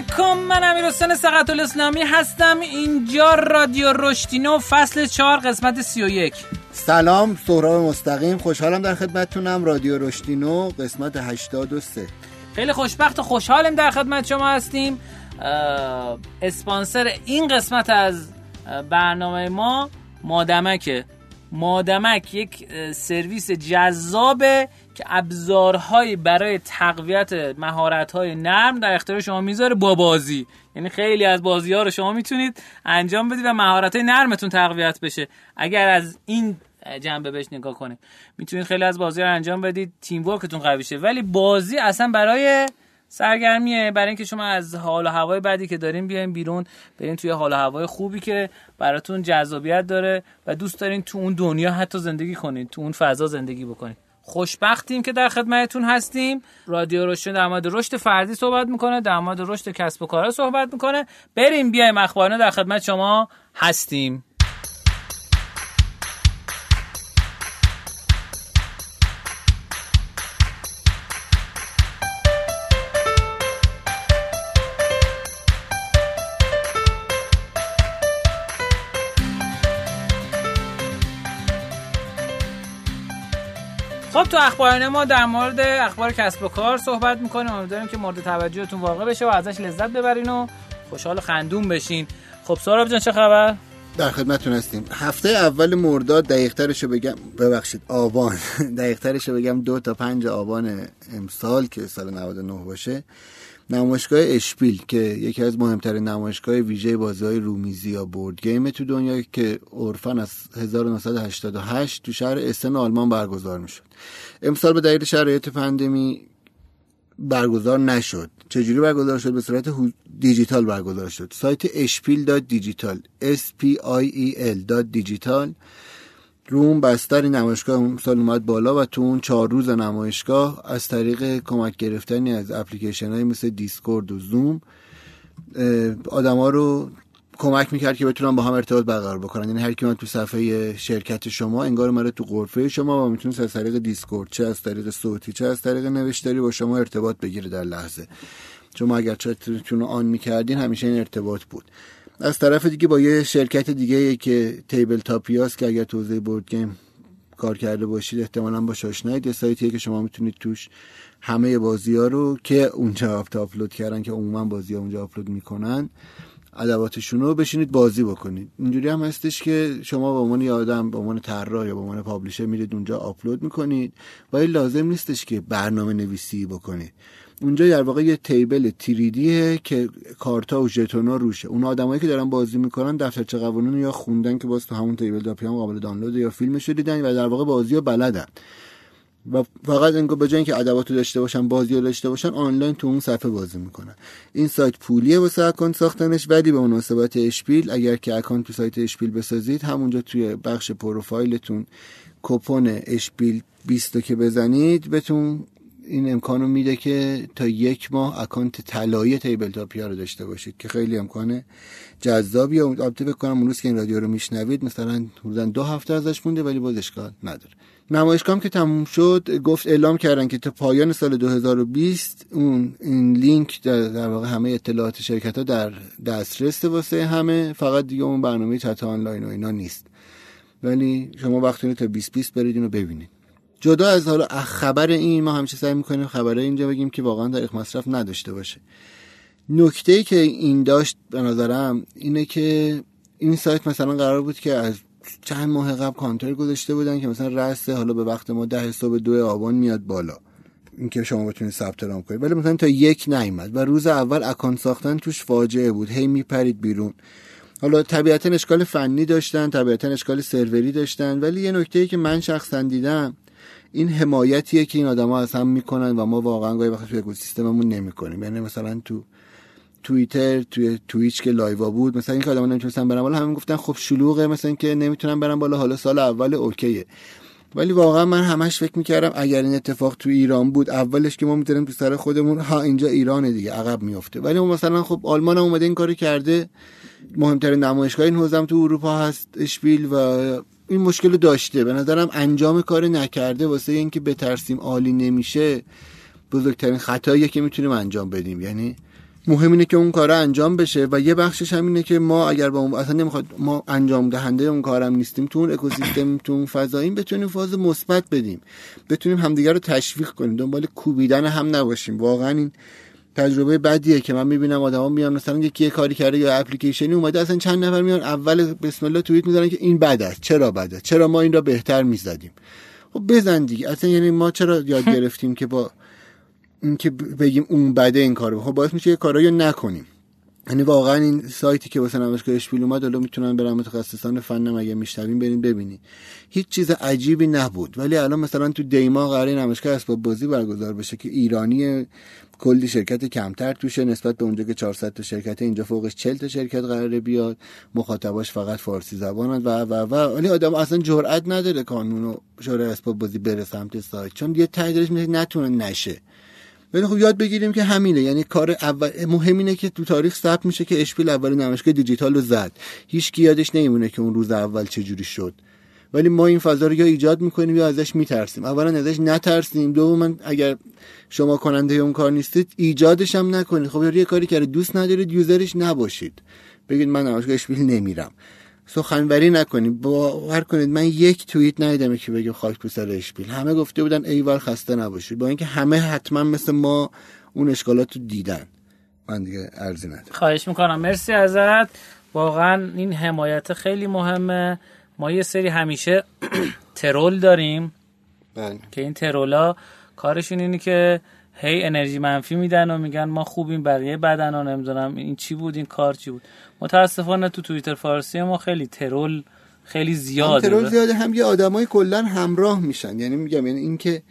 علیکم من امیر حسین سقط الاسلامی هستم. اینجا رادیو رشتینو فصل 4 قسمت 31 سلام سهراب مستقیم. خوشحالم در خدمتتونم. رادیو رشتینو قسمت 83 خیلی خوشبخت و خوشحالیم در خدمت شما هستیم. اسپانسر این قسمت از برنامه ما مادمکه. مادمک یک سرویس جذابه که ابزارهایی برای تقویت مهارت‌های نرم در اختیار شما می‌ذاره با بازی. یعنی خیلی از بازی ها رو شما می‌تونید انجام بدید و مهارت نرمتون تقویت بشه. اگر از این جنبه بهش نگاه کنید می‌تونید خیلی از بازی رو انجام بدید. تیم ورکتون قوی شه. ولی بازی اصلا برای سرگرمیه. برای اینکه شما از حال و هوای بعدی که دارین بیاین بیرون برین توی حال و هوای خوبی که براتون جذابیت داره و دوست دارین تو اون دنیا حتی زندگی کنید تو اون فضا زندگی بکنید خوشبختیم که در خدمتتون هستیم. رادیو روشن در مورد رشد فردی صحبت می‌کنه در مورد رشد کسب و کارا صحبت می‌کنه. بریم بیایم اخبارنا در خدمت شما هستیم. تو اخبارانه ما در مورد اخبار کسب و کار صحبت می‌کنیم. امیدواریم که مورد توجهتون واقع بشه و ازش لذت ببرین و خوشحال و خندون بشین. خب ساراب جان چه خبر؟ در خدمتتون هستیم. هفته اول مرداد دقیقترشو بگم. ببخشید آبان دقیقترشو بگم. دو تا پنج آبان امسال که سال 99 باشه. نمایشگاه اشپیل که یکی از مهمترین نمایشگاه ویژه بازی های رومیزی یا بورد گیم تو دنیا که عرفا از 1988 تو شهر اسن آلمان برگزار می‌شد. امسال به دلیل شرایط پاندمی برگزار نشد. چجوری برگزار شد؟ به صورت دیجیتال برگزار شد. سایت SPIEL dot digital s p i e l dot digital. روم بستر نمایشگاه سال اومد بالا و تو اون چهار روز نمایشگاه از طریق کمک گرفتنی از اپلیکیشن های مثل Discord و زوم آدما رو کمک می‌کرد که بتونن با هم ارتباط برقرار بکنن. یعنی هر کی تو صفحه شرکت شما انگار اومده تو غرفه شما و می‌تونه از طریق Discord چه از طریق صوتی چه از طریق نوشتاری با شما ارتباط بگیره در لحظه. شما اگر چتتون آن می‌کردین همیشه این ارتباط بود. از طرف دیگه با یه شرکت دیگه که Tabletopia ست که اگر تو حوزه board game کار کرده باشید احتمالا با آشنایید یه سایتیه که شما می‌تونید توش همه بازی ها رو که اونجا آپلود کردن که عموما بازی ها اونجا آپلود می‌کنن ادواتشون رو بشینید بازی بکنید. اینجوری هم هستش که شما به عنوان یه آدم به عنوان طراح یا به عنوان پابلیشر میرید اونجا آپلود می‌کنید. و لازم نیستش که برنامه نویسی بکنید. اونجا در واقع یه تیبل تریدیه که کارتا و ژتونا روشه. اون آدمایی که دارن بازی می‌کنن دفترچه قوانین یا خوندن که باز تو همون تیبل داپی هم قابل دانلود یا فیلمش رو دیدن و در واقع بازی رو بلدن. و فقط اینکه به جای اینکه ادوات رو داشته باشن بازی رو داشته باشن آنلاین تو اون صفحه بازی می‌کنن. این سایت پولیه واسه اکانت ساختنش ولی به مناسبت SPIEL اگر که اکانت تو سایت SPIEL بسازید همونجا توی بخش پروفایلتون کوپن SPIEL 20 که بزنید بهتون این امکانو میده که تا یک ماه اکانت طلایی Tabletopia رو داشته باشید که خیلی امکانه جذابیه البته فکر کنم اون که این رادیو رو میشنوید مثلا حدودا دو هفته ازش مونده ولی باز اشکال نداره. نمایشگاه که تموم شد گفت اعلام کردن که تا پایان سال 2020 اون این لینک در, در واقع همه اطلاعات شرکت ها در دسترس واسه همه فقط دیگه اون برنامه چت آنلاین و اینا نیست. ولی شما وقتی تا 2020 برید اینو ببینید. جدا از حالا خبر این ما همیشه سعی می‌کنیم خبره اینجا بگیم که واقعا تاریخ مصرف نداشته باشه. نکته ای که این داشت به نظرم اینه که این سایت مثلا قرار بود که از چند ماه قبل کانتر گذاشته بودن که مثلا رسته حالا به وقت ما ده صبح دو آبان میاد بالا. اینکه شما بتونید ثبت نام کنید. ولی مثلا تا یک نیومد و روز اول اکانت ساختن توش فاجعه بود. هی میپرید بیرون. حالا طبیعتا اشکال فنی داشتن طبیعتا اشکال سروری داشتن. ولی یه نکته ای که من شخصا دیدم این حمایتیه که این آدما از هم می‌کنن و ما واقعا گاهی وقت توی اکوسیستممون نمی‌کنیم. یعنی مثلا تو توییتر توی تویچ که لایوا بود مثلا این که آدما نمی‌تونستن برن بالا همین گفتن خب شلوغه مثلا که نمی‌تونن برن بالا حالا سال اول اوکیه. ولی واقعا من همش فکر می‌کردم اگر این اتفاق تو ایران بود اولش که ما می‌تونیم تو سر خودمون ها اینجا ایرانه دیگه عقب میفته ولی مثلا خب آلمان هم اومده این کارو کرده. مهمترین نمایشگاه این حوزم تو اروپا هست اشپیل و این مشکل داشته. به نظرم انجام کار نکرده واسه اینکه بترسیم عالی نمیشه بزرگترین خطاییه که می‌تونیم انجام بدیم. یعنی مهم اینه که اون کار انجام بشه و یه بخشش هم اینه که ما اگر با اون اصلا نمی‌خواد ما انجام دهنده اون کارم نیستیم تو اون اکوسیستم تو اون فضاییم بتونیم فاز مثبت بدیم. بتونیم همدیگه رو تشویق کنیم. دنبال کوبیدن هم نباشیم. واقعا این تجربه بدیه که من می‌بینم آدما میان مثلا یکی یه کاری کرده یا اپلیکیشنی اومده اصلا چند نفر میان اول بسم الله توییت می‌ذارن که این بد است. چرا بد است؟ چرا ما این را بهتر می‌زدیم؟ خب بزن دیگه. اصلا یعنی ما چرا یاد گرفتیم که با اینکه بگیم اون بده این کارو؟ خب باعث میشه یه کارایی نکنیم. یعنی واقعا این سایتی که واسه نمایشگاه اشپیل اومد حالا می‌تونن برن متخصصان فن اگه میشنوین برین ببینی هیچ چیز عجیبی نبود. ولی الان مثلا تو دیما قرار نمایشگاه اسباب بازی برگزار بشه که ایرانی کلی شرکت کمتر توشه نسبت به اونجا که 400 تا شرکت اینجا فوقش 40 تا شرکت قراره بیاد. مخاطباش فقط فارسی زبانن و و و. ولی آدم اصلا جرئت نداره کانون و شورای اسباب بازی بره سمت سایت. چون یه میشه نتونه نشه. ولی خب یاد بگیریم که همینه یعنی کار اول مهم اینه که تو تاریخ ثبت میشه که اشپیل اول نمایشگاه دیجیتال رو زد. هیچ کی یادش نمیمونه که اون روز اول چه جوری شد. ولی ما این فضا رو یا ایجاد می‌کنیم یا ازش میترسیم. اولا ازش نترسیم. دوما اگر شما کننده اون کار نیستید ایجادش هم نکنید. خب یه کاری که دوست ندارید یوزرش نباشید. بگید من نمایشگاه اشپیل نمیرم. سخنوری نکنید باور کنید من یک توییت ندیدم که بگه خاک تو سر اشپیل. همه گفته بودن ایوار خسته نباشید. با اینکه همه حتما مثل ما اون اشکالات رو دیدن. من دیگه ارزی ندارم. خواهش می‌کنم. مرسی ازت. واقعا این حمایت خیلی مهمه. ما یه سری همیشه ترول داریم. بله. که این ترولا کارشون اینه که هی انرژی منفی میدن و میگن ما خوبیم بقیه بدن ها نمی‌دونم این چی بود این کار چی بود. متاسفانه تو توییتر فارسی ما خیلی ترول خیلی زیاده. ترول زیاده هم یه آدمای کلا همراه میشن. یعنی میگم یعنی اینکه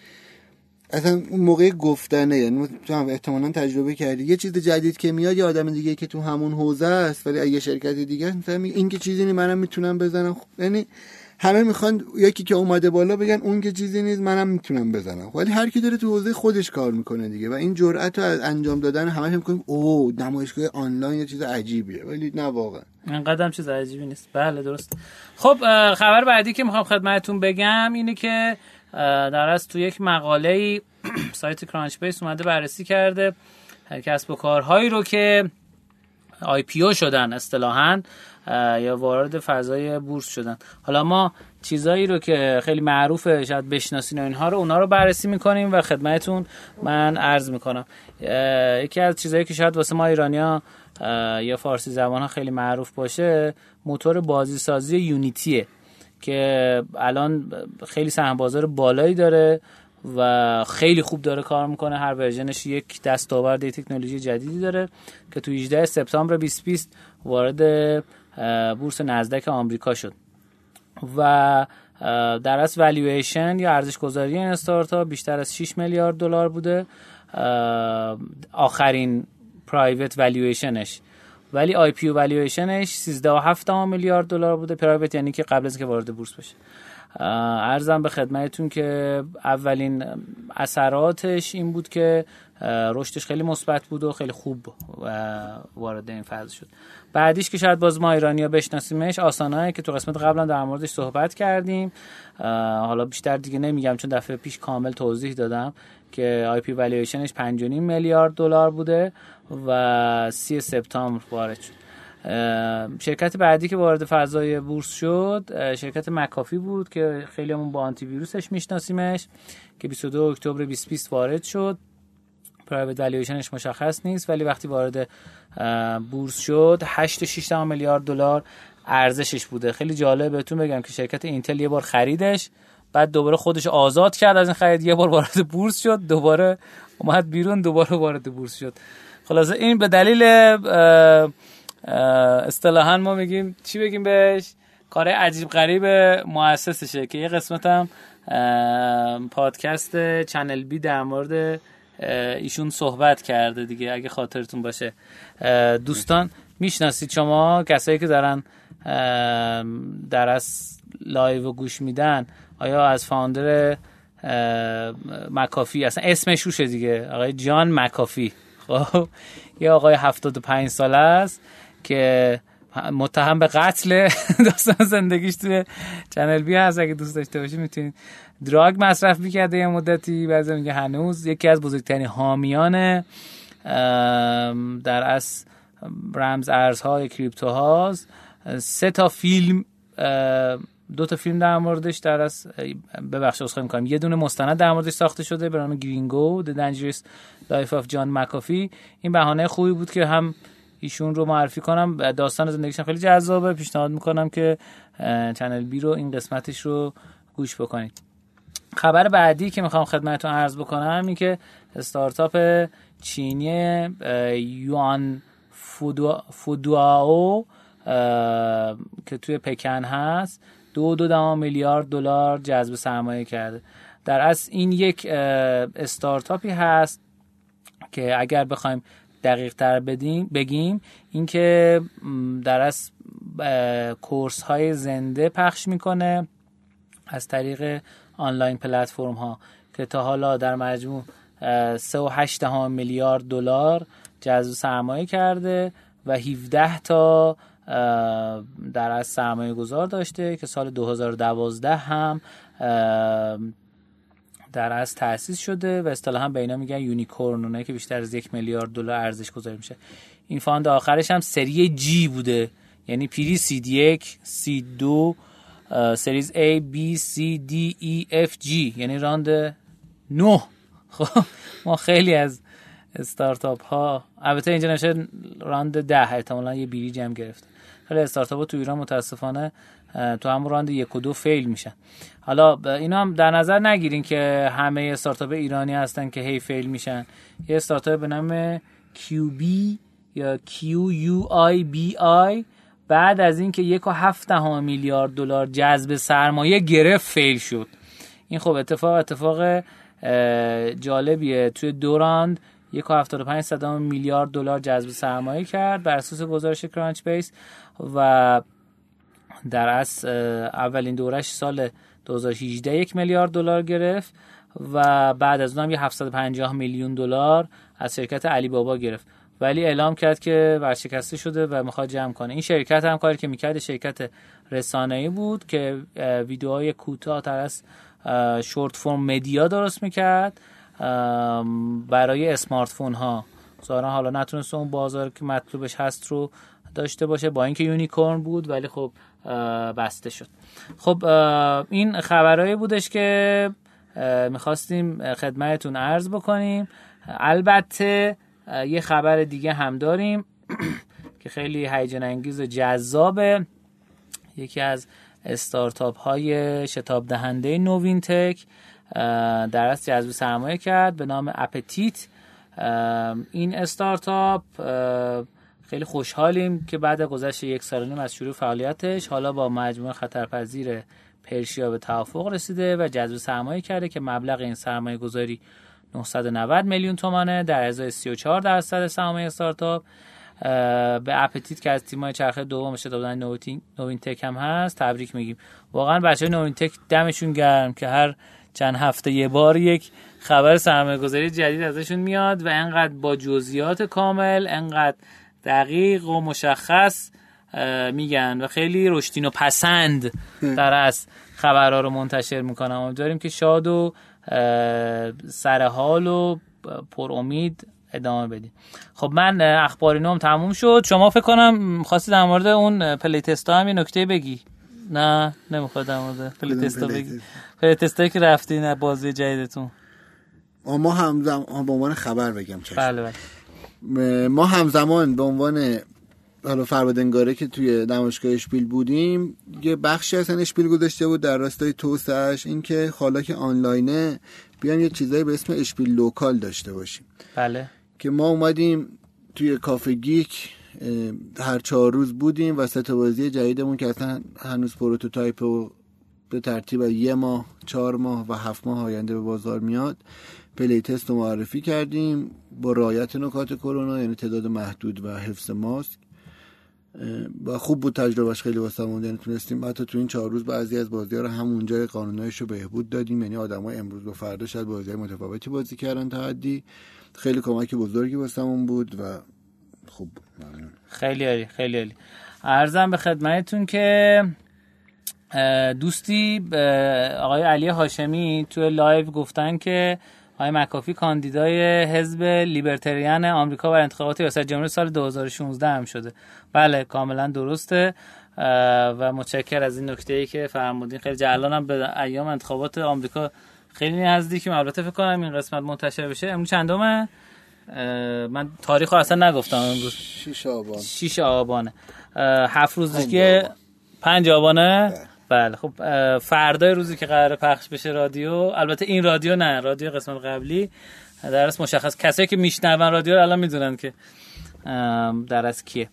اصلا اون موقع گفتنه یعنی تو هم احتمالا تجربه کردی. یه چیز جدید که میاد یه آدم دیگه که تو همون حوزه است ولی اگه شرکت دیگه مثلا این که چیزی منم می‌تونم بزنم. یعنی همه می‌خوان یکی که اومده بالا بگن اون که چیزی نیست منم می‌تونم بزنم. ولی هر کی داره تو حوزه خودش کار می‌کنه دیگه و این جرأت رو از انجام دادن همه می‌کنیم او نمایشگاه آنلاین یه چیز عجیبیه. ولی نه واقعا. قدم چیز عجیبی نیست. بله درست. خب خبر بعدی که می‌خوام خدمتتون بگم اینه که در از تو یک مقاله سایت Crunchbase اومده بررسی کرده کسب و کارهایی رو که IPO شدن اصطلاحا. یا وارد فضای بورس شدن. حالا ما چیزایی رو که خیلی معروفه شاید بشناسین و اینها رو اونا رو بررسی می‌کنیم و خدمتون من عرض می‌کنم. یکی از چیزایی که شاید واسه ما ایرانیا یا فارسی زبان ها خیلی معروف باشه موتور بازی سازی یونیتیه که الان خیلی سهم بازار بالایی داره و خیلی خوب داره کار می‌کنه. هر ورژنش یک دستاورد تکنولوژی جدیدی داره که تو 18 سپتامبر 2020 وارد بورس نزدک آمریکا شد. و در از والویشن یا ارزش گذاری این استارتاپ بیشتر از 6 میلیارد دلار بوده. آخرین private valuation ش ولی IPO valuation ش 13.7 میلیارد دلار بوده. private یعنی که قبل از که وارد بورس بشه. عرضم به خدمتتون که اولین اثراتش این بود که رشدش خیلی مثبت بود و خیلی خوب وارد این فاز شد. بعدیش که شاید باز ما ایرانی ها بشناسیمش Asana یی که تو قسمت قبلا در موردش صحبت کردیم. حالا بیشتر دیگه نمیگم چون دفعه پیش کامل توضیح دادم که IPO valuation ش 5.5 میلیارد دلار بوده و 30 سپتامبر وارد شد. شرکت بعدی که وارد فضای بورس شد شرکت McAfee بود که خیلی همون با آنتی ویروسش میشناسیمش که 22 اکتبر 2020 وارد شد. private valuation ش مشخص نیست ولی وقتی وارد بورس شد 8.6 میلیارد دلار ارزشش بوده. خیلی جالب بهتون بگم که شرکت Intel یه بار خریدش بعد دوباره خودش آزاد کرد از این خرید یه بار وارد بورس شد دوباره اومد بیرون دوباره وارد بورس شد. خلاصه این به دلیل اصطلاحا ما میگیم چی بگیم بهش؟ کار عجیب غریب مؤسسشه که یه قسمت هم پادکست چنل بی در مورد ایشون صحبت کرده دیگه اگه خاطرتون باشه. دوستان می‌شناسید شما کسایی که دارن در از لایو و گوش میدن آیا از فاوندر مکافی اصلا اسمش روشه دیگه آقای جان مکافی. خب یه آقای 75 ساله است که متهم به قتل داستان زندگیش توی چنل بی هست اگه دوست داشته باشید می‌تونید. دراگ مصرف می‌کرده یه مدتی بعضی میگه هنوز. یکی از بزرگترین حامیان در از رمز ارزهای کریپتو هاست سه تا فیلم دو تا فیلم در موردش در از ببخشید اسخای می‌کنم. یه دونه مستند در موردش ساخته شده به نام گرینگو The Dangerous Life of John McAfee. این بهانه خوبی بود که هم ایشون رو معرفی کنم. داستان زندگیشون خیلی جذابه. پیشنهاد می‌کنم که چنل بی رو این قسمتش رو گوش بکنید. خبر بعدی که می‌خوام خدمتتون عرض بکنم این که استارتاپ چینی یوان فودواو که توی پکن هست دو دو میلیارد دلار جذب سرمایه کرده. در اصل این یک استارتاپی هست که اگر بخوایم دقیق تر بدیم بگیم اینکه در اصل کورس های زنده پخش می‌کنه. از طریق online platform ها که تا حالا در مجموع 3.8 میلیارد دلار جذب سرمایه کرده و 17 تا در از سرمایه گذار داشته که سال 2012 هم در از تأسیس شده و اصطلاحا به اینا میگن unicorn اونایی که بیشتر از یک میلیارد دلار ارزش گذاری میشه. این fund آخرش هم series G بوده. یعنی pre-seed یک seed دو series A B C D E F G. یعنی round 9 خب ما خیلی از استارتاپ ها البته اینجا نشه round ده احتمالا یه bridge هم گرفته. خیلی استارتاپ ها تو ایران متاسفانه تو هم round یک و دو fail میشن. حالا اینا هم در نظر نگیرین که همه استارتاپ ایرانی هستن که هی fail میشن. یه استارتاپ به نام QB یا QUIBI بعد از اینکه یک و هفت میلیارد دلار جذب سرمایه گرفت فیل شد. این خب اتفاق اتفاق جالبیه. توی دوراند یک و هفتاد پنج صدام میلیارد دلار جذب سرمایه کرد بر اساس گزارش کرانچ بیس و در از اولین دورش سال 2018 یک میلیارد دلار گرفت و بعد از اون هم یه 750 میلیون دلار از شرکت علی بابا گرفت. ولی اعلام کرد که ورشکسته شده و می‌خواد جمع کنه. این شرکت هم کاری که می‌کرد شرکت رسانه‌ای بود که ویدیوهای کوتاه تر از short form media درست می‌کرد برای smartphone ها ظاهرا حالا نتونست اون بازار که مطلوبش هست رو داشته باشه. با اینکه unicorn بود ولی خب بسته شد. خب این خبرهایی بودش که می‌خواستیم خدمتتون عرض بکنیم. البته یه خبر دیگه هم داریم که خیلی هیجان انگیز و جذابه. یکی از استارتاپ های شتاب دهنده نوین تک در از جذب سرمایه کرد به نام اپتیت. این استارتاپ خیلی خوشحالیم که بعد گذشت یک سال نیم از شروع فعالیتش حالا با مجموعه خطرپذیر پرشیا به توافق رسیده و جذب سرمایه کرده که مبلغ این سرمایه گذاری 990 میلیون تومانه. در ازای 34 درصد سهام استارتاپ. به اپتیت که از تیمای چرخه دومش دادن نوین, نوین تک هم هست تبریک میگیم. واقعا بچه نوین تک دمشون گرم که هر چند هفته یه بار یک خبر سرمایه گذاری جدید ازشون میاد و انقدر با جزئیات کامل انقدر دقیق و مشخص میگن و خیلی رشدین و پسند در از خبرها رو منتشر می‌کنم. امیدواریم که شاد و سرحال و پر امید ادامه بدیم. خب من اخباری نوم تموم شد. شما فکر کنم خواستی در مورد اون پلی تستا هم یه نکته بگی. نه نمی‌خواد در مورد پلی تستا بگی. پلی تستا که رفتی نه بازی جدیدتون. ما همزمان به عنوان خبر بگم چشم. بله بله. ما همزمان به عنوان حالا فربادنگاره که توی نمایشگاه SPIEL بودیم یه بخشی اصلا SPIEL گذاشته بود در راستای توسعهش اینکه حالا که آنلاینه بیان یه چیزایی به اسم SPIEL local داشته باشیم. بله. که ما اومدیم توی کافه Geek هر چهار روز بودیم و تست بازی جدیدمون که اصلا هنوز prototype و به ترتیب یه ماه چهار ماه و هفت ماه آینده به بازار میاد پلی تست رو معرفی کردیم با رعایت نکات کرونا یعنی تعداد محدود و حفظ ماسک. و خوب بود تجربهش خیلی واسمون یعنی تونستیم حتی تو این چهار روز بعضی از بازی ها رو همونجا قانونایش رو بهبود دادیم. یعنی آدمای امروز و فردا شاید بازی متفاوتی بازی کردن تا حدی. خیلی کمک بزرگی واسمون بود و خوب بود. خیلی عالی خیلی عالی. عرضم به خدمتتون که دوستی آقای علی هاشمی تو live گفتن که آقای مکافی کاندیدای حزب Libertarian آمریکا برای انتخابات ریاست جمهوری سال 2016 هم شده. بله کاملا درسته. و متشکر از این نکته ای که فرمودین. خیلی جلانم به ایام انتخابات آمریکا خیلی نزدیکیم. البته فکر کنم این قسمت منتشر بشه. امروز چندمه؟ من تاریخ رو اصلا نگفتم امروز. 6 آبان. 6 آبانه. هفت روز دیگه 5 آبانه؟ بله خب فردای روزی که قرار پخش بشه رادیو البته این رادیو نه رادیو قسمت قبلی. در از مشخص کسایی که میشنون رادیو رو الان می‌دونن که در از کیه.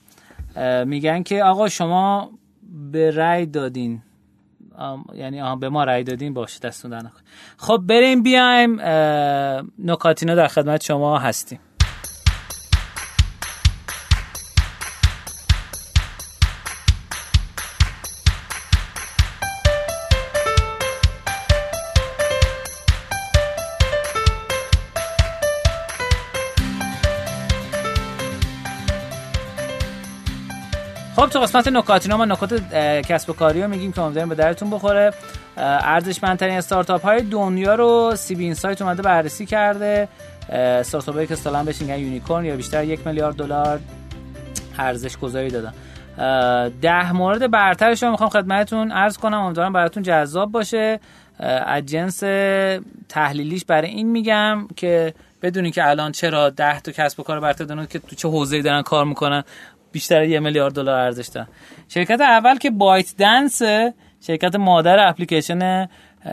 میگن که آقا شما به رأی دادین. یعنی آها به ما رأی دادین باشه دستون در خب بریم بیایم نکاتینا در خدمت شما هستیم. تو قسمت نکاتینا ما نکات کسب و کاری رو میگیم که امیدواریم به درتون بخوره. ارزشمندترین استارتاپ های دنیا رو CB Insights اومده بررسی کرده. استارتاپ که سالان بهش میگن unicorn یا بیشتر یک میلیارد دلار ارزش گذاری دادن ده مورد برترش رو می‌خوام خدمتتون عرض کنم. امیدوارم براتون جذاب باشه. از جنس تحلیلیش برای این میگم که بدونی که الان چرا ده تا کسب و کار برتر دارن که تو چه حوزه‌ای دارن کار می‌کنن. بیشتر یه میلیارد دلار ارزش دارن. شرکت اول که ByteDance شرکت مادر اپلیکیشن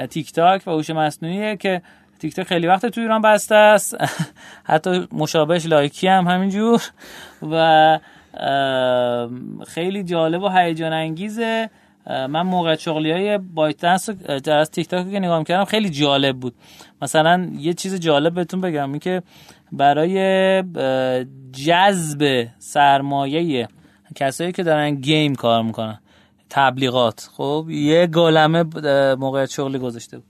تیک تاک و هوش مصنوعیه که تیک تاک خیلی وقت تو ایران بسته است. حتی مشابهش Likee هم همینجور. و خیلی جالب و هیجان انگیزه من موقعیت شغلی های ByteDance در از تیک تاک که نگاه کردم خیلی جالب بود. مثلا یه چیز جالب بهتون بگم این که برای جذب سرمایه کسایی که دارن game کار می‌کنن تبلیغات. خب یه عالمه موقعیت شغلی گذاشته بود.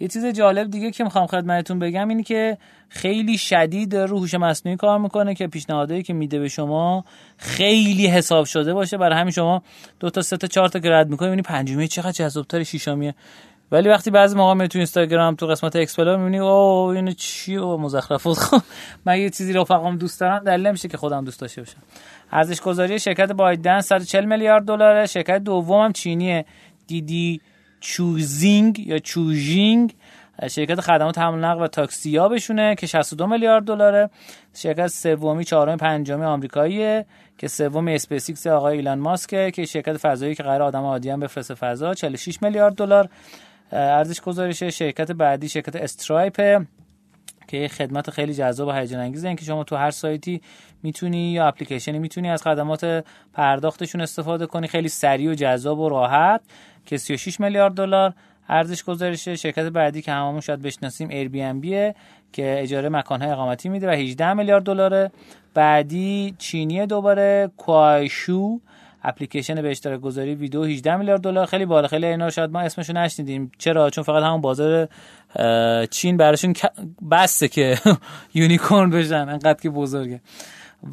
یه چیز جالب دیگه که می‌خوام خدمتتون بگم اینه که خیلی شدید رو هوش مصنوعی کار می‌کنه که پیشنهادایی که میده به شما خیلی حساب شده باشه. برای همین شما دو تا سه تا چهار تا رد می‌کنی ببینی پنجمی چقدر جذابتر شیشمیه ولی وقتی بعضی موقع می تو اینستاگرام تو قسمت Explore می‌بینی او اینو چی؟ و مزخرفات. خب من یه چیزی رفقام دوست دارم دلیل نمیشه که خودم دوست داشته باشم. ارزش گذاری شرکت ByteDance 140 میلیارد دلاره شرکت دوم هم چینیه. Didi Chuxing یا چوژینگ؟ شرکت خدمات حمل نقل و تاکسی ها بشونه که 62 میلیارد دلاره. شرکت سومی چهارمی پنجمی آمریکاییه که سوم اسپیسیکس آقای ایلان ماسکه که شرکت فضایی که قرار آدم عادی هم بفرسته فضا 46 میلیارد دلار. ارزش گذارشه شرکت بعدی شرکت Stripe که خدمت خیلی جذاب و هیجان انگیزه که شما تو هر سایتی می‌تونی یا اپلیکیشنی می‌تونی از خدمات پرداختشون استفاده کنی. خیلی سریع و جذاب و راحت که 36 میلیارد دلار ارزش گذارشه شرکت بعدی که هممون شاید بشناسیم ایر بی ام بیه که اجاره مکانهای اقامتی میده و 18 میلیارد دلاره. بعدی چینی دوباره کوایشو اپلیکیشن به اشتراک گذاری ویدیو 18 میلیارد دلار. خیلی بالا. خیلی اینا شاید ما اسمشو نشنیدیم. چرا؟ چون فقط همون بازار چین براشون بسته که unicorn بشن. انقدر که بزرگه.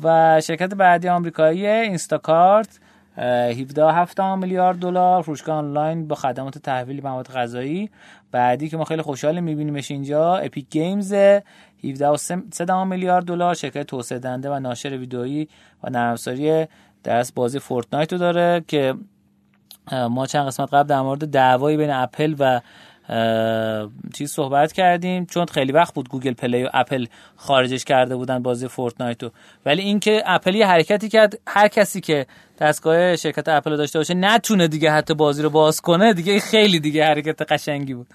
و شرکت بعدی آمریکایی Instacart 17 میلیارد دلار. فروشگاه آنلاین با خدمات تحویل مواد غذایی. بعدی که ما خیلی خوشحال میبینیمش اینجا Epic Games 17 میلیارد دلار. شرکت توسعه دهنده و ناشر ویدئویی و نرم درس بازی Fortnite رو داره که ما چند قسمت قبل در مورد دعوایی بین اپل و چیز صحبت کردیم چون خیلی وقت بود Google Play و اپل خارجش کرده بودن بازی Fortnite رو. ولی اینکه اپل یه حرکتی کرد هر کسی که دستگاه شرکت اپل داشته باشه نتونه دیگه حتی بازی رو باز کنه دیگه خیلی دیگه حرکت قشنگی بود.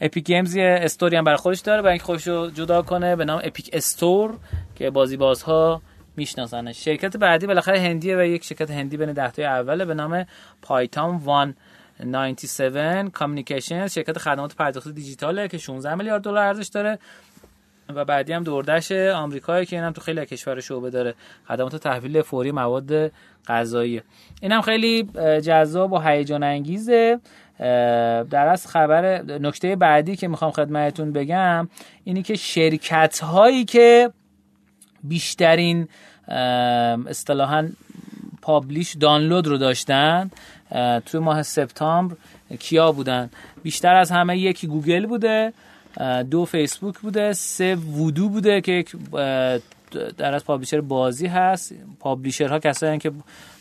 Epic Games یه store ی هم برای خودش داره برای اینکه خودش رو جدا کنه به نام Epic Store که بازی بازها میشناسنش شرکت بعدی بالاخره هندیه و یک شرکت هندی بین ده تا اوله به نام پایتام 197 کامیکیشن شرکت خدمات پرداخت دیجیتاله که 16 میلیارد دلار ارزش داره. و بعدی هم دوردش آمریکایی که اینم تو خیلی کشور شعبه داره. خدمات تحویل فوری مواد غذایی. اینم خیلی جذاب و هیجان انگیزه در از خبر نکته بعدی که می‌خوام خدمتتون بگم اینی که شرکت هایی که بیشترین اصطلاحا publish دانلود رو داشتن توی ماه سپتامبر کیا بودن؟ بیشتر از همه یکی گوگل بوده دو فیسبوک بوده سه وودو بوده که در از publisher بازی هست. publisher ها کسایی که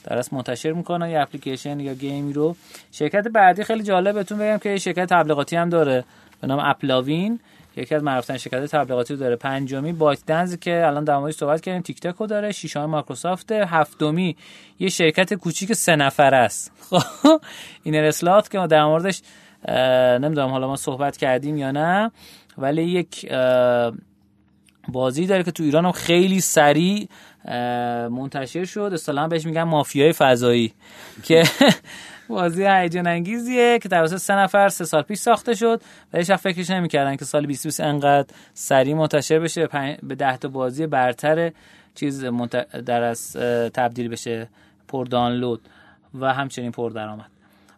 در از منتشر می‌کنن یه اپلیکیشن یا game ی رو. شرکت بعدی خیلی جالب بهتون بگم که شرکت تبلیغاتی هم داره. به نام AppLovin. یکی از معروفترین شرکت تبلیغاتی داره. پنجمی ByteDance که الان در موردش صحبت کردیم تیک تاک رو داره. ششمی مایکروسافت. هفتمی یه شرکت کوچیک سه نفره است. خب این اسلات که ما در موردش نمی‌دونم حالا ما صحبت کردیم یا نه ولی یک بازی داره که تو ایران هم خیلی سریع منتشر شد. اصطلاحا بهش میگن مافیای فضایی. که بازی هیجان انگیزیه که توسط سه نفر سه سال پیش ساخته شد و هیچ فکرش نمی‌کردن که سال 2020 انقدر سریع منتشر بشه به 10 تا بازی برتر چیز در از تبدیل بشه پر دانلود و همچنین پر درآمد.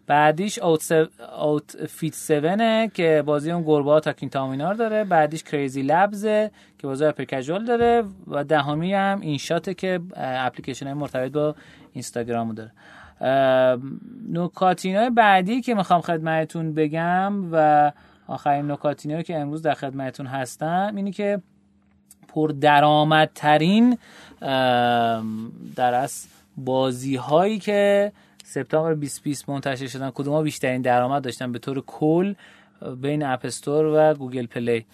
بعدیش اوت, اوت فیت 7 که بازی اون گربه تاکین تامینار داره. بعدیش کریزی لبز که بازی اپر داره و دهمی هم این شاته که اپلیکیشن مرتبط با اینستاگرام داره. نکاتین بعدی که می‌خوام خدمتتون بگم و آخرین نکاتین که امروز در خدمتتون هستم اینی که پر درآمدترین در از بازی هایی که سپتامبر 2020 منتشر شدن کدوم ها بیشترین درآمد داشتن به طور کل بین App Store و Google Play.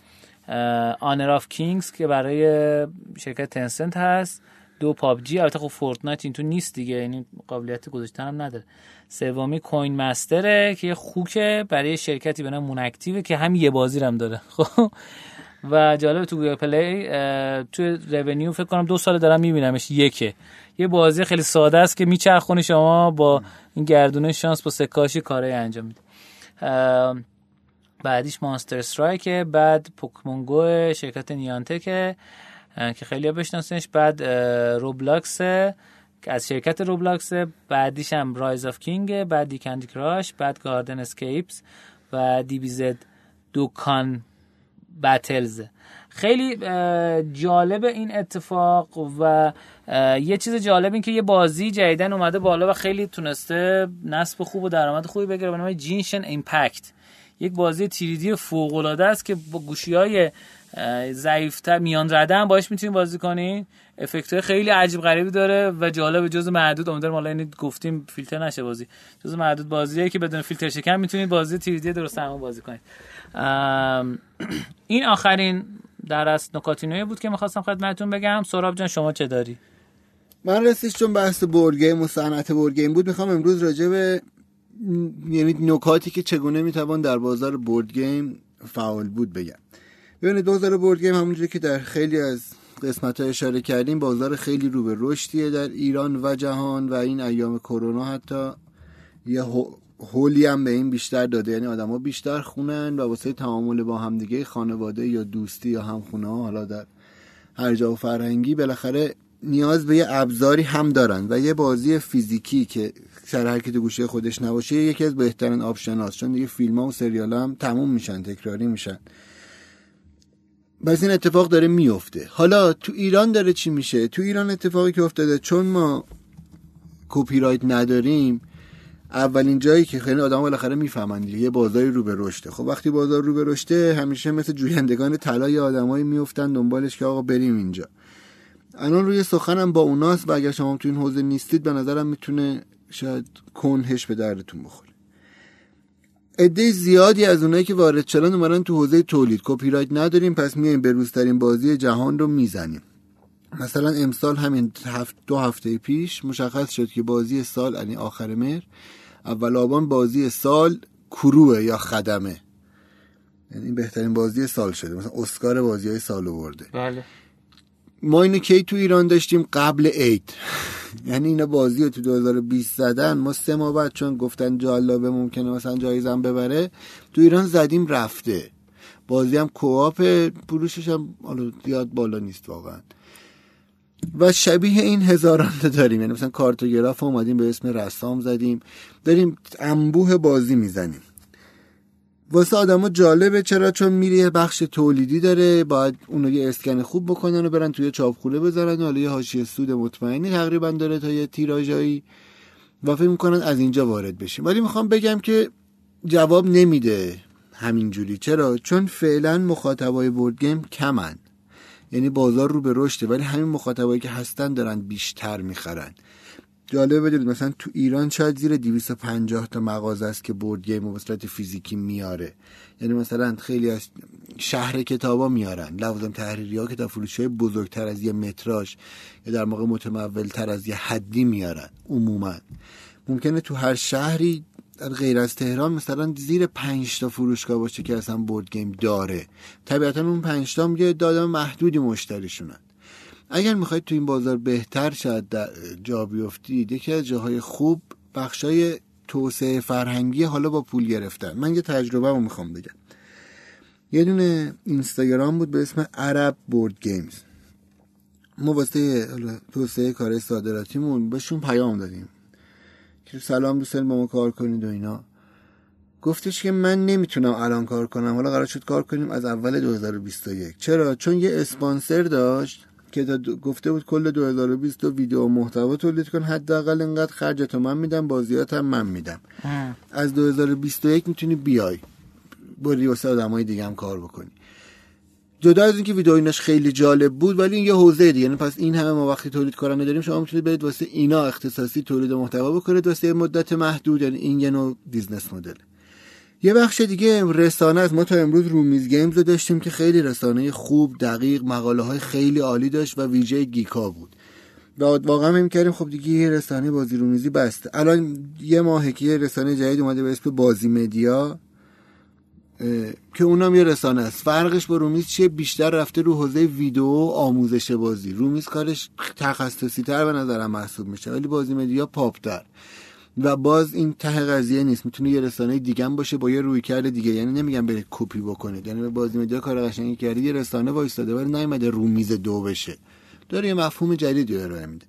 Honor of Kings که برای شرکت Tencent هست. دو PUBG البته خب Fortnite این تو نیست دیگه یعنی قابلیت گذاشتن هم نداره. سومی Coin Master ه که خوکه برای شرکتی به نام Moon Active که هم یه بازی هم داره. خب. و جالب تو Google Play تو revenue فکر کنم دو سال دارم میبینمش یکه. یه بازی خیلی ساده است که میچرخونی شما با این گردونه شانس با سکاشی کارای انجام میده. بعدیش Monster Strike بعد Pokémon GO شرکت Niantic ه که خیلی بشناسنش. بعد Roblox که از شرکت Roblox بعدیش هم Rise of King بعد Candy Crush بعد Gardenscapes و DBZ Dokkan Battles خیلی جالب این اتفاق و یه چیز جالب این که یه بازی جدیدن اومده بالا و خیلی تونسته نصب خوب و درآمد خوبی بگیره. به نام Genshin Impact. یک بازی 3D فوق العاده است که با گوشی های ضعیفتر میان رده هم باش می‌تونید بازی کنین افکت خیلی عجیب غریبی داره و جالب جز معدود. امیدوارم حالا اینو گفتیم فیلتر نشه بازی. جز معدود بازیه که بدون فیلتر شکن می‌تونید بازی 3D درست هم بازی کنید. این آخرین در از نکاتینوی بود که می‌خواستم خدمتتون بگم. سهراب جان شما چه داری؟ من راستش چون بحث board game و صنعت board game بود. می‌خوام امروز راجع به یعنی نکاتی که چگونه می‌توان در بازار board game فعال بود بگم. ببینید بازار board game همونجوری که در خیلی از قسمت ها اشاره کردیم بازار خیلی رو به رشدیه در ایران و جهان و این ایام کرونا حتی یه هولی هم به این بیشتر داده. یعنی آدما بیشتر خونه ان و واسه تعامل با همدیگه خانواده یا دوستی یا همخونه ها حالا در هر جا و فرهنگی بالاخره نیاز به یه ابزاری هم دارن و یه بازی فیزیکی که سر هر کی تو گوشی خودش نباشه یکی از بهترین option هاست چون دیگه فیلم ها و سریال هم تموم میشن تکراری میشن. بس این اتفاق داره میفته حالا تو ایران داره چی میشه؟ تو ایران اتفاقی که افتاده چون ما کپی رایت نداریم اولین جایی که خیلی آدم بالاخره می‌فهمن یه بازاری رو به رشته خب وقتی بازار رو به رشته همیشه مثل جویندگان طلای آدمایی میفتن دنبالش که آقا بریم اینجا. الان روی سخنم با اوناست و اگر شما تو این حوزه نیستید به نظرم می‌تونه شاید کنهش به دردتون بخوره. عده زیادی از اونایی که وارد شدن اومدن تو حوزه تولید. کپی رایت نداریم پس میایم به روزترین بازی جهان رو می‌زنیم. مثلا امسال همین هفت دو هفته پیش مشخص شد که بازی سال یعنی آخر مهر اول آبان بازی سال کروه یا خدمه. یعنی بهترین بازی سال شده. مثلا اسکار بازی های سال برده بله. ما اینو کی تو ایران داشتیم؟ قبل عید. یعنی اینا بازی رو تو 2020 زدن. ما سه ماه بعد چون گفتن جالبه ممکنه مثلا جایزم ببره تو ایران زدیم رفته. بازی هم کوآپ پروشش هم زیاد بالا نیست واقعا. و شبیه این هزاران داریم. یعنی مثلا کارتوگراف اومدیم به اسم رسام زدیم. داریم انبوه بازی می‌زنیم. واسه آدما جالبه. چرا؟ چون میری یه بخش تولیدی داره باید اونو یه اسکن خوب بکنن و برن توی چاپخونه بذارن. حالا یه حاشیه سود مطمئنی تقریبا داره تا یه تیراژایی. و فکر می‌کنن از اینجا وارد بشیم. ولی می‌خوام بگم که جواب نمیده همینجوری. چرا؟ چون فعلا مخاطبای بورد گیم کمن. یعنی بازار رو به رشده ولی همین مخاطبایی که هستن دارن بیشتر می‌خرن. جالبه بدونید مثلا تو ایران شاید زیر 250 تا مغازه است که بورد گیم و صورت فیزیکی میاره. یعنی مثلا خیلی از شهر کتابا میارن. لوازم تحریری ها کتاب فروشی بزرگتر از یه متراژ یا در موقع متمول تر از یه حدی میارن عموما. ممکنه تو هر شهری غیر از تهران مثلا زیر پنج تا فروشگاه باشه که اصلا board game داره. طبیعتا اون پنج تا یه دادم محدودی مشتریشونن اگر می‌خواید تو این بازار بهتر شد جا بیفتید یکی از جاهای خوب بخشای توسعه فرهنگی حالا با پول گرفتن. من یه تجربه رو می‌خوام بگم. یه دونه اینستاگرام بود به اسم عرب بورد گیمز ما واسه توسعه کار صادراتیمون بهشون پیام دادیم. که سلام دوست با ما کار کنید و اینا. گفتش که من نمی‌تونم الان کار کنم. حالا قرار شد کار کنیم از اول 2021 چرا؟ چون یه اسپانسر داشت که گفته بود کل 2020 ویدیو محتوا تولید کن حداقل اینقدر خرجتو من میدم بازیاتم من میدم. از 2021 می‌تونی بیای. بری واسه آدمای دیگه هم کار بکنی. جدا از اینکه ویدیو ایناش خیلی جالب بود ولی این یه حوزه دیگه. یعنی پس این همه ما وقتی تولید کننده داریم شما می‌تونید برید واسه اینا اختصاصی تولید محتوا بکنید واسه مدت محدود. یعنی این یه نوع business model یه بخش دیگه رسانه از ما تا امروز رومیز گیمز رو داشتیم که خیلی رسانه خوب دقیق مقاله های خیلی عالی داشت و ویژه geek ا بود. و واقعا هم کردیم خب دیگه یه رسانه بازی رومیزی بسته. الان یه ماه که رسانه جدید اومده به اسم بازی مدیا که اونم یه رسانه است. فرقش با رومیز چیه؟ بیشتر رفته رو حوزه ویدیو آموزش بازی. رومیز کارش تخصصی تر به نظرم محسوب میشه ولی بازی مدیا پاپ تر و باز این ته قضیه نیست. می‌تونه یه رسانه دیگه هم باشه با یه رویکرد دیگه. یعنی نمیگم برید کپی بکنید یعنی به بازی مدیا کار قشنگی کردی یه رسانه وایستاده ولی نیومده رو میز دو بشه. داره یه مفهوم جدیدی ارائه میده.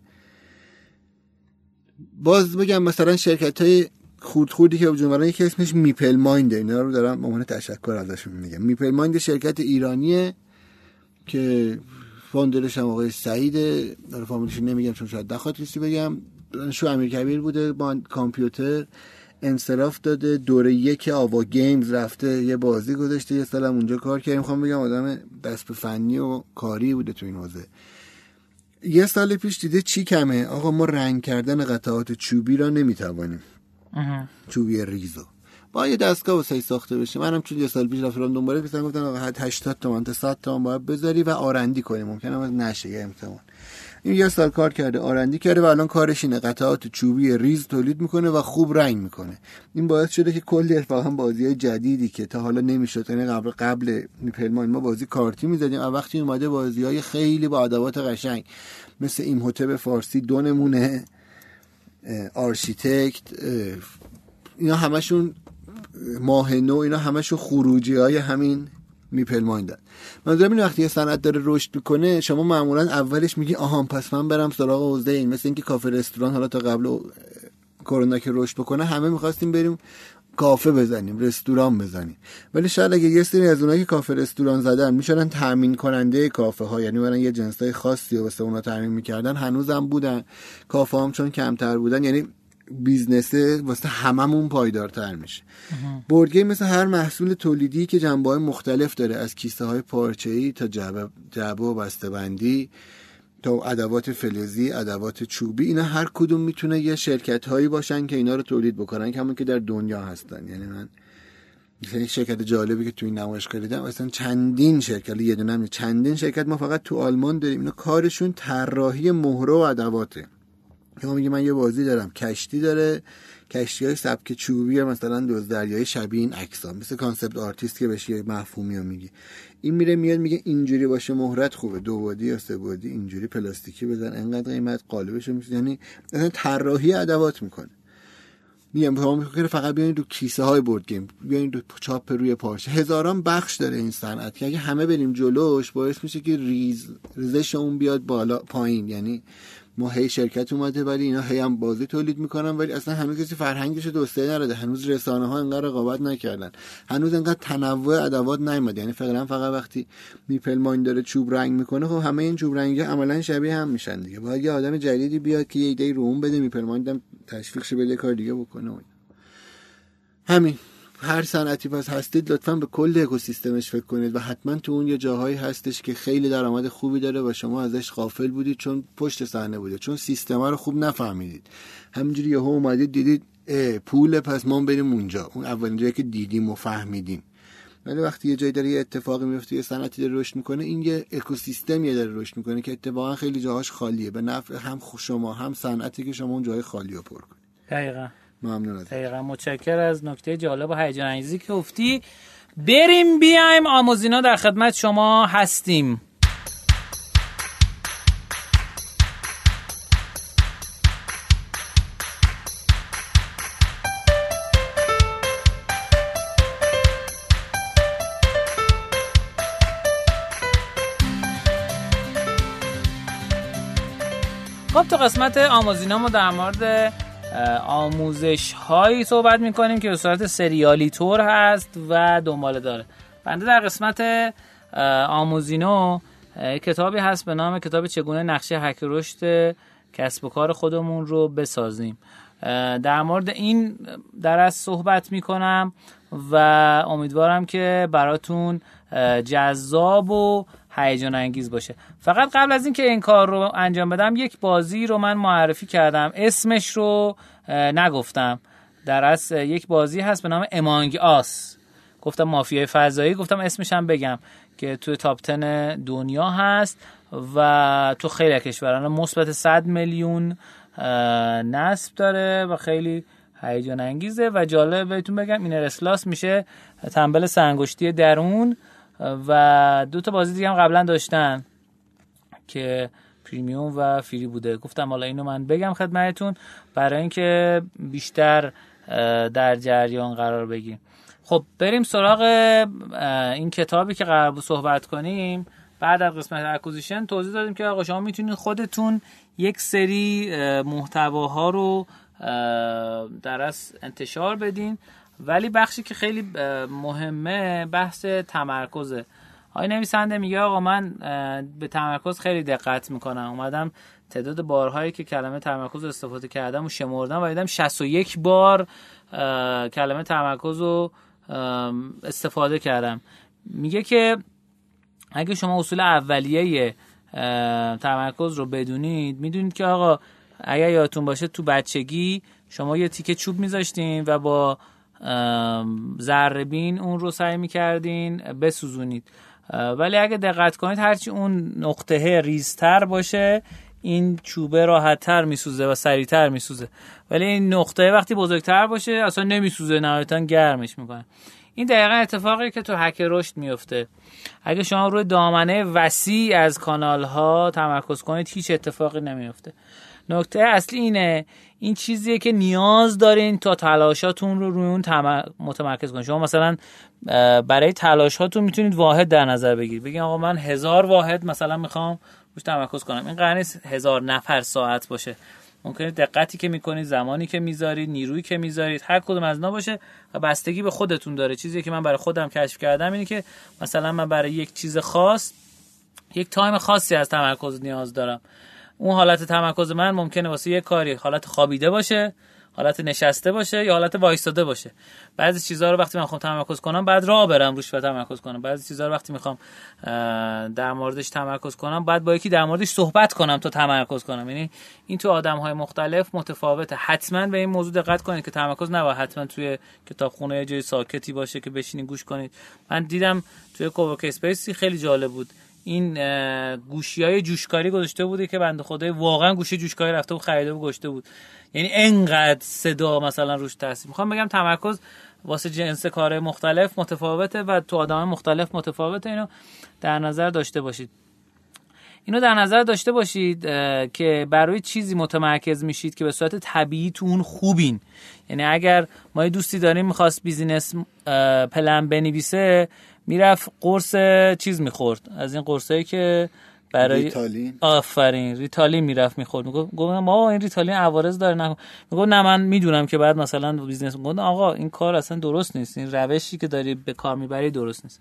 باز بگم مثلا شرکت های خود خودی که وجود یکی اسمش میپل مایند. اینا رو دارم به تشکر ازشون میگم. میپل مایند شرکت ایرانیه که founder ش هم آقای سعیده. داره فامیلش نمیگم چون شاید نخواد کسی بگم. شو امیر کبیر بوده با کامپیوتر انصراف داده دوره یک آوا گیمز رفته یه بازی گذاشته یه سالم اونجا کار کرد. می‌خوام بگم آدم دست به فنی و کاری بوده تو این حوزه. یه سال پیش دیده چی کمه؟ آقا ما رنگ کردن قطعات چوبی را نمی‌توانیم. چوبی ریزو. با یه دستگاه واسه ساخته بشه. منم چون یه سال پیش رفتم دنباله گفتم گفتن آقا 80 تومن تا 100 تومن باید بذاری و آرندی کنی ممکنه نشه یه امتحان. این یه سال کار کرده آرندی کرده و الان کارش اینه. قطعات چوبی ریز تولید می‌کنه و خوب رنگ می‌کنه. این باعث شده که کلی اتفاقا بازی جدیدی که تا حالا نمی‌شد یعنی قبل قبل میپلمان ما بازی کارتی می‌زدیم و وقتی اومده بازی های خیلی با ادوات قشنگ. مثل این فارسی دو نمونه آرشیتکت اینا همشون ماه نو اینا همشون خروجی های همین میپل مایندن منظورم این وقتی یه صنعت داره رشد می‌کنه شما معمولا اولش میگی آها پس من برم سراغ حوزه این. مثل اینکه کافه رستوران حالا تا قبل کرونا که رشد بکنه همه می‌خواستیم بریم کافه بزنیم رستوران بزنیم. ولی شاید اگه یه سری از اونایی که کافه رستوران زدن می‌شدن تامین کننده کافه ها یعنی برن یه جنسای خاصی رو واسه اونا تامین می‌کردن. هنوزم بودن. کافه هم چون کمتر بودن. یعنی بیزنسه واسه هممون پایدارتر میشه. بورد مثل هر محصول تولیدی که جنبه های مختلف داره از کیسه های پارچه ای تا جعبه, و بندی تا ادوات فلزی ادوات چوبی اینا هر کدوم می‌تونه یه شرکت هایی باشن که اینا رو تولید بکنن همون که در دنیا هستن. یعنی من مثلا یک شرکت جالبی که تو این نمایشگاه دیدم اصلا چندین شرکت یه دونه چندین شرکت ما فقط تو آلمان داریم. اینا کارشون طراحی مهره و ادواته که میگه من یه بازی دارم. کشتی داره. کشتی های سبک چوبی مثلا دوز دریای شبیه این مثل concept artist که بهش یه مفهومی رو میگی. این میره میاد میگه اینجوری باشه مهرت خوبه. دو body یا سه body اینجوری پلاستیکی بزن. انقدر قیمت قالبش رو یعنی مثلا طراحی ادوات می‌کنه. میگم میگم فقط بیاین دو کیسه های board game بیاین دو چاپ روی پارچه. هزاران بخش داره این صنعت که اگه همه بریم جلوش باعث میشه که ریز ریزش اون بیاد بالا پایین. یعنی ما هی شرکت اومده ولی اینا هی هم بازی تولید می‌کنن ولی اصلا هنوز کسی فرهنگش توسعه نرده. هنوز رسانه ها انقدر رقابت نکردن. هنوز انقدر تنوع ادوات نیومده یعنی فعلا فقط وقتی میپل ماین داره چوب رنگ می‌کنه خب همه این چوب رنگی عملا شبیه هم میشن دیگه. باید یه آدم جدیدی بیاد که یه ایده رو اون بده میپل ماین تشویقش به کار دیگه بکنه همین. هر صنعتی پس هستید لطفا به کل اکوسیستمش فکر کنید و حتما تو اون یه جاهایی هستش که خیلی درآمد خوبی داره و شما ازش غافل بودید چون پشت صحنه بوده چون سیستم رو خوب نفهمیدید. همینجوری یهو اومدید دیدید پول پس ما بریم اونجا. اون اولین جایی که دیدیم و فهمیدیم. ولی وقتی یه جایی داره یه اتفاقی میفته یه صنعتی داره رشد می‌کنه این یه اکوسیستمی داره رشد می‌کنه که اتفاقا خیلی جاهاش خالیه. به نفع هم شما هم صنعتی که شما اون جای خالی رو پر کنید. دقیقا. ممنون دقیقا متشکر از نکته جالب و هیجان انگیزی که گفتی. بریم بیایم آموزینا در خدمت شما هستیم. خب تو قسمت آموزینا ما در مورد آموزش هایی صحبت می‌کنیم که به صورت سریالی طور هست و دنباله داره. بنده در قسمت آموزینو کتابی هست به نام کتاب چگونه نقشه حک رشد کسب و کار خودمون رو بسازیم. در مورد این در از صحبت می‌کنم و امیدوارم که براتون جذاب و هیجان انگیز باشه. فقط قبل از اینکه این کار رو انجام بدم یک بازی رو من معرفی کردم. اسمش رو نگفتم. در از یک بازی هست به نام امانگ آس گفتم مافیای فضایی گفتم اسمش هم بگم که توی تاپ تن دنیا هست و تو خیلی کشوران مثبت 100 میلیون نصب داره و خیلی هیجان انگیزه. و جالب بهتون بگم این اسلاس میشه تنبل سنگشتی درون. و دو تا بازی دیگه هم قبلا داشتن که پریمیوم و فری بوده. گفتم حالا اینو من بگم خدمتتون برای اینکه بیشتر در جریان قرار بگیم خب بریم سراغ این کتابی که قرار بود صحبت کنیم. بعد از قسمت اکوزیشن توضیح دادیم که آقا شما می‌تونید خودتون یک سری محتواها رو در انتشار بدین. ولی بخشی که خیلی مهمه بحث تمرکزه. آقای نویسنده میگه آقا من به تمرکز خیلی دقت می‌کنم. اومدم تعداد بارهایی که کلمه تمرکز استفاده کردم و شمردم و دیدم 61 بار کلمه تمرکز رو استفاده کردم. میگه که اگه شما اصول اولیه تمرکز رو بدونید می‌دونید که آقا اگر یادتون باشه تو بچگی شما یه تیکه چوب میذاشتین و با ذربین اون رو سعی می‌کردین بسوزونید. ولی اگه دقت کنید هرچی اون نقطه ریزتر باشه این چوبه راحتتر میسوزه و سریعتر میسوزه. ولی این نقطه وقتی بزرگتر باشه اصلا نمیسوزه نهایتا گرمش می‌کنه. این دقیقا اتفاقی که تو حک رشد میفته اگه شما روی دامنه وسیع از کانال ها تمرکز کنید هیچ اتفاقی نمیفته نکته اصلی اینه این چیزیه که نیاز دارین تا تلاشاتون رو روی اون متمرکز کنید شما مثلا برای تلاشاتون می‌تونید واحد در نظر بگیرید. بگید آقا من هزار واحد مثلا می‌خوام روش تمرکز کنم. این قرار نیست هزار نفر ساعت باشه. ممکنه دقتی که می‌کنید زمانی که می‌ذارید نیرویی که می‌ذارید هر کدوم از اینا باشه و بستگی به خودتون داره. چیزی که من برای خودم کشف کردم اینه که مثلا من برای یک چیز خاص یک تایم خاصی از تمرکز نیاز دارم. اون حالت تمرکز من ممکنه واسه یه کاری حالت خوابیده باشه حالت نشسته باشه یا حالت وایستاده باشه. بعضی چیزها رو وقتی من می‌خوام تمرکز کنم بعد راه برم روش و تمرکز کنم. بعضی چیزها رو وقتی می‌خوام در موردش تمرکز کنم بعد با یکی در موردش صحبت کنم تا تمرکز کنم. یعنی این تو آدم های مختلف متفاوته. حتما به این موضوع دقت کنید که تمرکز نباید حتما توی کتابخونه یه جای ساکتی باشه که بشینید گوش کنید. من دیدم توی کوورک اسپیسی خیلی جالب بود. این گوشی های جوشکاری گذاشته بوده که بنده خدای واقعا گوشی جوشکاری رفته و خریده و گشته بود. یعنی انقدر صدا مثلا روش تاثیر. می‌خوام بگم تمرکز واسه جنس کار مختلف متفاوته و تو آدم مختلف متفاوته. اینو در نظر داشته باشید. اینو در نظر داشته باشید که برای چیزی متمرکز میشید که به صورت طبیعی تو اون خوبین. یعنی اگر ما یه دوستی داریم می‌خواست business plan بنویسه می‌رفت قرص چیز می‌خورد. از این قرصایی که برای ریتالین. آفرین ریتالین می‌رفت می‌خورد. می‌گفت ما این ریتالین عوارض داره نه می‌گفت نه من می‌دونم که بعد مثلا business می‌گفت آقا این کار اصلا درست نیست. این روشی که داری به کار می‌بری درست نیست.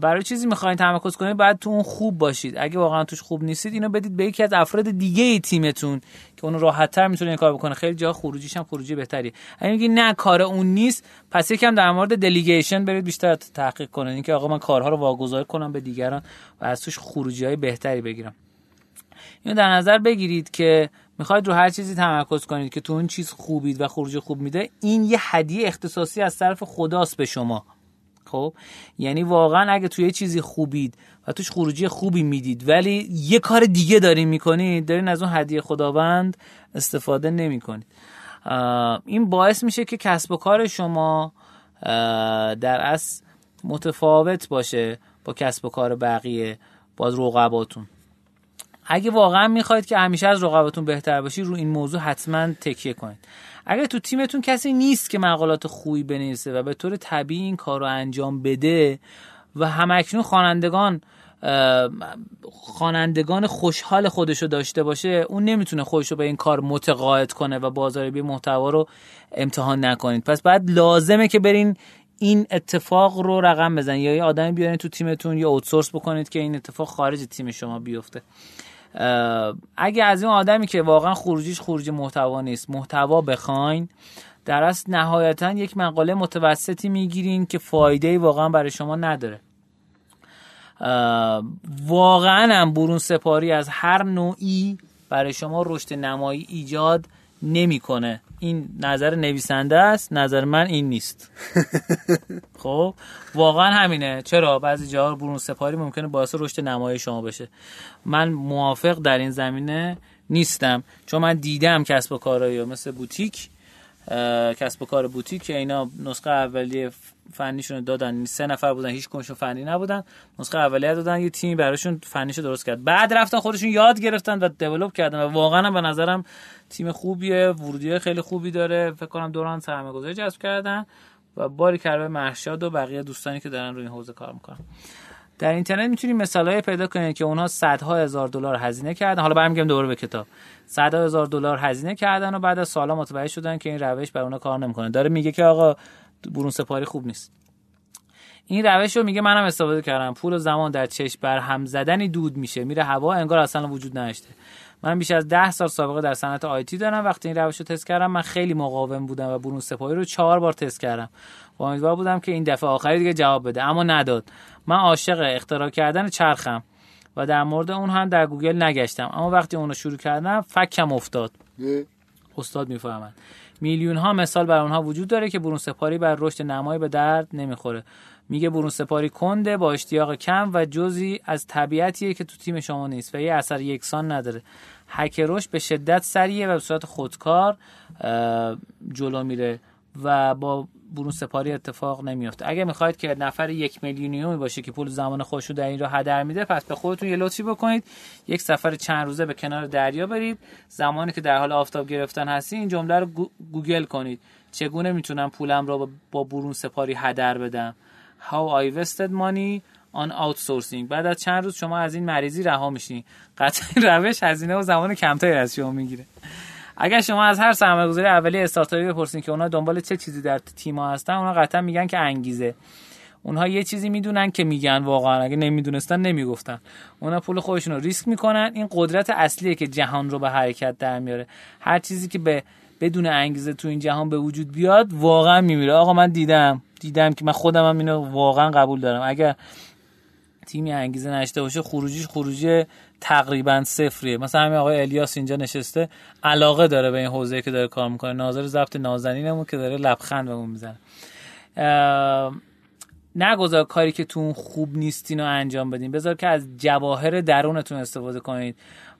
برای چیزی می‌خواین تمرکز کنید باید تو اون خوب باشید. اگه واقعا توش خوب نیستید اینو بدید به یکی از افراد دیگه ای تیمتون که اون راحت تر می‌تونه این کار بکنه. خیلی جا خروجیش هم خروجی بهتری اگه میگی نه کار اون نیست پس یکم در مورد دلیگیشن برید بیشتر تحقیق کنید. اینکه آقا من کارها رو واگذار کنم به دیگران و از توش خروجی های بهتری بگیرم. اینو در نظر بگیرید که می‌خواید رو هر چیزی تمرکز کنید که تو اون چیز خوبید و خروج خوب میده این یه هدیه اختصاصی از طرف خداست به شما. خب؟ یعنی واقعا اگه توی چیزی خوبید و توش خروجی خوبی می‌دید ولی یه کار دیگه دارین می‌کنید دارین از اون هدیه خداوند استفاده نمی‌کنید. این باعث میشه که کسب و کار شما در اصل متفاوت باشه با کسب و کار بقیه باز رقباتون. اگه واقعا می‌خواید که همیشه از رقباتون بهتر باشی رو این موضوع حتما تکیه کنید. اگر تو تیمتون کسی نیست که مقالات خوبی بنویسه و به طور طبیعی این کار رو انجام بده و همکنون خوانندگان خوانندگان خوشحال خودشو داشته باشه اون نمی‌تونه خودشو به این کار متقاعد کنه و بازاریابی محتوا رو امتحان نکنید. پس بعد لازمه که برین این اتفاق رو رقم بزنید یا یه آدمی بیارین تو تیمتون یا اوتسورس بکنید که این اتفاق خارج تیم شما بیفته. اگه از این آدمی که واقعا خروجیش خروجی محتوا نیست محتوا بخواین در اصل نهایتا یک مقاله متوسطی می‌گیرین که فایده واقعا برای شما نداره. واقعا هم برون سپاری از هر نوعی برای شما رشد نمایی ایجاد نمی‌کنه. این نظر نویسنده است نظر من این نیست. خب واقعا همینه. چرا؟ بعضی جاها برون سپاری ممکنه باعث رشد نمایی شما بشه. من موافق در این زمینه نیستم. چون من دیدم کسب و کارایی مثل بوتیک کسب و کار بوتیک که اینا نسخه اولیه فنیشون دادن. سه نفر بودن هیچ کنشون فنی نبودن. نسخه اولیه دادن یه تیمی براشون فنیشو درست کرد. بعد رفتن خودشون یاد گرفتن و دیولپ کردن و واقعا به نظرم تیم خوبیه ورودی خیلی خوبی داره. فکر کنم دوران سرمایه‌گذاری جذب کردن و باری کرده مرشاد و بقیه دوستانی که دارن روی این حوزه کار می‌کنن. در اینترنت می‌تونید مثالای پیدا کنید که اونها صدها هزار دلار هزینه کردن. حالا برمیگردم دوباره به کتاب. صدها هزار دلار هزینه کردن و بعد از سالا متوجه شدن که این روش بر اونها کار نمی‌کنه. داره میگه که آقا برون سپاری خوب نیست. این روش رو میگه منم استفاده کردم. پول و زمان در چشم بر هم زدنی دود میشه. میره هوا انگار اصلا وجود نداشته. من بیش از ده سال سابقه در صنعت آیتی دارم. وقتی این روش رو تست کردم من خیلی مقاوم بودم و برون سپاری رو چهار بار تست کردم. و امیدوار بودم که این دفعه آخری دیگه جواب بده. اما نداد. من عاشق اختراع کردن چرخم و در مورد اون هم در گوگل نگشتم. اما وقتی اون رو شروع کردم فکم افتاد. استاد می‌فهمند میلیون ها مثال بر اونها وجود داره که برون سپاری بر رشد نمایی به درد نمی‌خوره. میگه برون سپاری کنده با اشتیاق کم و جزی از طبیعتیه که تو تیم شما نیست و یه اثر یکسان نداره. حک رشد به شدت سریه و به صورت خودکار جلو میره. و با برون سپاری اتفاق نمیافته. اگه می‌خواید که نفر یک میلیونیومی باشه که پول زمان خوشو در این رو هدر میده پس به خودتون یه لطفی بکنید. یک سفر چند روزه به کنار دریا برید. زمانی که در حال آفتاب گرفتن هستی این جمله رو گوگل کنید. چگونه می‌تونم پولم رو با برون سپاری هدر بدم؟ How I wasted money on outsourcing. بعد از چند روز شما از این مریضی رها میشین. قطعا روش هزینه و زمان کمتری از شما می‌گیره. اگر شما از هر سرمایه‌گذاری اولیه استارتاپی بپرسین که اونا دنبال چه چیزی در تیم هستن اونا قطعا میگن که انگیزه. اونها یه چیزی می‌دونن که میگن واقعا. اگه نمی‌دونستن نمی‌گفتن. اونا پول خودشون رو ریسک می‌کنن. این قدرت اصلیه که جهان رو به حرکت در میاره. هر چیزی که به بدون انگیزه تو این جهان به وجود بیاد واقعا میمیره. آقا من دیدم. دیدم که من خودم هم اینو واقعا قبول دارم. اگر تیمی انگیزه نشته باشه خروجیش خروجی تقریبا صفریه. مثلا همین آقای الیاس اینجا نشسته علاقه داره به این حوزه که داره کار می‌کنه. ناظر ضبط نازنینمون که داره لبخند بهمون می‌زنه نگذار کاری که تو خوب نیستین رو انجام بدین بذار که از جواهر درونتون استفاده کنید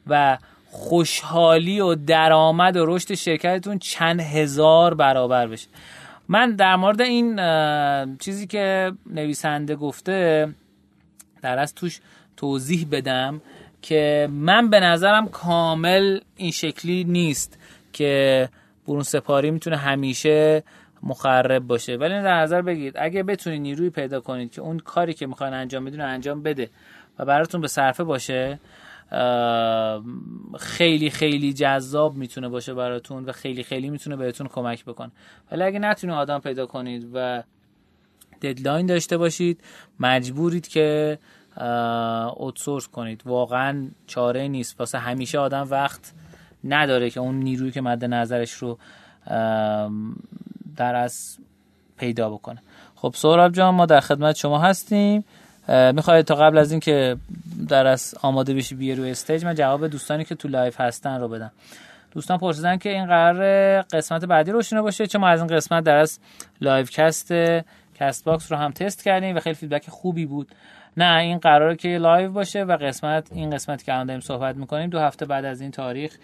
و خوشحالی و درآمد و رشد شرکتتون چند هزار برابر بشه. من در مورد این چیزی که نویسنده گفته در از توش توضیح بدم. که من به نظرم کامل این شکلی نیست که برون سپاری می‌تونه همیشه مخرب باشه. ولی در نظر بگیرید اگه بتونید نیروی پیدا کنید که اون کاری که می‌خواین انجام بدین انجام بده و براتون به صرفه باشه خیلی خیلی جذاب می‌تونه باشه براتون و خیلی خیلی می‌تونه بهتون کمک بکنه. ولی اگه نتونید آدم پیدا کنید و ددلاین داشته باشید مجبورید که اوتسورس کنید. واقعا چاره نیست. واسه همیشه آدم وقت نداره که اون نیروی که مد نظرش رو در از پیدا بکنه. خب سهراب جان ما در خدمت شما هستیم. می‌خواید تا قبل از اینکه در از آماده بشی بیه روی استیج من جواب دوستانی که تو لایف هستن رو بدم. دوستان پرسیدن که این قرار قسمت بعدی روشنه باشه چون ما از این قسمت در از لایو کست کست باکس رو هم تست کردیم و خیلی فیدبک خوبی بود. نه این قراره که لایو باشه و قسمت این قسمت که الان داریم صحبت می‌کنیم دو هفته بعد از این تاریخ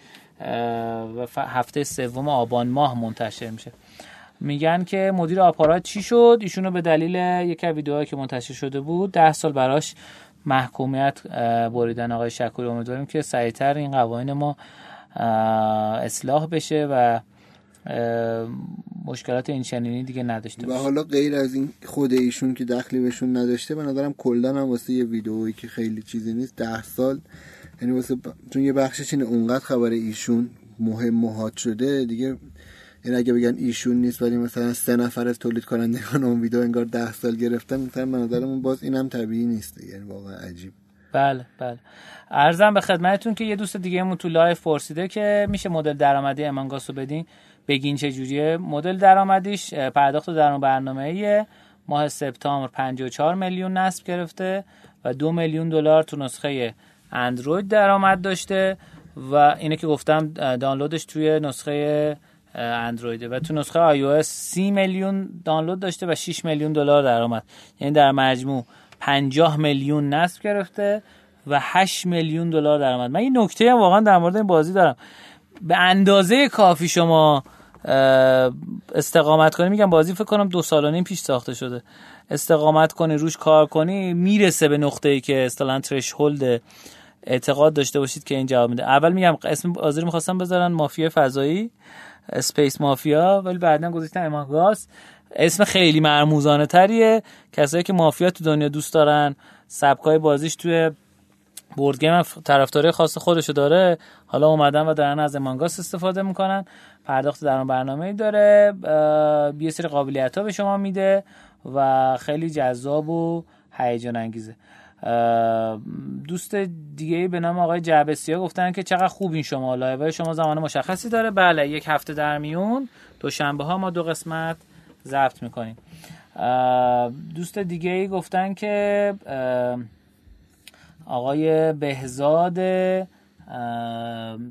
و هفته سوم آبان ماه منتشر میشه. میگن که مدیر آپارات چی شد؟ ایشونو به دلیل یک ویدیوهایی که منتشر شده بود ده سال براش محکومیت بریدن آقای شکوری امیدواریم که سریعتر این قوانین ما اصلاح بشه و مشکلات این چنینی دیگه نداشته باشه. و حالا غیر از این خود ایشون که دخلی بهشون نداشته به نظرم کلا هم واسه یه ویدئویی که خیلی چیزی نیست ده سال. یعنی واسه چون یه بخشش اینه اونقدر خبر ایشون مهم مهات شده دیگه این اگه بگن ایشون نیست ولی مثلا سه نفر از تولید کنندگان اون ویدیو انگار ده سال گرفتن مثلا به نظرمون باز اینم طبیعی نیست یعنی واقعا عجیب. بله بله. ارزم به خدمتتون که یه دوست دیگه مون تو لایف پرسیده که میشه مدل درآمدی امانگاسو بدین. بگین چه جوریه. مدل درآمدیش پرداخت در برنامه ماه سپتامبر 54 میلیون نصب گرفته و دو میلیون دلار تو نسخه اندروید درآمد داشته و اینه که گفتم دانلودش توی نسخه اندرویده و تو نسخه آی او 30 میلیون دانلود داشته و 6 میلیون دلار درآمد. یعنی در مجموع 50 میلیون نصب گرفته و 8 میلیون دلار درآمد. من این نکته هم واقعا در مورد این بازی دارم. به اندازه کافی شما استقامت کنی میگم بازی فکر کنم دو سال و نیم پیش ساخته شده. استقامت کنی روش کار کنی می‌رسه به نقطه ای که اصطلاحا threshold اعتقاد داشته باشید که این جواب میده. اول میگم اسم بازی می‌خواستم بذارن مافیا فضایی اسپیس مافیا ولی بعدا گذاشتن امانگاس اسم خیلی مرموزانه تریه. کسایی که مافیا تو دنیا دوست دارن سبکای بازیش توی board game طرفدارای خاص خودشو داره. حالا اومدن و دارن از امانگاس استفاده می‌کنن. پرداخت در اون برنامه داره یه سری قابلیت ها به شما میده و خیلی جذاب و هیجان انگیزه. دوست دیگه به نام آقای جعبسی ها گفتن که چقدر خوب این شما لایو شما زمان مشخصی داره. بله یک هفته در میون دوشنبه ها ما دو قسمت ضبط می‌کنیم. دوست دیگه ای گفتن که آقای بهزاد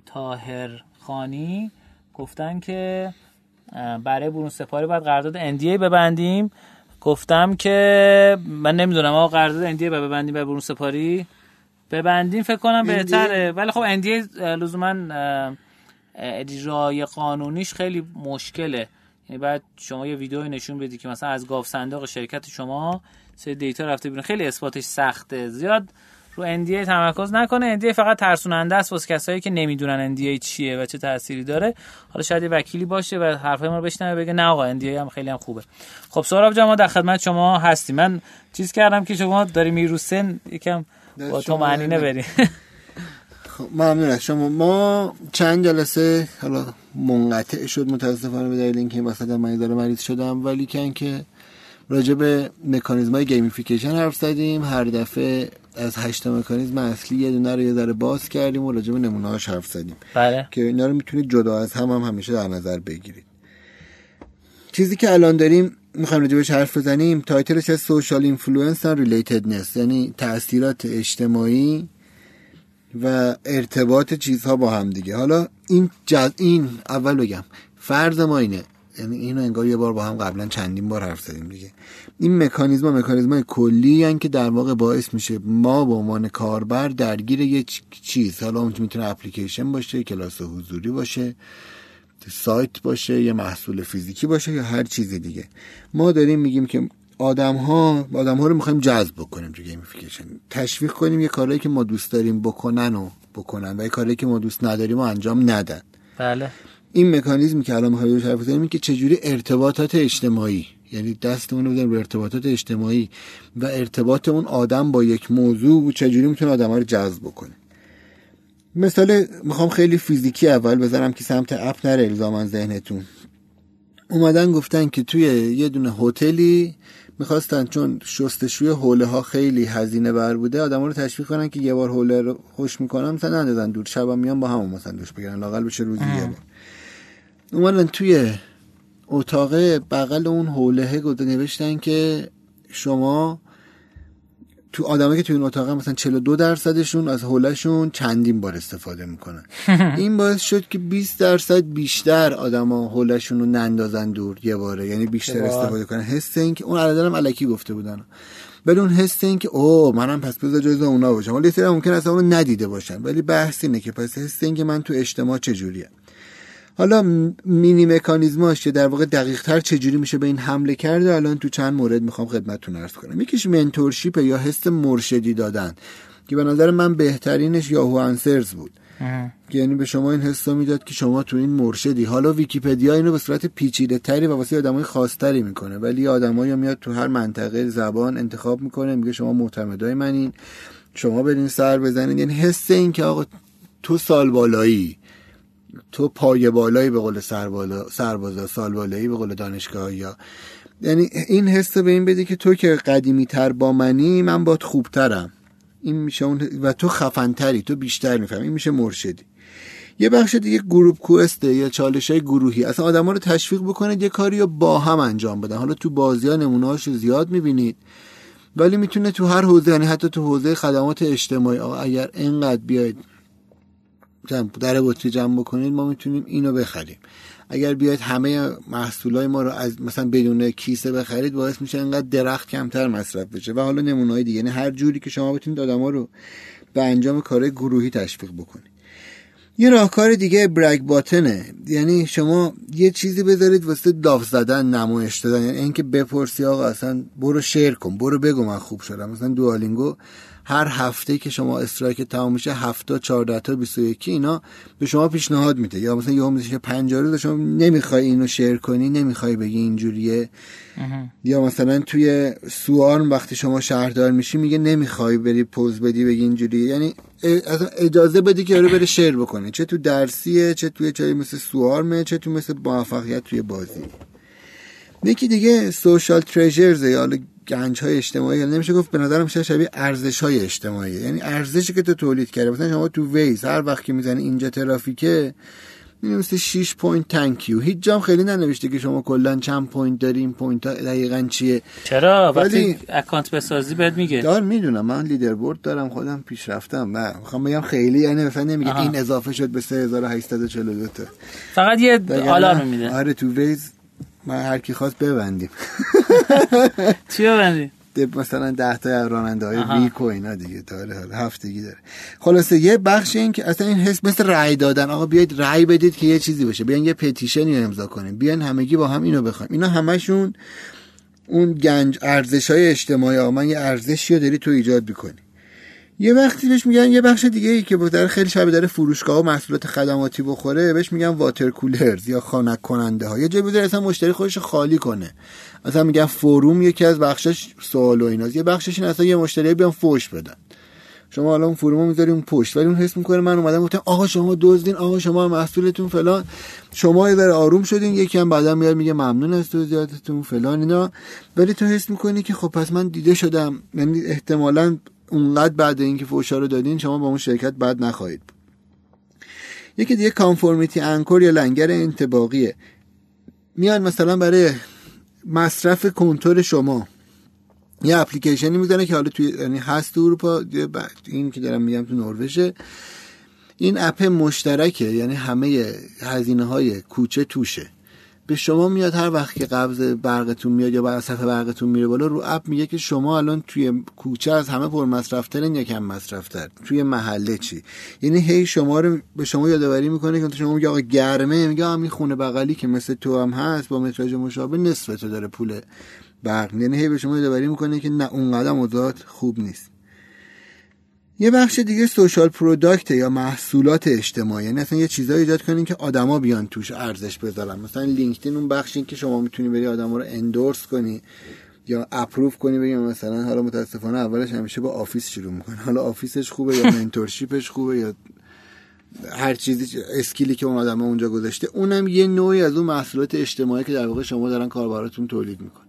تاهر خانی گفتن که برای برون سپاری باید قرارداد اندی ببندیم. گفتم که من نمی‌دونم آقا قرارداد اندی ببندیم برای برون سپاری؟ ببندیم فکر کنم بهتره. ولی خب اندی لزوما اجرای قانونیش خیلی مشکله. یعنی بعد شما یه ویدیو نشون بدی که مثلا از گاف صندوق شرکت شما سه دیتا رفته بیرون. خیلی اثباتش سخته. زیاد رو NDA تمرکز نکنه. NDA فقط ترسوننده است واسه کسایی که نمی‌دونن NDA چیه و چه تأثیری داره. حالا شاید یه وکیلی باشه و حرفای ما رو بشنوه بگه نه آقا NDA هم خیلی هم خوبه. خب سهراب جان ما در خدمت شما هستیم. من چیز کردم که شما داری میرو سن یکم با تو معنی بریم خب ممنون از شما ما چند جلسه حالا منقطع شد متاسفانه به دلیل اینکه مثلا من داره مریض شدم. ولی که راجع به مکانیزم های گیمیفیکیشن حرف زدیم. هر دفعه از هشت مکانیزم اصلی یه دونه رو یه ذره باز کردیم و راجع به نمونه هاش حرف زدیم. بله. که اینا رو می‌تونید جدا از هم هم همیشه در نظر بگیرید. چیزی که الان داریم می‌خوایم راجع بهش حرف بزنیم title ش از social influence و relatedness یعنی تاثیرات اجتماعی و ارتباط چیزها با هم دیگه. حالا این جز این اول بگم. فرض ما اینه یعنی اینو انگار یه بار با هم قبلا چندین بار حرف زدیم. دیگه این مکانیزم مکانیزم کلی هن که در واقع باعث میشه ما به عنوان کاربر درگیر یه چیز. حالا اون می‌تونه اپلیکیشن باشه کلاس حضوری باشه سایت باشه یه محصول فیزیکی باشه یا هر چیز دیگه. ما داریم میگیم که آدم ها آدم ها رو می‌خوایم جذب بکنیم تو gamification تشویق کنیم یه کارهایی که ما دوست داریم بکنن و بکنن و یه کارهایی که ما دوست نداریم و انجام ندن. بله. این مکانیزمی که الان می‌خوایم حرف بزنیم که چجوری ارتباطات اجتماعی یعنی دستمون رو به ارتباطات اجتماعی و ارتباط اون آدم با یک موضوع چجوری می‌تونه آدم ها رو جذب بکنه؟ مثال می‌خوام خیلی فیزیکی اول بذارم که سمت اپ نره الزاما ذهنتون. اومدن گفتن که توی یه دونه هتلی می‌خواستن چون شستشوی حوله ها خیلی هزینه بر بوده آدم رو تشویق کنن که یه بار حوله رو خوش می‌کنن مثلا نندازن دور شب میان با همون مثلا دوش بگیرن لاقل بشه روزی یه بار. اومدن توی اتاق بغل اون حوله گفته نوشتن که شما تو آدمایی که تو این اتاق مثلا 42 درصدشون از حولشون چندین بار استفاده می‌کنن. این باعث شد که 20 درصد بیشتر آدما حولشون رو نندازن دور یه باره یعنی بیشتر استفاده کنن. حس این که اون عددم الکی گفته بودن. ولی اون حس این که او منم پس بذار جزء اونا باشم. ولی سری ممکن اصلا اونو ندیده باشن ولی بحث اینه که پس حس این که من تو اجتماع چجوریه حالا مینی مکانیزماش که در واقع دقیق تر چجوری میشه به این حمله کرده الان تو چند مورد می‌خوام خدمتتون عرض کنم. یکیش منتورشیپ یا حس مرشدی دادن که به نظر من بهترینش یاهو انسرز بود. که یعنی به شما این حس می‌داد که شما تو این مرشدی. حالا ویکیپدیا اینو به صورت پیچیده تری و واسه آدمای خاصتری می‌کنه ولی آدمایی میاد تو هر منطقه زبان انتخاب می‌کنه میگه شما معتمدای منین شما برین سر بزنید یعنی حس این که آقا تو سال بالایی تو پای بالایی به قول سربالا سربازا سال بالایی به قول دانشگاه یا یعنی این حس به این بده که تو که قدیمی تر با منی من باد خوبترم. این میشه اون و تو خفنتری تو بیشتر می‌فهمی. این میشه مرشدی. یه بخش دیگه گروپ کوسته یا چالش های گروهی. اصلا آدما رو تشویق بکنید یه کاری رو با هم انجام بدن. حالا تو بازی ها نمونه زیاد می‌بینید. ولی می‌تونه تو هر حوزه یعنی حتی تو حوزه خدمات اجتماعی اگر انقدر بیاید در بطری جمع بکنید ما می‌تونیم اینو بخریم. اگر بیاید همه محصولای ما رو از مثلا بدون کیسه بخرید باعث میشه انقدر درخت کمتر مصرف بشه و حالا نمونه‌های دیگه. یعنی هر جوری که شما بتونید آدما رو به انجام کار گروهی تشویق بکنید. یه راهکار دیگه برگ باتنه یعنی شما یه چیزی بذارید واسه داف زدن نمایش دادن یعنی اینکه بپرسی آقا اصلا برو شیر کن برو بگو من خوب شدم. مثلا دوالینگو هر هفته که شما استرایک تمام میشه هفته 14 تا 21 اینا به شما پیشنهاد میده. یا مثلا یه میشه 50 روز شما نمی‌خوای اینو شیر کنی نمی‌خوای بگی اینجوریه. یا مثلا توی سوارم وقتی شما شهردار میشی میگه نمی‌خوای بری پوز بدی بگی اینجوریه. یعنی اجازه بدی که رو بره share بکنی چه تو درسیه چه توی چه مثل Swarm ه چه تو مثل موفقیت توی بازی. یکی دیگه social treasures یا گنج های اجتماعی یعنی نمیشه گفت به نظرم میشه شبیه ارزش های اجتماعی. یعنی ارزشی که تو تولید کرده مثلا شما تو Waze هر وقت که می‌زنی اینجا ترافیکه مثل 6 point thank you هیچ جام خیلی ننوشته که شما کلا چند point داری این point دقیقا چیه. چرا؟ وقتی اکانت بسازی بهت میگه. دار می‌دونم. من leaderboard دارم خودم پیش رفتم نه می‌خوام بگم خیلی یعنی مثلا نمیگه این اضافه شد به 3842 تا. فقط یه آلارم میده. آره تو Waze ما هر کی خواست ببندیم. چی ببندیم مثلا ده تا راننده های week و اینا دیگه داره هفتگی داره. خلاصه یه بخش این که اصلا این حس مثل رأی دادن. آقا بیاید رأی بدید که یه چیزی بشه. بیان یه petition ی امضا کنیم. بیان همگی با هم اینو بخوایم. اینا همشون اون گنج ارزش های اجتماعی. آقا من یه ارزشی رو داری تو ایجاد بکنی یه وقتی بهش میگن یه بخش دیگه ای که در خیلی شبه داره فروشگاه و محصولات خدماتی بخوره بهش میگن واتر کولرز یا خانک کننده ها یه جایی بوده اصلا مشتری خودش خالی کنه. مثلا میگن فروم یکی از بخشش سوال و ایناست. یه بخشش این اصلا یه مشتری بیان فوش بدن. شما حالا اون فرومو می‌ذاری اون پشت. ولی اون حس می‌کنه من اومدم گفتم آقا شما دزدین آقا شما محصولتون فلان. شما یه آروم شدین یکی هم بعدا میاد میگه ممنون از توضیحاتتون فلان اینا. ولی تو حس می‌کنی که خب پس من دیده شدم. یعنی احتمالاً اونقدر بعد اینکه فوشا رو دادین شما با اون شرکت بعد نخواهید بود. یکی دیگه کانفورمیتی انکور یا لنگر انتباقیه. میان مثلا برای مصرف کنتور شما. یه اپلیکیشنی می‌زنه که حالا توی یعنی هست تو اروپا این که دارم میگم تو نروژه. این اپ مشترکه یعنی همه هزینه های کوچه توشه. به شما میاد هر وقت که قبض برقتون میاد یا صفحه برقتون میره بالا رو اپ میگه که شما الان توی کوچه از همه پر مصرفترین یا کم مصرفتر توی محله چی؟ یعنی هی شما رو به شما یادآوری می‌کنه که شما میگه آقا گرمه میگه همین خونه بغلی که مثل تو هم هست با متراژ مشابه نصف تو داره پول برق. یعنی هی به شما یادآوری می‌کنه که نه اون قدم خوب نیست. یه بخش دیگه social product یا محصولات اجتماعی. یعنی اصلا یه چیزایی ایجاد کنین که آدما بیان توش ارزش بذارن. مثلا LinkedIn اون بخشی که شما می‌تونی بری آدما رو endorse کنی یا approve کنی بگیم مثلا حالا متاسفانه اولش همیشه با Office شروع می‌کنه. حالا Office ش خوبه یا mentorship ش خوبه یا هر چیزی skill ی که اون آدم اونجا گذاشته. اونم یه نوعی از اون محصولات اجتماعی که در واقع شما دارن کاربراتون تولید میکن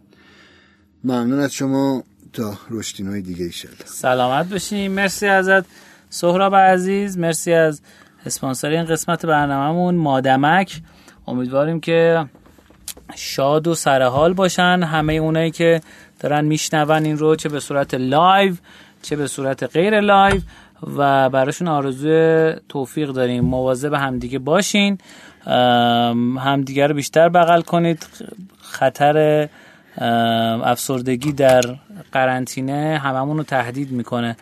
ممنون از شما. تا رشدینوی دیگه ایشالله سلامت باشیم مرسی ازت. سهراب عزیز مرسی از اسپانسر این قسمت برنامهمون. مادمک امیدواریم که شاد و سرحال باشن. همه اونایی که دارن میشنون این رو چه به صورت live چه به صورت غیر live و براشون آرزوی توفیق داریم. مواظب همدیگه باشین. همدیگه رو بیشتر بغل کنید. خطر افسردگی در قرنطینه هممون رو تهدید می‌کنه.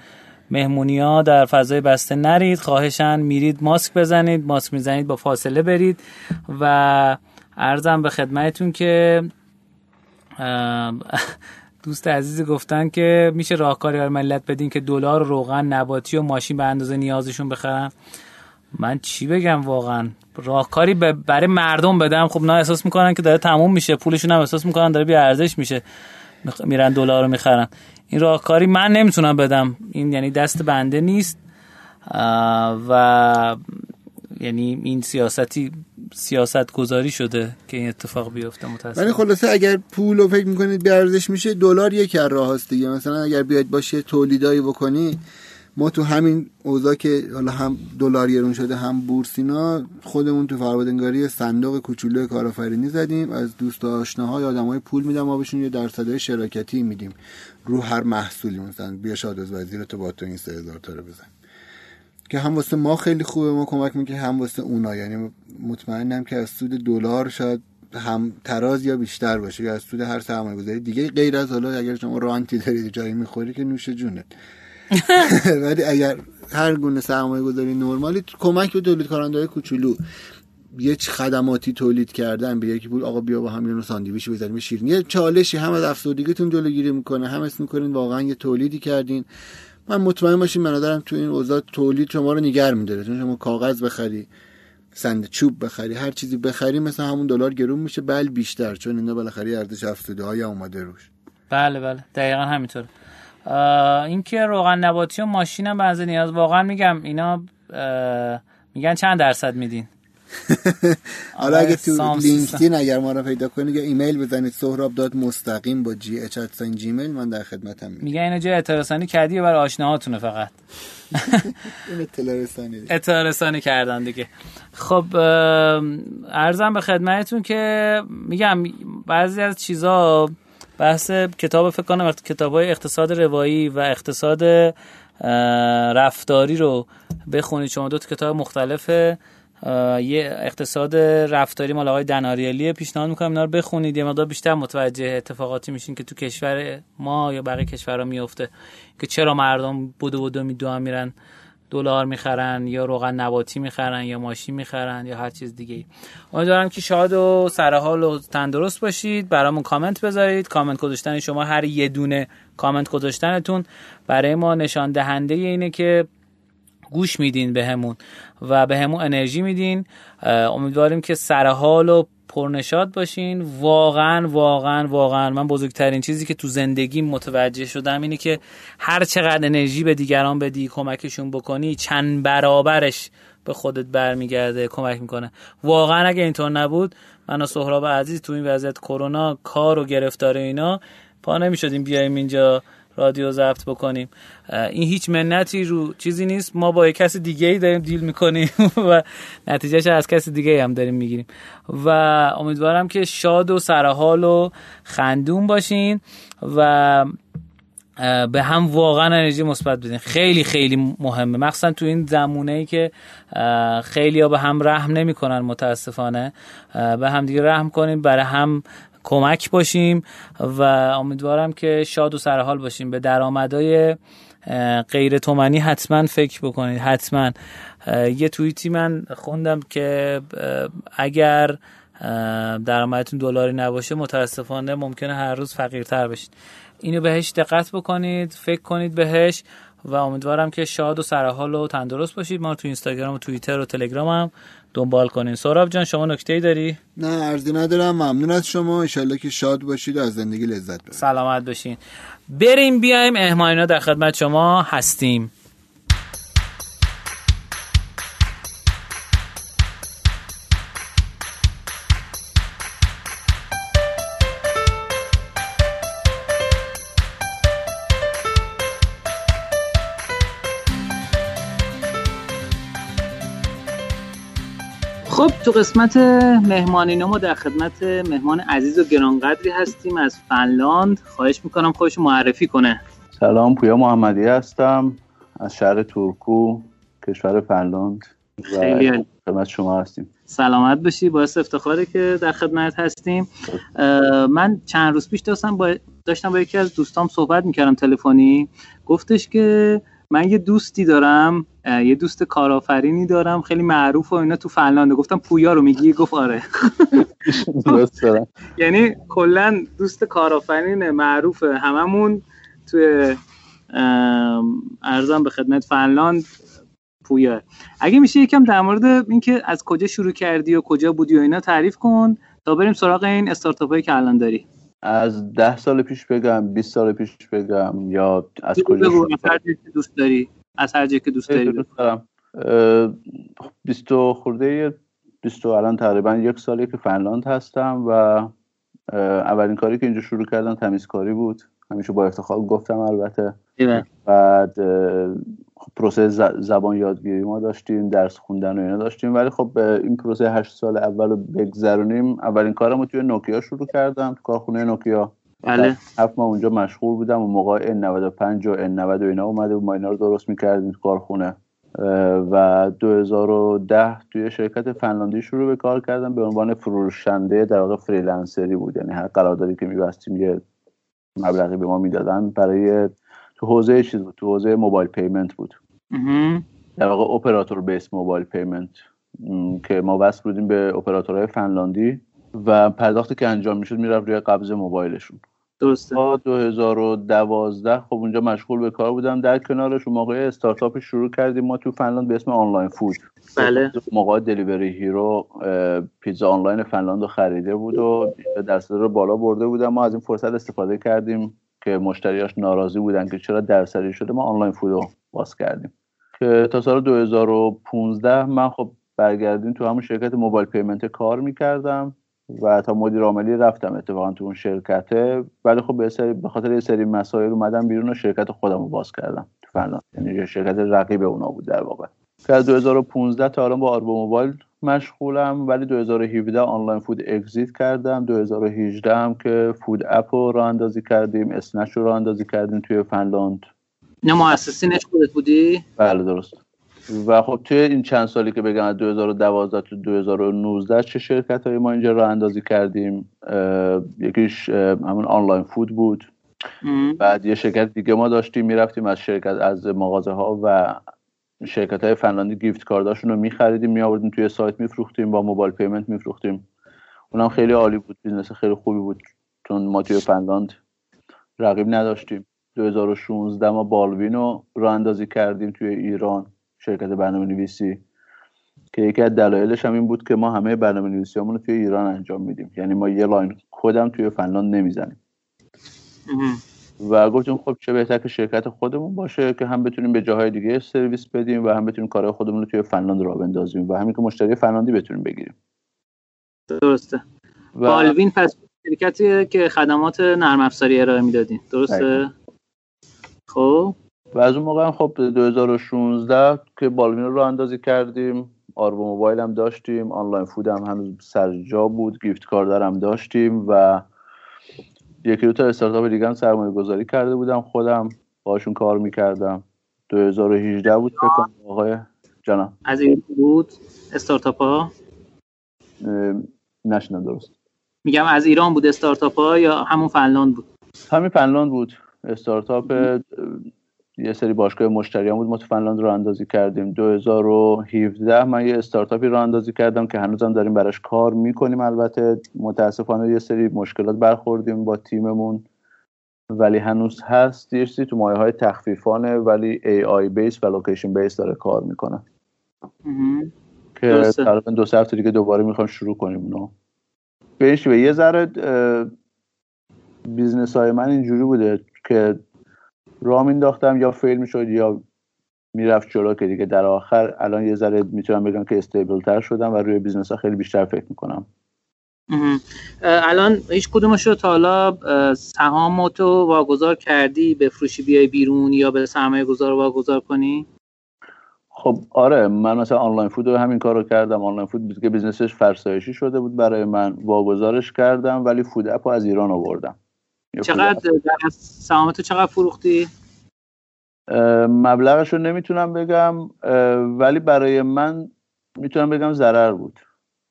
مهمونی ها در فضای بسته نرید خواهشن میرید ماسک بزنید ماسک می‌زنید با فاصله برید و ارزم به خدمتتون که دوست عزیزی گفتن که میشه راهکاری برای ملت بدین که دلار روغن نباتی و ماشین به اندازه نیازشون بخرن. من چی بگم واقعا؟ راهکاری برای مردم بدم. خب نه احساس می‌کنن که داره تموم میشه. پولشون هم احساس می‌کنن داره بی ارزش میشه. میرن دلار رو می‌خرن. این راهکاری من نمی‌تونم بدم. این یعنی دست بنده نیست. و یعنی این سیاستی سیاست گذاری شده که این اتفاق بیفته متاسفانه. ولی خلاصه اگر پول رو فکر می‌کنید ارزش میشه دلار یک راه هست دیگه. مثلا اگر بیاید باشه تولیدایی بکنی ما تو همین اوضاع که حالا هم دلار گرون شده هم بورسینا خودمون تو فرآوردنگاری صندوق کوچولو کارآفرینی زدیم. از دوست آشناهای آدمای پول میدم ما بهشون یه درصدای شراکتی میدیم. رو هر محصولی مثلا بیا شاد از وزیر تو با تو این 3000 تا رو بزن. که هم واسه ما خیلی خوبه ما کمک می‌کنه هم واسه اونا. یعنی مطمئنم که از سود دلار شاید هم تراز یا بیشتر باشه. یا از سود هر سرمایه گذاری دیگه غیر از حالا اگر شما رانتی دارید جایی می‌خوری که نوش جونت. ولی اگر هر گونه سرمایه گذاری نرمالی کمک به تولید کننده کوچولو. یه خدماتی تولید کردن به یکی بود آقا بیا با هم یه ساندویچ بزنیم شیرینی. یه چالشی هم از افسردگیتون جلوگیری می‌کنه هم اسم می‌کنین واقعا یه تولیدی کردین. من مطمئن باشین من تو این اوضاع تولید شما رو نگر میداره. چون شما کاغذ بخری سند چوب بخری هر چیزی بخری مثلا همون دلار گرون میشه بل بیشتر. چون اینا بالاخره ارزش افزوده های اومده روش. بله بله. دقیقا همینطور اینکه روغن نباتی و ماشین هم نیاز. واقعا میگم اینا میگن چند درصد میدین؟ حالا اگه تو لینکدین اگر ما رو پیدا کنید یا ایمیل بزنید سهراب داد مستقیم با جی اچ جیمیل من در خدمتم میگن اینو جای اطلاع کردی برای آشناهاتونه فقط. این اطلاع رسانی کردن دیگه. خب ارزم به خدمتتون که میگم بعضی از چیزا بحث کتاب فکر کنم کتاب های اقتصاد روایی و اقتصاد رفتاری رو بخونید. شما دو تا کتاب مختلف یه اقتصاد رفتاری مال آقای دناریالی پیشنهاد می‌کنم اینا رو بخونید. یه مقدار بیشتر متوجه اتفاقاتی میشین که تو کشور ما یا بقیه کشورها میفته که چرا مردم بودو بودو میدو میرن. دلار می‌خرن یا روغن نباتی می‌خرن یا ماشین می‌خرن یا هر چیز دیگه امیدوارم که شاد و سرحال و تندرست باشید. برامون کامنت بذارید. کامنت گذاشتن شما هر یه دونه کامنت گذاشتنتون برای ما نشان دهنده اینه که گوش میدین بهمون و بهمون به انرژی میدین. امیدواریم که سرحال و پرنشاد باشین. واقعا واقعا واقعا من بزرگترین چیزی که تو زندگی متوجه شدم اینه که هر چقدر انرژی به دیگران بدی کمکشون بکنی چند برابرش به خودت برمیگرده کمک می‌کنه. واقعا اگه اینطور نبود من و سهراب عزیز تو این وضعیت کرونا کار و گرفتار اینا پا نمی‌شدیم بیایم اینجا رادیو ضبط بکنیم. این هیچ منتی رو چیزی نیست. ما با کسی دیگه ای داریم دیل می‌کنیم و نتیجهش از کسی دیگه هم داریم می‌گیریم. و امیدوارم که شاد و سرحال و خندون باشین و به هم واقعا انرژی مثبت بدین. خیلی خیلی مهمه. مخصوصا تو این زمونه ای که خیلی ها به هم رحم نمی‌کنن متاسفانه. به هم دیگه رحم کنیم برای هم کمک باشیم و امیدوارم که شاد و سرحال باشیم. به درآمدهای غیر تومنی حتما فکر بکنید حتما. یه توییتی من خوندم که اگر درآمدتون دلاری نباشه متاسفانه ممکنه هر روز فقیرتر بشید. اینو بهش دقت بکنید فکر کنید بهش و امیدوارم که شاد و سرحال و تندرست باشید. ما تو اینستاگرام و توییتر و تلگرام هم دنبال کنین. سوراب جان شما نکته داری؟ نه ارزی ندارم. ممنون از شما. انشالله که شاد باشید و از زندگی لذت ببرید. سلامت باشین. بریم بیایم اهماینا در خدمت شما هستیم. تو قسمت مهمانی ما در خدمت مهمان عزیز و گرانقدری هستیم. از فنلاند خواهش می‌کنم خودش معرفی کنه. سلام پویا محمدی هستم. از شهر تورکو کشور فنلاند. خیلی خدمت شما هستیم. سلامت باشی. باعث افتخاره که در خدمت هستیم. من چند روز پیش داشتم با داشتم با یکی از دوستام صحبت می‌کردم تلفنی. گفتش که من یه دوستی دارم. یه دوست کارآفرینی دارم خیلی معروف و اینا تو فنلانده گفتم پویا رو میگی؟ گفت آره. یعنی کلا دوست کارآفرین معروف هممون توی ارزم به خدمت فنلاند پویا. اگه میشه یکم در مورد اینکه از کجا شروع کردی و کجا بودی و اینا تعریف کن تا بریم سراغ این استارتاپ هایی که الان داری. از ده سال پیش بگم 20 سال پیش بگم یا از کجا شروع دوست داری. از هر جایی که دوست داری دوست دارم. 20 خورده 20 الان تقریبا یک سالی که فنلاند هستم و اولین کاری که اینجا شروع کردم تمیزکاری بود. همیشه با افتخار گفتم البته. بعد خب پروسه زبان یادگیری ما داشتیم درس خوندن و اینا داشتیم. ولی خب این پروسه هشت سال اول رو بگذرونیم. اولین کارم رو توی نوکیا شروع کردم. تو کارخونه نوکیا. بله. هفت ماه اونجا مشغول بودم و موقع N95 و N90 و اینا اومده و ما اینا رو درست می‌کردیم تو کارخونه. و 2010 توی شرکت فنلاندی شروع به کار کردم. به عنوان فروشنده در واقع freelancer ی بود. یعنی هر قراردادی که میبستیم یه مبلغی به ما می‌دادن برای تو حوزه چیز بود. تو حوزه mobile payment بود. در واقع operator based mobile payment که ما وصل بودیم به اپراتورهای فنلاندی و پرداختی که انجام می‌شد می‌رفت روی قبض موبایلشون. درسته. تا 2012 خب اونجا مشغول به کار بودم. در کنارش اون موقع استارتاپ شروع کردیم. ما تو فنلاند به اسم Online Food. بله. موقع Delivery Hero Pizza Online فنلاند رو خریده بود و درصد رو بالا برده بودم. ما از این فرصت استفاده کردیم که مشتریاش ناراضی بودن که چرا درصدی شده. ما Online Food رو باز کردیم. که تا سال 2015 من خب برگردیم تو همون شرکت mobile payment کار می‌کردم. و تا مدیر عاملی رفتم اتفاقا تو اون شرکته. ولی خب به, خاطر یه سری مسائل اومدم بیرون و شرکت خودم رو باز کردم. تو فنلاند یعنی شرکت رقیب اونا بود در واقع. که از 2015 تا الان با آربو موبایل مشغولم. ولی 2017 آنلاین فود اگزیت کردم. 2018 هم که فود اپ رو راه اندازی کردیم. اسنش رو راه اندازی کردیم توی فنلاند. نه مؤسسینش خودت بودی؟ بله درست. و خب توی این چند سالی که بگم 2012 تا 2019 چه شرکت های ما اینجا راه اندازی کردیم؟ یکیش همون آنلاین فود بود. بعد یه شرکت دیگه ما داشتیم می‌رفتیم از شرکت از مغازه ها و شرکت های فنلاندی gift card اشون رو میخریدیم میآوردیم توی سایت میفروختیم با mobile payment میفروختیم. اونم خیلی عالی بود business خیلی خوبی بود. چون ما توی فنلاند رقیب نداشتیم. 2016 ما بالوین رو راه اندازی کردیم توی ایران. شرکت برنامه نویسی که یکی از دلایلش هم این بود که ما همه برنامه نویسی رو توی ایران انجام میدیم. یعنی ما یه line code م توی فنلاند نمی‌زنیم. و گفتیم خب چه بهتر که شرکت خودمون باشه که هم بتونیم به جاهای دیگه سرویس بدیم و هم بتونیم کارهای خودمون رو توی فنلاند راه بندازیم و همین که مشتری فنلاندی بتونیم بگیریم. درسته. و... بالوین پس شرکتی که خدمات نرم افزاری ارائه می‌دادین. درسته؟ خب. و از اون موقع هم خب 2016 که بالوین رو اندازی کردیم آربو موبایل هم داشتیم آنلاین فود هم هنوز سرجا بود گیفت کاردر هم داشتیم و یکی دو تا استارتاپ دیگه هم سرمایه گذاری کرده بودم خودم باشون کار می‌کردم. 2018 بود فکر کنم آقای جانم از این بود استارتاپ ها نشنم درست. میگم از ایران بود استارتاپ ها یا همون فنلاند بود؟ همین فنلاند بود. استارتاپ یه سری باشگاه مشتریان بود. ما تو فنلاند رو اندازی کردیم. 2017 من یه استارتاپی رو اندازی کردم که هنوزم داریم براش کار می‌کنیم البته. متاسفانه یه سری مشکلات برخوردیم با تیممون. ولی هنوز هست یه تو مایه های تخفیفانه ولی AI based و location based داره کار می‌کنه. که تقریبا دو سه هفته دیگه دوباره می‌خوام شروع کنیم. اونو به یه ذره business های من اینجوری بوده که راه مینداختم یا fail می‌شد یا می‌رفت جلو که دیگه در آخر الان یه ذره می‌تونم بگم که stable تر شدم و روی business ها خیلی بیشتر فکر می‌کنم. الان هیچ کدومش رو تا حالا سهام تو واگذار کردی؟ به فروشی بیای بیرون یا به سرمایه گذار واگذار کنی؟ خب آره من مثلا Online Food رو همین کار رو کردم. Online Food که business ش فرسایشی شده بود برای من واگذارش کردم ولی Food App رو از ایران آوردم. چقدر در سهام تو چقدر فروختی؟ مبلغش رو نمی‌تونم بگم ولی برای من می‌تونم بگم ضرر بود.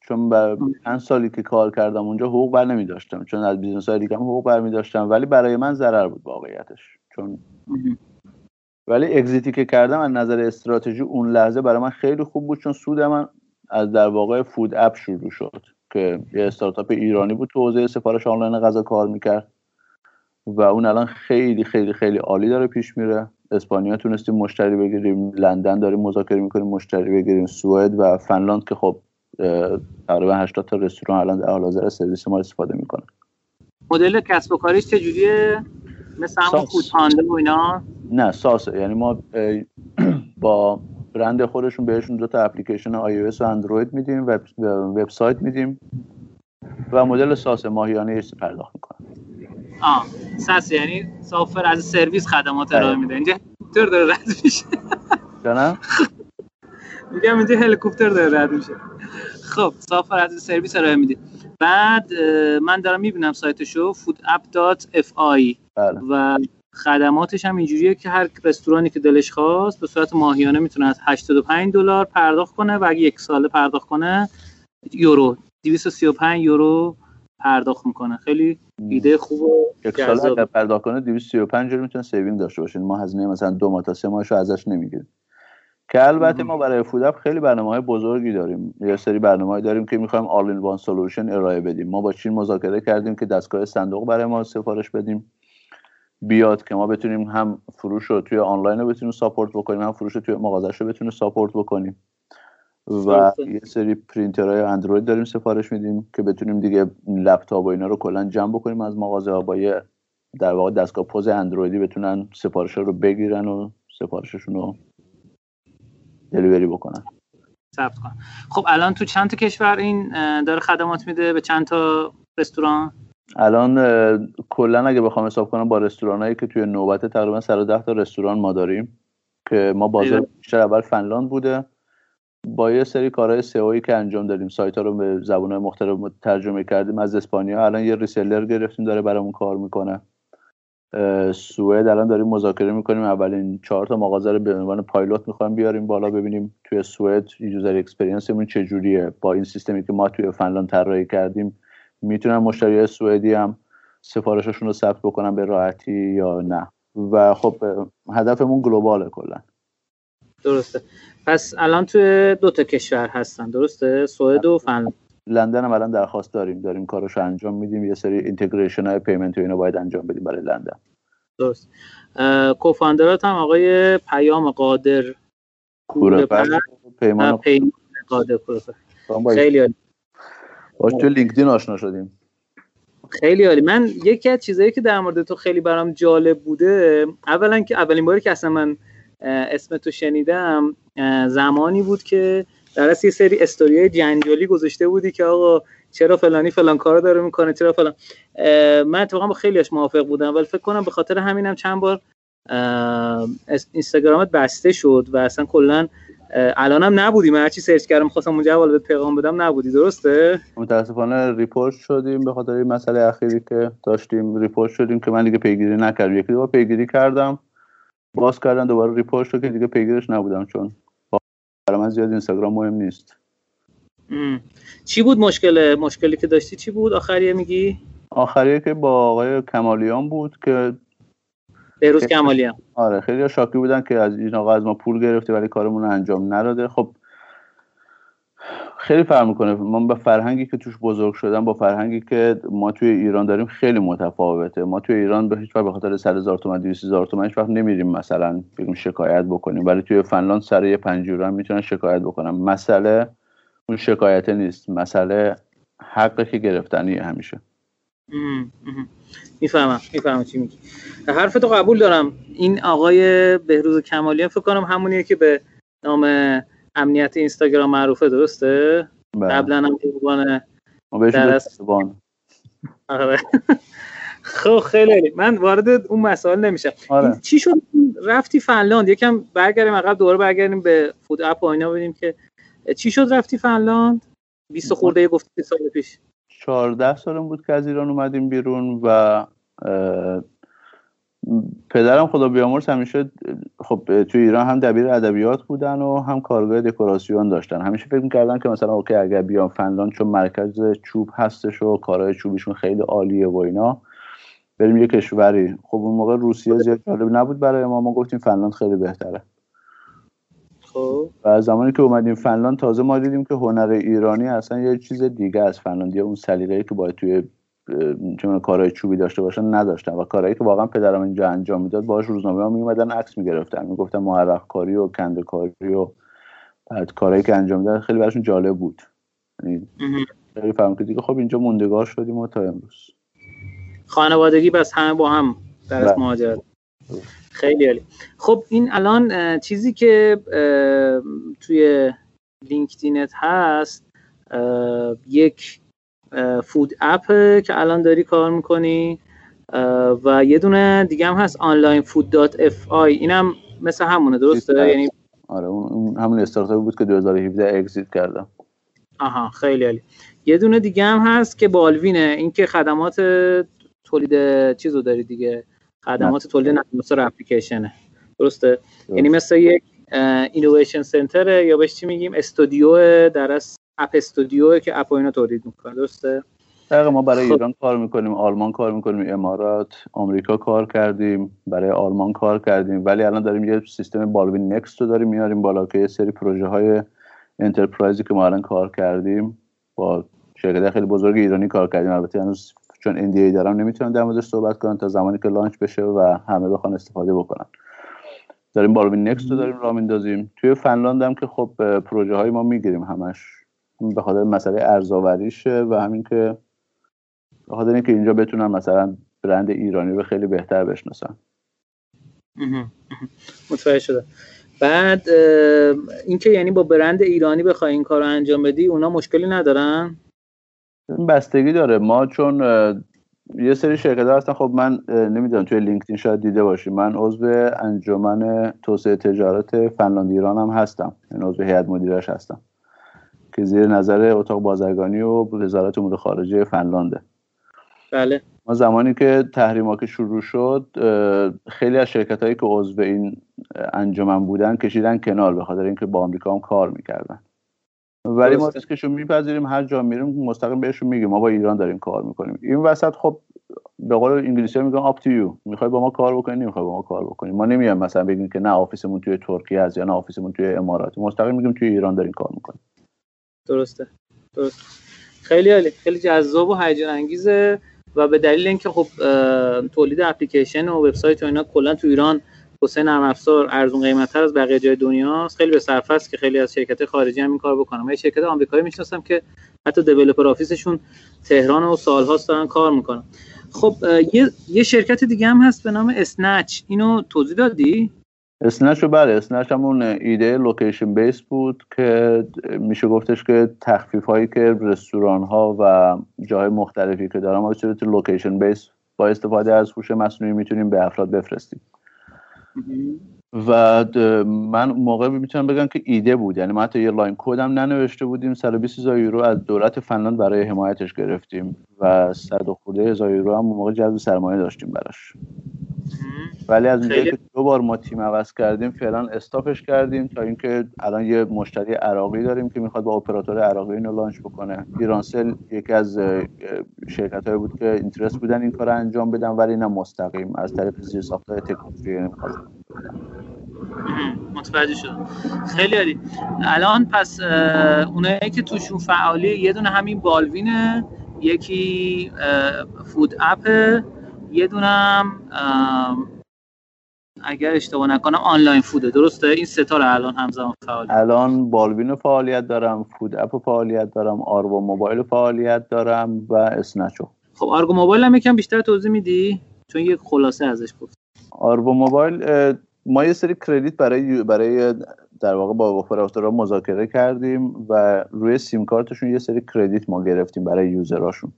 چون بر چند سالی که کار کردم اونجا حقوق بر نمی داشتم چون از business های دیگه حقوق بر می داشتم ولی برای من ضرر بود واقعیتش. چون ولی exit ی که کردم از نظر استراتژی اون لحظه برای من خیلی خوب بود چون سود من از در واقع Food App شروع شد که یه استارتاپ ایرانی بود تو حوزه سفارش آنلاین غذا کار می‌کرد. و اون الان خیلی خیلی خیلی عالی داره پیش میره. اسپانیا تونستیم مشتری بگیریم. لندن داریم مذاکره می‌کنیم مشتری بگیریم. سوئد و فنلاند که خب تقریبا 80 تا رستوران الان در حال حاضر سرویس ما استفاده می‌کنن مدل کسب و کاریش چجوریه مثل همون فود و اینا؟ نه ساسه یعنی ما با برند خودشون بهشون دو تا اپلیکیشن iOS و اندروید میدیم و وبسایت میدیم و مدل ساس ماهیانه پرداخت می‌کنن. آه ساس یعنی سافر از سرویس خدمات ارائه میده. اینجا هلیکوپتر داره رد میشه. جانم؟ میگم اینجا هلیکوپتر داره رد میشه. خب software as a service ارائه میده. بعد من دارم می‌بینم سایتشو foodapp.fi بله. و خدماتش هم اینجوریه که هر رستورانی که دلش خواست به صورت ماهیانه می‌تونه از 85 دلار پرداخت کنه و اگه یک ساله پرداخت کنه یورو 235 یورو پرداخت می‌کنه. خیلی ایده خوب و یک ساله اگر پرداخت کنه 235 یورو می‌تونه saving داشته باشه. ما هزینه مثلا دو ماه تا سه ماهشو ازش نمی‌گیریم. که البته ما برای فوداپ خیلی برنامه های بزرگی داریم. یه سری برنامه داریم که می‌خوایم all in one solution ارائه بدیم. ما با چین مذاکره کردیم که دستگاه صندوق برای ما سفارش بدیم. بیاد که ما بتونیم هم فروش رو توی آنلاین رو بتونیم support بکنیم هم فروش رو توی مغازش رو بتونیم support بکنیم. و یه سری پرینترهای اندروید داریم سفارش میدیم که بتونیم دیگه لپتاپ و اینا رو کلا جمع بکنیم از مغازه ها با یه در واقع دستگاه پوز اندرویدی بتونن سفارش رو بگیرن و سفارششون رو دلیوری بکنن. ثبت کنن. خب الان تو چند تا کشور این داره خدمات میده؟ به چند تا رستوران؟ الان کلا اگه بخوام حساب کنم با رستورانایی که توی نوبت تقریبا 110 تا رستوران ما داریم که ما بازار بیشتر اول فنلاند بوده. با یه سری کارهای سئویی که انجام دادیم سایت ها رو به زبانهای مختلف ترجمه کردیم. از اسپانیا الان یه ریسلر گرفتیم داره برامون کار می‌کنه. سوئد الان داریم مذاکره می‌کنیم. اولین چهار تا مغازه رو به عنوان پایلوت می‌خوایم بیاریم بالا ببینیم توی سوئد user experience مون چجوریه با این سیستمی که ما توی فنلاند طراحی کردیم می‌تونن مشتری سوئدی هم سفارششون رو ثبت بکنن به راحتی یا نه. و خب هدفمون global ه کلا. درسته. پس الان توی دو تا کشور هستن درسته؟ سوئد و فنلاند لندن هم الان درخواست داریم داریم کارش انجام میدیم. یه سری integration های payment و اینو باید انجام بدیم برای لندن. درست. کوفاندرات هم آقای پیام قادر. کورپر پیمان قادر کورپر خیلی عالی. باش تو لینکدین آشنا شدیم. خیلی عالی. من یکی از چیزایی که در مورد تو خیلی برام جالب بوده اولا که اولین باری که اصلا من اسم تو شنیدم زمانی بود که در یه سری استوریای جنجالی گذاشته بودی که آقا چرا فلانی فلان کارو داره می‌کنه چرا فلان. من اتفاقا با خیلیش موافق بودم ولی فکر کنم به خاطر همینم چند بار اینستاگرامت بسته شد و اصلا کلا الانم نبودی. من هرچی search کردم خواستم اونجا اول به پیغام بدم نبودی. درسته؟ متاسفانه report شدیم به خاطر این مسئله اخیری که داشتیم. report شدیم که من دیگه پیگیری نکردم. یکی دو پیگیری کردم. باز کردن دوباره report شد که دیگه پیگیرش نبودم چون برای من زیاد اینستاگرام مهم نیست. چی بود مشکل مشکلی که داشتی چی بود؟ آخریه میگی؟ آخریه که با آقای کمالیان بود که بهروز کمالیان. آره خیلی شاکی بودن که از این آقا از ما پول گرفته ولی کارمون رو انجام نداده. خب خیلی فرق می‌کنه. من با فرهنگی که توش بزرگ شدم با فرهنگی که ما توی ایران داریم خیلی متفاوته. ما توی ایران به هیچ وقت به خاطر 100 هزار تومن 200 هزار تومن هیچ وقت نمیریم مثلا بگیم شکایت بکنیم. ولی توی فنلاند سر یه 5 یورو هم می‌تونن شکایت بکنم مسئله اون شکایت نیست. مسئله حقی که گرفتنی همیشه. می‌فهمم می‌فهمم چی میگی. حرفتو قبول دارم. این آقای بهروز کمالیان فکر کنم همونیه که به نام امنیت اینستاگرام معروفه درسته؟ بله. قبلا هم عنوان ما بهش آره. خب خیلی من وارد اون مسائل نمیشم. آره. چی شد؟ رفتی فنلاند؟ یکم برگردیم عقب دوباره برگردیم به فود اپ و اینا ببینیم که چی شد رفتی فنلاند؟ 20 خورده گفتی سال پیش. 14 سالم بود که از ایران اومدیم بیرون و پدرم خدا بیامرز همیشه خب تو ایران هم دبیر ادبیات بودن و هم کارگاه دکوراسیون داشتن. همیشه فکر می‌کردن که مثلا اوکی اگر بیام فنلاند چون مرکز چوب هستش و کارهای چوبیشون خیلی عالیه و اینا بریم یه کشوری. خب اون موقع روسیه زیاد جالب نبود برای ما. ما گفتیم فنلاند خیلی بهتره. خب. و زمانی که اومدیم فنلاند تازه ما دیدیم که هنر ایرانی اصلا یه چیز دیگه از فنلاندی اون سلیقه‌ای که باید توی چون کارهای چوبی داشته باشن نداشتن و کارهایی که واقعا پدرم اینجا انجام می‌داد باهاش روزنامه ها میومدن عکس می‌گرفتن می‌گفتن محرق کاری و کنده کاری و بعد کارهایی که انجام می‌داد خیلی براشون جالب بود. یعنی خیلی فهم که دیگه خب اینجا موندگار شدیم و تا امروز. خانوادگی بس همه با هم در بله. مهاجرت. خیلی عالی. خب این الان چیزی که توی لینکدینت هست یک فود اپ که الان داری کار می‌کنی. و یه دونه دیگه هم هست Online Food dot fi اینم مثل همونه درسته. یعنی آره اون همون استارتاپی بود که 2017 exit کردم. آها خیلی عالی. یه دونه دیگه هم هست که بالوینه. این که خدمات تولید چیزو داری دیگه. خدمات تولید نرم افزار اپلیکیشنه. درسته؟ یعنی مثل یک innovation center یا بهش چی میگیم؟ استودیو در از app studio که اپ و اینا تولید می‌کنه درسته؟ دقیقا ما برای خب. ایران کار می‌کنیم آلمان کار می‌کنیم امارات آمریکا کار کردیم برای آلمان کار کردیم. ولی الان داریم یه سیستم بالوین نکست رو داریم میاریم بالا که یه سری پروژه های enterprise ی که ما الان کار کردیم با شرکت خیلی بزرگ ایرانی کار کردیم. البته هنوز چون NDA دارم نمی‌تونم در موردش صحبت کنم تا زمانی که لانچ بشه و همه بخوان استفاده بکنن. داریم بالوین نکست رو داریم راه میندازیم. توی فنلاند هم که خب پروژه های ما می‌گیریم همش. به خاطر مسئله ارزآوریشه و همین که به خاطر اینکه اینجا بتونن مثلا برند ایرانی رو خیلی بهتر بشناسن. متوجه شده بعد اینکه یعنی با برند ایرانی بخوای این کار رو انجام بدی اونا مشکلی ندارن؟ این بستگی داره. ما چون یه سری شرکت ها هستن. خب من نمی‌دونم توی لینکدین شاید دیده باشی. من عضو انجمن توسعه تجارت فنلاند ایران هم هستم. یعنی عضو هیئت مدیرش هستم. که زیر نظر اتاق بازرگانی و وزارت امور خارجه فنلانده بله. ما زمانی که تحریما که شروع شد خیلی از شرکت هایی که عضو این انجمن بودن کشیدن کنار به خاطر اینکه با آمریکا هم کار می‌کردن. ولی ما درسته. ریسکشون میپذیریم هر جا میریم مستقیم بهشون میگیم ما با ایران داریم کار می‌کنیم. این وسط خب به قول انگلیسی ها میگن آپ تو یو می‌خوای با ما کار بکنی نمی‌خوای با ما کار بکنی. ما نمیایم مثلا بگیم که نه آفیسمون توی ترکیه هست یا نه آفیسمون توی امارات. مستقیم میگیم توی ایران داریم کار می‌کنیم. درسته. درست خیلی عالی. خیلی جذاب و هیجان انگیزه و به دلیل اینکه خب تولید اپلیکیشن و وبسایت و اینا کلا تو ایران حسین نرم افزار ارزون قیمت‌تر از بقیه جای دنیاست. خیلی به صرفه است که خیلی از شرکت خارجی هم این کار بکنن. من یه شرکت آمریکایی می‌شناسم که حتی developer office شون تهران و سالهاست دارن کار می‌کنن. خب یه یه شرکت دیگه هم هست به نام اسنچ اینو توضیح دادی؟ اسنچ بله اسنچ همون ایده location base بود که میشه گفتش که تخفیف هایی که رستوران ها و جاهای مختلفی که دارن ما صورت location base با استفاده از هوش مصنوعی می‌تونیم به افراد بفرستیم. و اون موقع می‌تونم بگم که ایده بود یعنی ما حتی یه line کدم ننوشته بودیم 120 هزار یورو از دولت فنلاند برای حمایتش گرفتیم و 100 و خورده هزار یورو هم موقع جذب سرمایه داشتیم براش. ولی از اونجایی که دو بار ما تیم عوض کردیم فعلا stop ش کردیم تا اینکه الان یه مشتری عراقی داریم که می‌خواد با اپراتور عراقی اینو launch بکنه. ایرانسل یکی از شرکت هایی بود که اینترست بودن این کار رو انجام بدن ولی نه مستقیم. از طریق زیر ساختای تکنولوژی نمی‌خواد متوجه شدم. خیلی عالی. الان پس اونایی که توشون فعالی یه دونه همین بالوینه یکی فود اپه. یه دونم اگر اشتباه نکنم آنلاین فوده. درسته؟ این ستا رو الان همزمان فعال الان بالوین رو فعالیت دارم فود اپ فعالیت دارم آروا موبایل فعالیت دارم و اسنچو. خب آرگو موبایل هم یکم بیشتر توضیح میدی؟ چون یک خلاصه ازش گفت آروا موبایل ما یه سری credit برای برای در واقع با اپراتورها مذاکره کردیم و روی سیم کارتشون یه سری credit ما گرفتیم برای user اشون.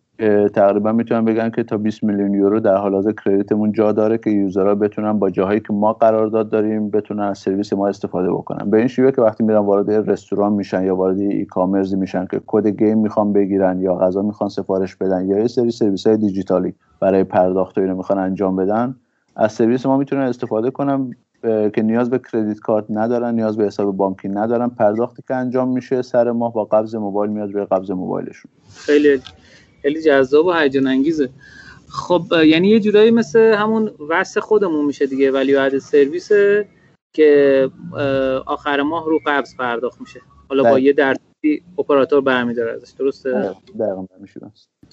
تقریبا می‌تونم بگم که تا 20 میلیون یورو در حال حاضر credit مون جا داره که user ها بتونن با جاهایی که ما قرارداد داریم بتونن از سرویس ما استفاده بکنن. به این شیوه که وقتی میرن وارد رستوران میشن یا وارد e-commerce میشن که کد game می‌خوان بگیرن یا غذا می‌خوان سفارش بدن یا یه سری سرویس های دیجیتالی برای پرداخت اینو می‌خوان انجام بدن از سرویس ما می‌تونن استفاده کنن. که نیاز به کردیت کارت ندارن نیاز به حساب بانکی ندارن پرداختی که انجام میشه سر ماه با قبض موبایل میاد روی قبض موبایلشون. خیلی خیلی جذاب و هیجان انگیزه. خب یعنی یه جورایی مثل همون وصل خودمون میشه دیگه ولی بعد سرویس که آخر ماه رو قبض پرداخت میشه. حالا با یه درصدی اپراتور برمیداره ازش درسته؟ دقیقاً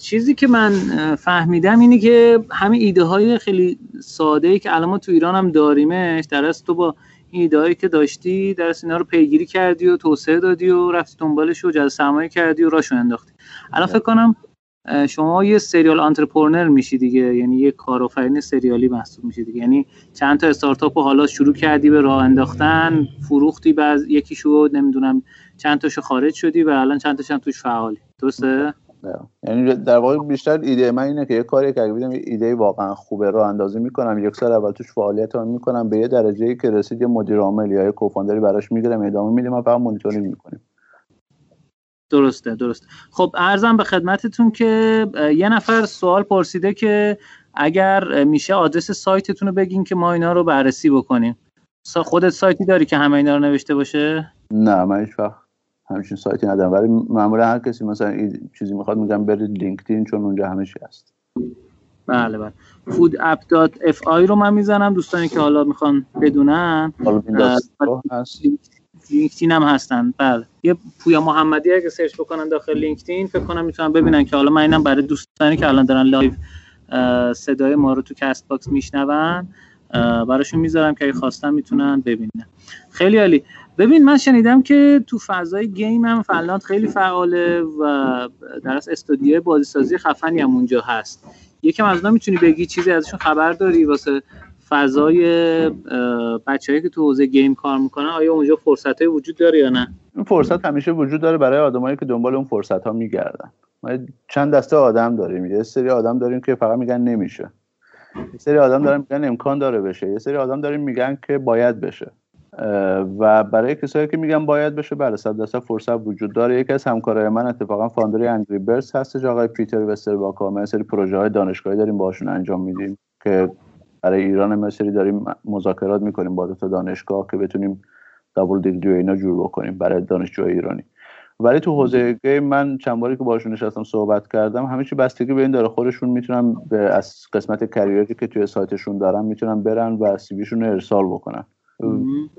چیزی که من فهمیدم اینه که همه ایده های خیلی ساده ای که الان ما تو ایران هم داریمش در تو با ایده هایی که داشتی در اینا رو پیگیری کردی و توسعه دادی و رفتی دنبالش و جذب سرمایه کردی و راشو انداختی. الان فکر کنم شما یه سریال آنترپرنر میشی دیگه یعنی یه کارآفرین سریالی محسوب میشی دیگه. یعنی چند تا استارتاپ رو حالا شروع کردی به راه انداختن فروختی بعد یکی شد نمی‌دونم چند تاشو خارج شدی و الان چند تاشم توش فعالی. درسته؟ یعنی در واقع بیشتر ایده من اینه که یه کاری که اگه بیدم ایده واقعا خوبه راه اندازی می‌کنم. یک سال اول توش فعالیت هم می‌کنم. به یه درجه ای که رسید یه مدیر عامل یا یه کوفاندری براش می‌گیرم ادامه میدیم و فقط مونیتورینگ می‌کنیم. درسته درست خب ارزم به خدمتتون که یه نفر سوال پرسیده که اگر میشه آدرس سایتتون رو بگین که ما اینا رو بررسی بکنیم. خودت سایتی داری که همه اینا رو نوشته باشه؟ نه من هیچ وقت همچین سایتی ندارم. ولی معمولا هر کسی مثلا چیزی می‌خواد میگم برید لینکدین چون اونجا همه چی هست. بله بله. foodapp.fi رو من می‌زنم. دوستانی که حالا می‌خوان بدونن لینکدین هم هستن. بله. یه پویا محمدی اگه search بکنن داخل لینکدین فکر کنم می‌تونن ببینن که حالا من اینم برای دوستانی که الان دارن live صدای ما رو تو Castbox میشنون براشون می‌ذارم که اگه خواستن می‌تونن ببینن. خیلی عالی. ببین من شنیدم که تو فضای game هم فنلاند خیلی فعاله و در از استودیو بازیسازی خفنی هم اونجا هست. یکم از اونا می‌تونی بگی چیزی ازشون خبر داری واسه فضای بچههایی که تو حوزه game کار می‌کنن؟ آیا اونجا فرصت وجود داره یا نه؟ این فرصت همیشه وجود داره برای آدمایی که دنبال اون فرصت ها میگردن. ما چند دسته آدم داریم. یه سری آدم داریم که فقط میگن نمیشه. یه سری آدم دارن میگن امکان داره بشه. یه سری آدم داریم میگن که باید بشه. و برای کسایی که میگن باید بشه بله صد درصد فرصت وجود داره. یکی از همکارای من اتفاقا فاندری انگری برس هستش آقای پیتر وسترباکا ما سری پروژه های دانشگاهی داریم باشون انجام میدیم که برای ایران ما داریم مذاکرات می‌کنیم با دو دانشگاه که بتونیم دابل دیگری اینا جور بکنیم برای دانشجوهای ایرانی. ولی تو حوزه game من چند باری که باشون نشستم صحبت کردم همه چی بستگی به این داره. خودشون می‌تونن به از قسمت career ی که توی سایتشون دارن می‌تونن برن و CV شون رو ارسال بکنن.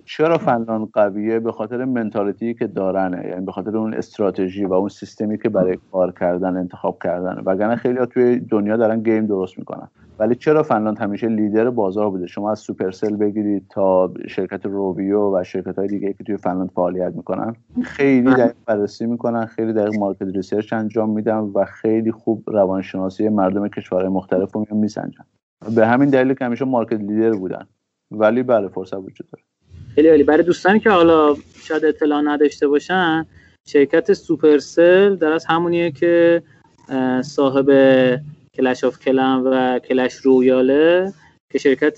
چرا فنلاند قویه؟ به خاطر mentality که دارنه. یعنی به خاطر اون استراتژی و اون سیستمی که برای کار کردن انتخاب کردن. وگرنه خیلی ها توی دنیا دارن game درست می‌کنن. ولی چرا فنلاند همیشه لیدر بازار بوده؟ شما از Supercell بگیرید تا شرکت Rovio و شرکت های دیگه که توی فنلاند فعالیت می‌کنن. خیلی دقیق بررسی می‌کنن خیلی دقیق market research انجام میدن و خیلی خوب روانشناسی مردم کشورهای مختلف رو میسنجن. به همین دلیل که همیشه market leader بودن. ولی بله فرصت وجود داره. خیلی عالی. برای دوستانی که حالا شاید اطلاع نداشته باشن شرکت Supercell در از همونیه که صاحب Clash of Clans و Clash Royale ه که شرکت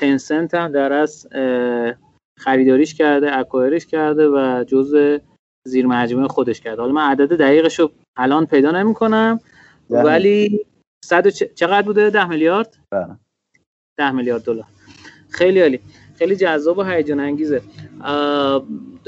Tencent هم در از خریداریش کرده اکوایرش کرده و جز زیر مجموعه خودش کرده. حالا من عدد دقیقش رو الان پیدا نمی کنم ولی صد چقدر بوده؟ ده میلیارد؟ بله. ده میلیارد دلار. خیلی عالی. خیلی جذاب و هیجان انگیزه.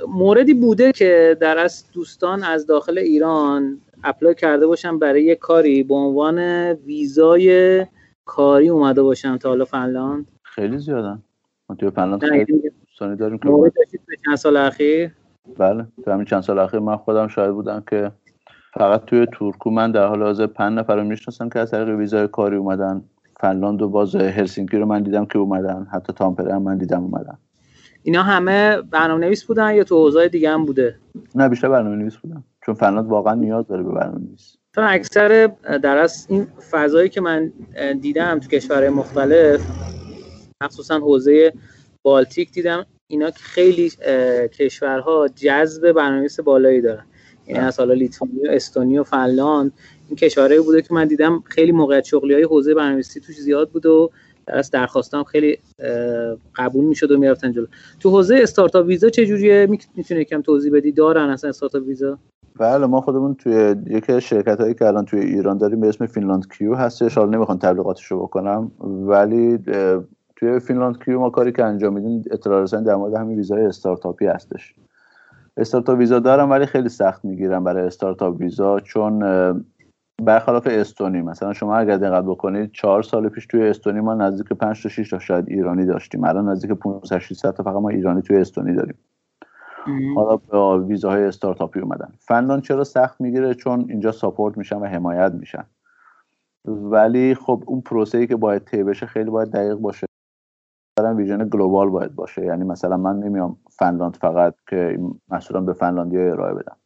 موردی بوده که در از دوستان از داخل ایران اپلای کرده باشن برای یه کاری به عنوان ویزای کاری اومده باشن تا حالا فنلاند. خیلی زیادن ما توی فنلاند خیلی دوستانی داریم که چند سال اخیر؟ بله تو همین چند سال اخیر من خودم شاهد بودم که فقط توی تورکو من در حال حاضر پنج نفر رو می‌شناسم که از طریق ویزای کاری اومدن. فنلاند و باز هلسینکی رو من دیدم که اومدن. حتی تامپره هم من دیدم اومدن. اینا همه برنامه نویس بودن یا تو حوزه دیگه هم بوده؟ نه بیشتر برنامه نویس بودن چون فنلاند واقعا نیاز داره به برنامه نویس چون اکثر در از این فضایی که من دیدم تو کشورهای مختلف مخصوصا حوزه بالتیک دیدم اینا خیلی کشورها جذب برنامه‌نویس بالایی دارن. یعنی از حالا لیتوانیا استونیا و فنلاند این کشورهایی بوده که من دیدم خیلی موقعیت شغلی های حوزه برنامه‌نویسی توش زیاد بود و از درخواستام خیلی قبول می‌شد و می‌رفتن جلو. تو حوزه استارتاپ ویزا چه جوریه؟ می‌تونه یکم توضیح بدی؟ دارن اصلا استارتاپ ویزا؟ بله ما خودمون توی یکی شرکت هایی که الان توی ایران داریم به اسم Finland Q هستش. حالا نمی‌خوام تبلیغاتش رو بکنم ولی توی Finland Q ما کاری که انجام میدیم اطلاع رسانی در مورد همین ویزای استارتاپی هستش. استارتاپ ویزا دارم ولی خیلی سخت می‌گیرم برای استارتاپ ویزا چون برخلاف استونی مثلا شما اگر دقت بکنید چهار سال پیش توی استونی ما نزدیک 5 تا 6 تا شاید ایرانی داشتیم. الان نزدیک 500 600 تا فقط ما ایرانی توی استونی داریم. حالا با ویزاهای استارتاپی اومدن. فنلاند چرا سخت می‌گیره؟ چون اینجا support میشن و حمایت میشن. ولی خب اون پروسه ای که باید طی بشه خیلی باید دقیق باشه. مثلا vision global باید باشه. یعنی مثلا من نمیام فنلاند فقط که محصولم به فنلاندی ارائه بدم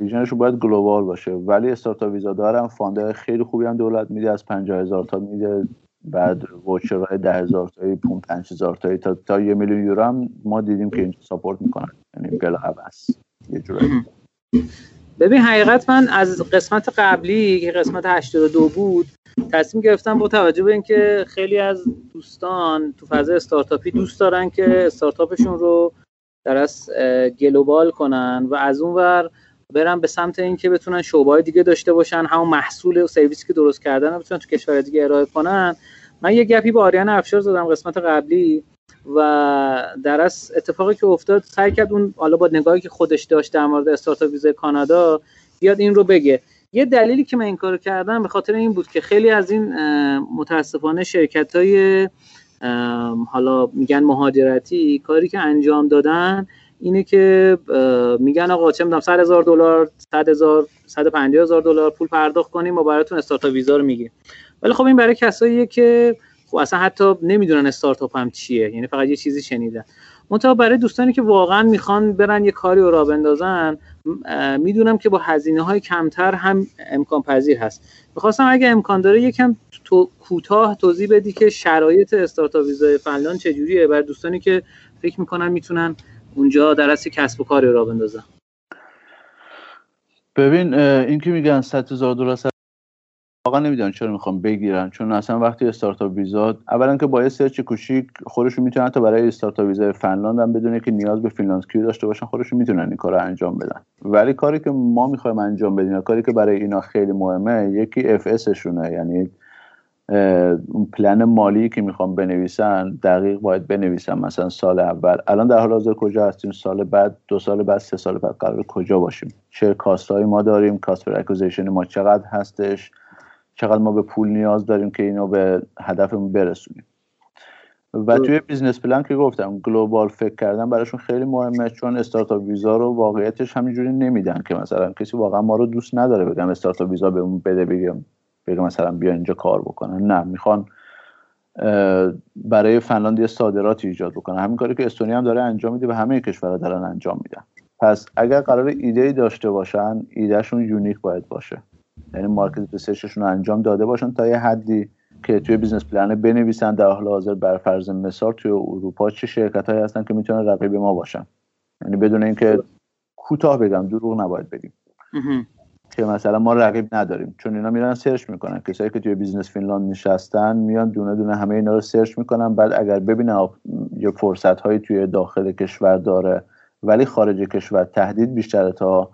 vision ش باید global باشه. ولی استارتاپ ویزا دارم fund خیلی خوبی هم دولت میده از 50 هزار تا میده. بعد voucher های ده هزار تایی پون پنج هزار تایی. تا, تا یه میلیون یورو هم ما دیدیم که اینجا support می‌کنن. یعنی بلا عوض. یه جورایی. ببین حقیقت من از قسمت قبلی که قسمت 82 بود تصمیم گرفتم با توجه به اینکه خیلی از دوستان تو فضای استارتاپی دوست دارن که استارتاپشون رو در از گلوبال کنن و از اون ور برن به سمت اینکه بتونن شعبه دیگه داشته باشن همون محصول و سرویسی که درست کردن بتونن تو کشور دیگه ارائه کنن. من یه گپی با آریان افشار زدم قسمت قبلی و در از اتفاقی که افتاد سعی کرد اون حالا با نگاهی که خودش داشت در مورد استارتاپ ویزای کانادا بیاد این رو بگه. یه دلیلی که من این کارو کردم به خاطر این بود که خیلی از این متاسفانه شرکت های حالا میگن مهاجرتی کاری که انجام دادن اینه که میگن آقا چه می‌دونم 100 هزار دلار 100 هزار 150 هزار دلار پول پرداخت کنیم ما براتون استارتاپ ویزا رو میگیم. ولی خب این برای کساییه که خب اصلا حتی نمی‌دونن استارتاپ هم چیه یعنی فقط یه چیزی شنیدن. منتها برای دوستانی که واقعا می‌خوان برن یه کاری رو را بندازن می‌دونم که با هزینه های کمتر هم امکان پذیر هست. می‌خواستم اگه امکان داره یکم تو کوتاه توضیح بدی که شرایط استارتاپ ویزای فنلاند چجوریه؟ برای دوستانی که فکر می‌کنن می‌تونن اونجا در کسب و کاری را بندازن. ببین این که میگن 100 هزار دلار واقعا نمی‌دونم چرا می‌خوام بگیرن چون اصلا وقتی استارتاپ ویزا اولا که با یه search کوچیک خودشون می‌تونن تا برای استارتاپ ویزای فنلاند هم بدونه که نیاز به Finland Q داشته باشن خودشون می‌تونن این کار انجام بدن. ولی کاری که ما می‌خوایم انجام بدیم کاری که برای اینا خیلی مهمه یکی FS شونه یعنی اون پلن مالی که می‌خوام بنویسن دقیق باید بنویسن مثلا سال اول. الان در حال حاضر کجا هستیم؟ سال بعد دو سال بعد سه سال بعد قرار کجا باشیم؟ چه cost ما داریم؟ cost per month چقدر هستش؟ چقدر ما به پول نیاز داریم که اینو به هدفمون برسونیم؟ و توی business plan که گفتم global فکر کردن براشون خیلی مهمه چون استارتاپ ویزا رو واقعیتش همینجوری نمیدن که مثلا کسی واقعا ما رو دوست نداره بگم استارتاپ ویزا بهمون بده بگم بگم مثلا بیا اینجا کار بکنن نه می‌خوان برای فنلاند یه صادراتی ایجاد بکنن همین کاری که استونیا هم داره انجام میده و همه کشورها دارن انجام میدن. پس اگر قرار ایده ای داشته باشن ایدهشون unique باید باشه. یعنی market research شون رو انجام داده باشن تا یه حدی که توی business plan بنویسن در حال حاضر بر فرض مثال توی اروپا چه شرکت هایی هستن که می‌تونن رقیب ما باشن. یعنی بدون اینکه کوتاه بگم دروغ نباید بگیم. که مثلا ما رقیب نداریم. چون اینا میرن search می‌کنن. کسایی که توی Business Finland نشستن میان دونه دونه همه اینا رو search می‌کنن. بعد اگر ببینن یه فرصت هایی توی داخل کشور داره ولی خارج کشور تهدید بیشتره تا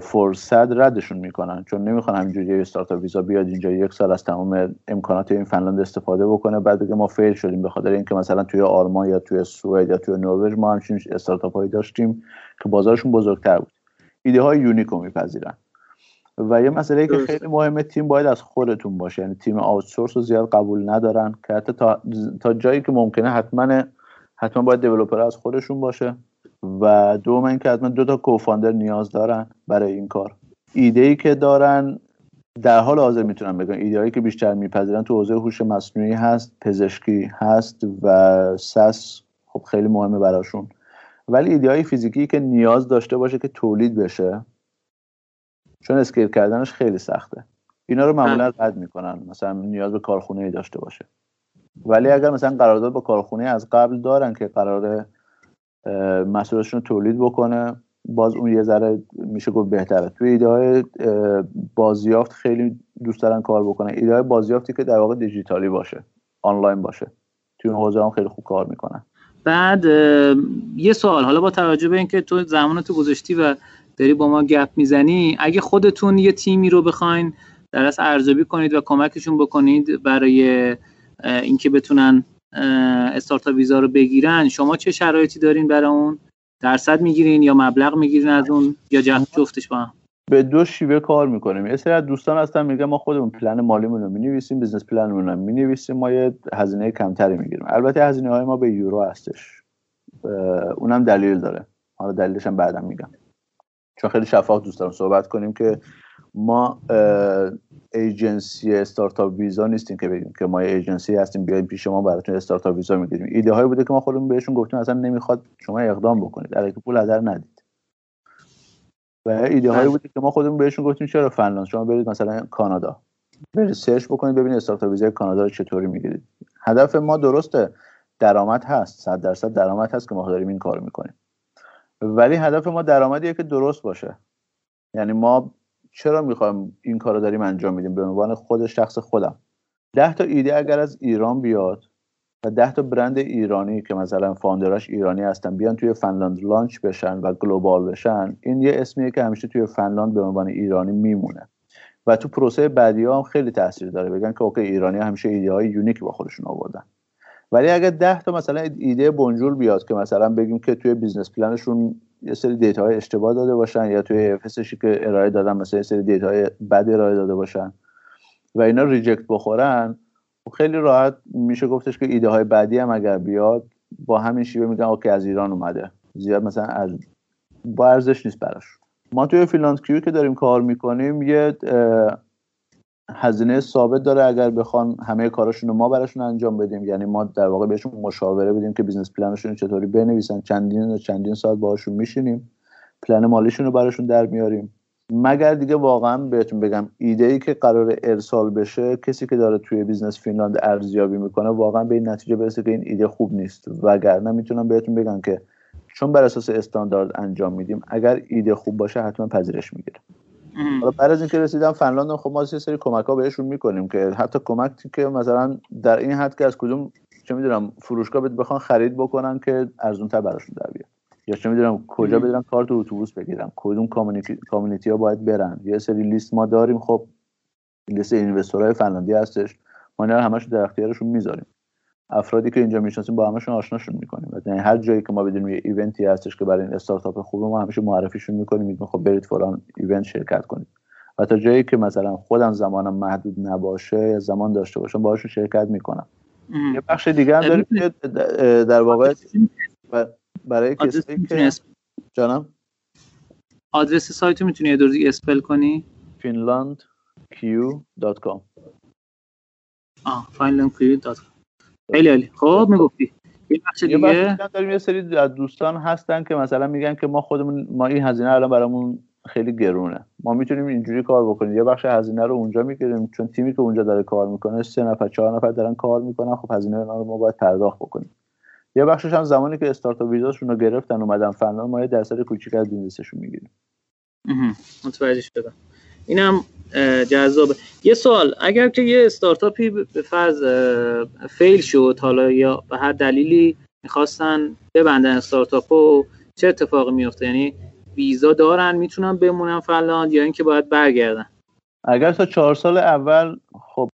فرصت ردشون می‌کنن. چون نمی‌خوان همینجوری استارتاپ ویزا بیاد اینجا یک سال از تمام امکانات این فنلاند استفاده بکنه بعد بگه ما فیل شدیم به خاطر اینکه مثلا توی آلمان یا توی سوئد یا توی نروژ ما همچین استارتاپ داشتیم که بازارشون بزرگتر بود. ایده های یونیک رو میپذیرن. و یه مسئله که خیلی مهمه تیم باید از خودتون باشه. یعنی تیم آوتسورس رو زیاد قبول ندارن. که حتی تا, تا جایی که ممکنه حتما حتما باید دیولپر از خودشون باشه. و دوم اینکه حتما دو تا کوفاندر نیاز دارن برای این کار. ایده ای که دارن در حال حاضر می‌تونم بگم ایده هایی که بیشتر میپذیرن تو حوزه هوش مصنوعی هست پزشکی هست و سس خب خیلی مهمه براشون. ولی ایده های فیزیکی که نیاز داشته باشه که تولید بشه چون اسکیل کردنش خیلی سخته. اینا رو معمولا رد می‌کنن مثلا نیاز به کارخونه ای داشته باشه. ولی اگر مثلا قرارداد با کارخونه از قبل دارن که قرار مسئولیتشون تولید بکنه باز اون یه ذره میشه گفت بهتره. توی ایده های بازیافت خیلی دوست دارن کار بکنن. ایده های بازیافتی که در واقع دیجیتالی باشه آنلاین باشه. توی اون حوزه هم خیلی خوب کار می‌کنن. بعد یه سوال. حالا با توجه به اینکه تو زمان تو گذاشتی و داری با ما گپ می‌زنی اگه خودتون یه تیمی رو بخواین در ارزیابی کنید و کمکشون بکنید برای اینکه بتونن استارتاپ ویزا رو بگیرن شما چه شرایطی دارین برای اون؟ درصد می‌گیرین یا مبلغ می‌گیرین از اون؟ یا جفتش با هم؟ به دو شیوه کار می‌کنیم. یه سری از دوستان هستن میگن ما خودمون پلن مالیمون رو می‌نویسیم business plan مون رو می‌نویسیم ما یه هزینه کمتری می‌گیریم. البته هزینه های ما به یورو هستش. اونم دلیل داره. حالا دلیلش هم بعدم میگم. چون خیلی شفاف دوست دارم صحبت کنیم که ما ایجنسی استارتاپ ویزا نیستیم که بگیم که ما ایجنسی هستیم بیایم پیش ما براتون استارتاپ ویزا می‌گیریم. ایده هایی بوده که ما خودمون بهشون گفتیم اصلا نمی‌خواد شما اقدام بکنید. در پول هدر ندید. و ایده هایی بوده که ما خودمون بهشون گفتیم چرا فنلاند؟ شما برید مثلا کانادا. برید search بکنید ببینید استارتاپ ویزا کانادا رو چطوری می‌گیرید. هدف ما درسته درآمد هست 100 درصد درآمد هست که ما داریم این کار می‌کنیم. ولی هدف ما درآمدیه که درست باشه. یعنی ما چرا می‌خوایم این کار رو داریم انجام میدیم؟ به عنوان خود شخص خودم. ده تا ایده اگر از ایران بیاد و ده تا برند ایرانی که مثلا founder اش ایرانی هستن بیان توی فنلاند launch بشن و global بشن. این یه اسمیه که همیشه توی فنلاند به عنوان ایرانی میمونه. و تو پروسه بعدی ها هم خیلی تاثیر داره. بگن که OK ایرانی همیشه ایده های unique با خودشون آوردن. ولی اگر ده تا مثلا ایده بنجول بیاد که مثلا بگیم که توی business plan شون یه سری data های اشتباه داده باشن یا توی FS شی که ارائه دادن مثلا یه سری data های بد ارائه داده باشن و اینا reject بخورن خیلی راحت میشه گفتش که ایده های بعدی هم اگر بیاد با همین شیوه میگن OK از ایران اومده. زیاد مثلا از با ارزش نیست براش. ما توی Finland Q که داریم کار می‌کنیم یه هزینه ثابت داره اگر بخوان همه کاراشون رو ما براشون انجام بدیم. یعنی ما در واقع بهشون مشاوره بدیم که business plan شون چطوری بنویسن. چندین چندین ساعت باهاشون میشینیم. پلن مالیشون رو براشون در میاریم. مگر دیگه واقعا بهتون بگم ایده ای که قرار ارسال بشه کسی که داره توی Business Finland ارزیابی می‌کنه واقعا به این نتیجه برسه که این ایده خوب نیست. وگرنه می‌تونم بهتون بگم که چون بر اساس استاندارد انجام میدیم اگر ایده خوب باشه حتما پذیرش می‌گیره حالا بعد از اینکه رسیدم فنلاند خب ما یه سری کمک ها بهشون می‌کنیم که حتی کمکی که مثلا در این حد که از کدوم چه می‌دونم فروشگاه بخوان خرید بکنن که ارزون تر براشون در بیاد. یا چه می‌دونم کجا بدونم کارت اتوبوس بگیرم کدوم کامیونیتی ها باید برن. یه سری لیست ما داریم. خب لیست اینوستورهای فنلاندی هستش. ما اینا همش در اختیارشون می‌ذاریم. افرادی که اینجا می‌شناسیم با همشون آشناشون می‌کنیم. یعنی هر جایی که ما بدونیم یه ایونتی هستش که برای این استارتاپ خوبه ما همیشه معرفیشون می‌کنیم. میگیم خب برید فلان ایونت شرکت کنید. و تا جایی که مثلا خودم زمانم محدود نباشه یا زمان داشته باشم باهاشون شرکت می‌کنم. یه بخش دیگه هم داریم که در واقع برای کسی که جانم؟ آدرس سایت می‌تونی یه دور اسپل کنی؟ finlandq.com آه finlandq.com خیلی عالی. خب می‌گفتی. یه بخش دیگه داریم یه سری از دوستان هستن که مثلا میگن که ما خودمون ما این هزینه الان برامون خیلی گرونه. ما می‌تونیم اینجوری کار بکنیم. یه بخش هزینه رو اونجا می‌گیریم. چون تیمی که اونجا داره کار می‌کنه سه نفر چهار نفر دارن کار می‌کنن. خب هزینه رو ما باید پرداخت بکنیم. یه بخشش هم زمانی که استارتاپ ویزاشون رو گرفتن اومدن فنلاند ما یه درصد کوچیک از business شون می‌گیریم. متوجه شدم. اینم جذابه. یه سوال اگر که یه استارتاپی به فرض fail شد حالا یا به هر دلیلی می‌خواستن ببندن استارتاپو چه اتفاقی میفته یعنی ویزا دارن می‌تونن بمونن فلان یا اینکه باید برگردن؟ اگر تا چهار سال اول خب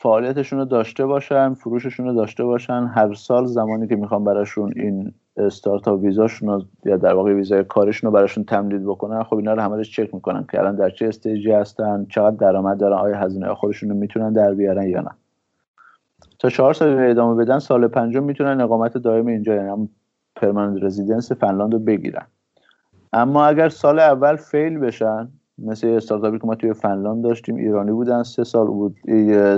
فعالیتشون رو داشته باشن فروششون رو داشته باشن. هر سال زمانی که می‌خوان براشون این استارتاپ ویزاشون یا در واقع ویزای کارشون رو براشون تمدید بکنن خب اینا رو همه چک می‌کنن که الان در چه استیجی هستن چقدر درآمد دارن آیا هزینه خودشون رو می‌تونن در بیارن یا نه. تا چهار سال ادامه بدن سال پنجم می‌تونن اقامت دائم اینجا یعنی هم پرمننت رزیدنس فنلاند رو بگیرن. اما اگر سال اول فیل بشن مثل استارتاپی که ما توی فنلاند داشتیم ایرانی بودن سه سال بود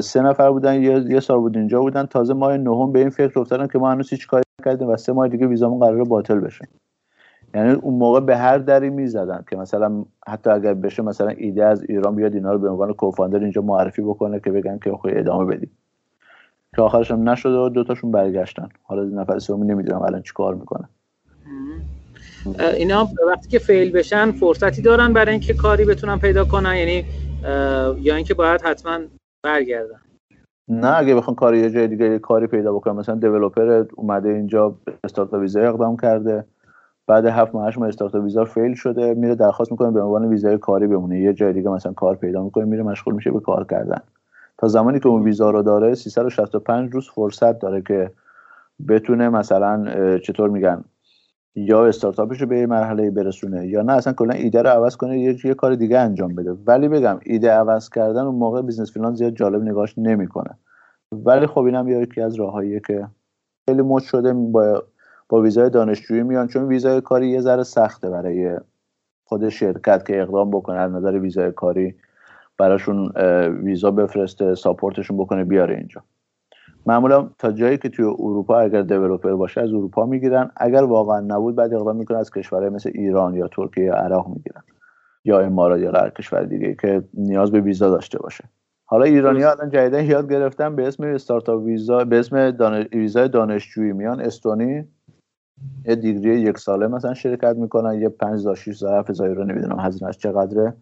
سه نفر بودن یه, یه سال بود اینجا بودن. تازه ماه نهم به این فکر افتادن که ما هنوز هیچ کاری کردیم و سه ماه دیگه ویزامون قرار باطل بشه. یعنی اون موقع به هر دری می‌زدن که مثلا حتی اگر بشه مثلا ایده از ایران بیاد اینا رو به عنوان کوفاندر اینجا معرفی بکنه که بگن که خب ادامه بدیم. که آخرش هم نشد و دوتاشون برگشتن. حالا نفر سومی نمی‌دونم الان چی کار می‌کنه اینا وقتی که فیل بشن فرصتی دارن برای اینکه کاری بتونن پیدا کنن یعنی یا اینکه باید حتما برگردن. نه اگه بخوان کاری یه جای دیگه کاری پیدا بکنن. مثلا دیولپر اومده اینجا استارتاپ ویزا اقدام کرده. بعد هفت ماه ماه استارتاپ ویزا فیل شده میره درخواست می‌کنه به عنوان ویزای کاری بمونه. یه جای دیگه مثلا کار پیدا می‌کنه میره مشغول میشه به کار کردن. تا زمانی که اون ویزا رو داره 365 روز فرصت داره که بتونه مثلا چطور میگن یا استارتاپش رو به مرحله برسونه یا نه اصلا کلا ایده رو عوض کنه یه, کار دیگه انجام بده. ولی بگم ایده عوض کردن اون موقع Business Finland زیاد جالب نگاش نمی‌کنه. ولی خب اینم یکی از راههاییه که خیلی مد شده با با ویزای دانشجویی میان چون ویزای کاری یه ذره سخته برای خود شرکت که اقدام بکنه از نظر ویزای کاری براشون ویزا بفرسته ساپورتشون بکنه بیاره اینجا. معمولا تا جایی که توی اروپا اگر دیولپر باشه از اروپا می‌گیرن. اگر واقعا نبود بعد اقدام می‌کنن از کشورهای مثل ایران یا ترکیه یا عراق می‌گیرن. یا امارات یا هر کشور دیگه که نیاز به ویزا داشته باشه. حالا ایرانی ها الان جدیدا یاد گرفتن به اسم استارتاپ ویزا به اسم دانش... ویزای دانشجویی. میان استونی یه دیگری یک ساله مثلا شرکت می‌کنن یه 5000 6000 7000 یورو نمی‌دونم هزینه‌اش چقدره.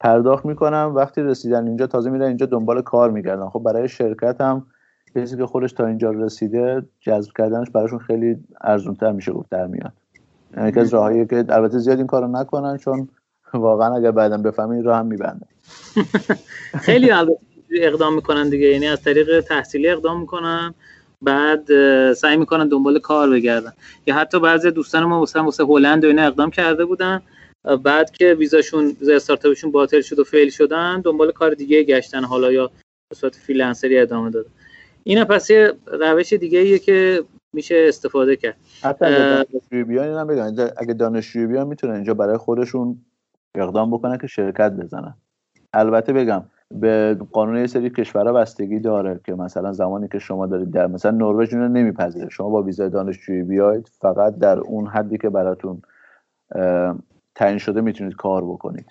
پرداخت می‌کنم وقتی رسیدن اینجا تازه میرن اینجا دنبال کار میگردن. خب برای شرکت هم کسی که خودش تا اینجا رسیده جذب کردنش براشون خیلی ارزونتر میشه گفت در میاد. یعنی از راهایی که البته زیاد این کارو نکنن چون واقعا اگر بعدا بفهمی این راه هم میبنده. خیلی البته اقدام می‌کنن دیگه. یعنی از طریق تحصیلی اقدام می‌کنن بعد سعی می‌کنن دنبال کار بگردن. یا حتی بعضی دوستان ما مثلا واسه هلند و اینا اقدام کرده بودن بعد که ویزاشون ویزا استارتاپشون باطل شد و فیل شدن دنبال کار دیگه گشتن. حالا یا به صورت فریلنسری ادامه دادن. این پس یه روش دیگه ایه که میشه استفاده کرد. حتی اگه بیان بگن اگه دانشجوی بیان می‌تونن اینجا برای خودشون اقدام بکنن که شرکت بزنن. البته بگم به قانون یه سری کشورها بستگی داره که مثلا زمانی که شما دارید در مثلا نروژ رو نمیپذیره. شما با ویزای دانشجویی بیاید فقط در اون حدی که براتون تعیین شده می‌تونید کار بکنید.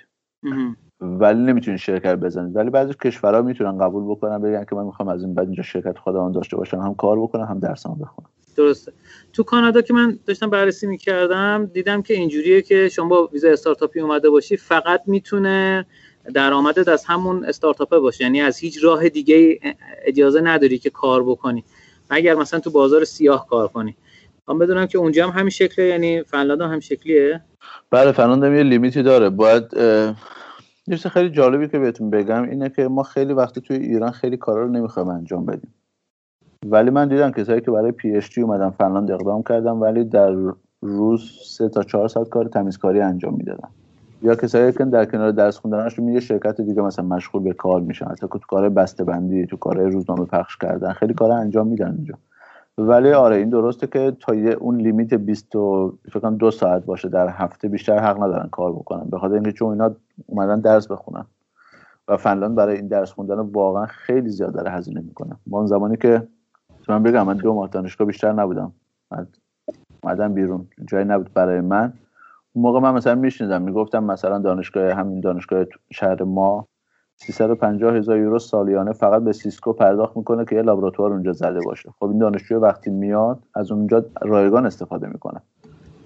ولی نمی‌تونید شرکت بزنید ولی بعضی کشورها می‌تونن قبول بکنن بگن که من می‌خوام از این بعد اینجا شرکت خودم داشته باشم هم کار بکنم هم درسام بخونم. درسته. تو کانادا که من داشتم بررسی می‌کردم دیدم که اینجوریه که شما با ویزا استارتاپی اومده باشی فقط می‌تونه درآمدت از همون استارتاپه باشه. یعنی از هیچ راه دیگه اجازه نداری که کار بکنی. اگر مثلا تو بازار سیاه کار کنی. من بدونم که اونجا هم همین شکله یعنی فنلاند هم شکلیه. بله فنلاند هم یه لیمیتی داره. باید یه خیلی جالبی که بهتون بگم اینه که ما خیلی وقتی توی ایران خیلی کارا رو نمی‌خوایم انجام بدیم. ولی من دیدم کسایی که برای پی اچ اومدن فنلاند اقدام کردم ولی در روز سه تا چهار ساعت کار تمیزکاری انجام می‌دادن. یا کسایی که در کنار درس خوندنشون یه شرکت دیگه مثلا مشغول به کار میشن حتی تو کار بسته بندی تو کار روزنامه پخش کردن خیلی کار انجام میدن اینجا. ولی آره این درسته که تا یه اون limit 20 فکر دو ساعت باشه در هفته بیشتر حق ندارن کار بکنن به خاطر اینکه چون اینا اومدن درس بخونن و فنلاند برای این درس خوندن واقعا خیلی زیاد داره هزینه می‌کنه. ما اون زمانی که من بگم من دو ماه دانشگاه بیشتر نبودم من اومدم بیرون جایی نبود برای من. اون موقع من مثلا میشنیدم می‌گفتم مثلا دانشگاه همین دانشگاه شهر ما 350 هزار یورو سالیانه فقط به Cisco پرداخت می‌کنه که یه لابراتوار اونجا زده باشه. خب این دانشجو وقتی میاد از اونجا رایگان استفاده می‌کنه.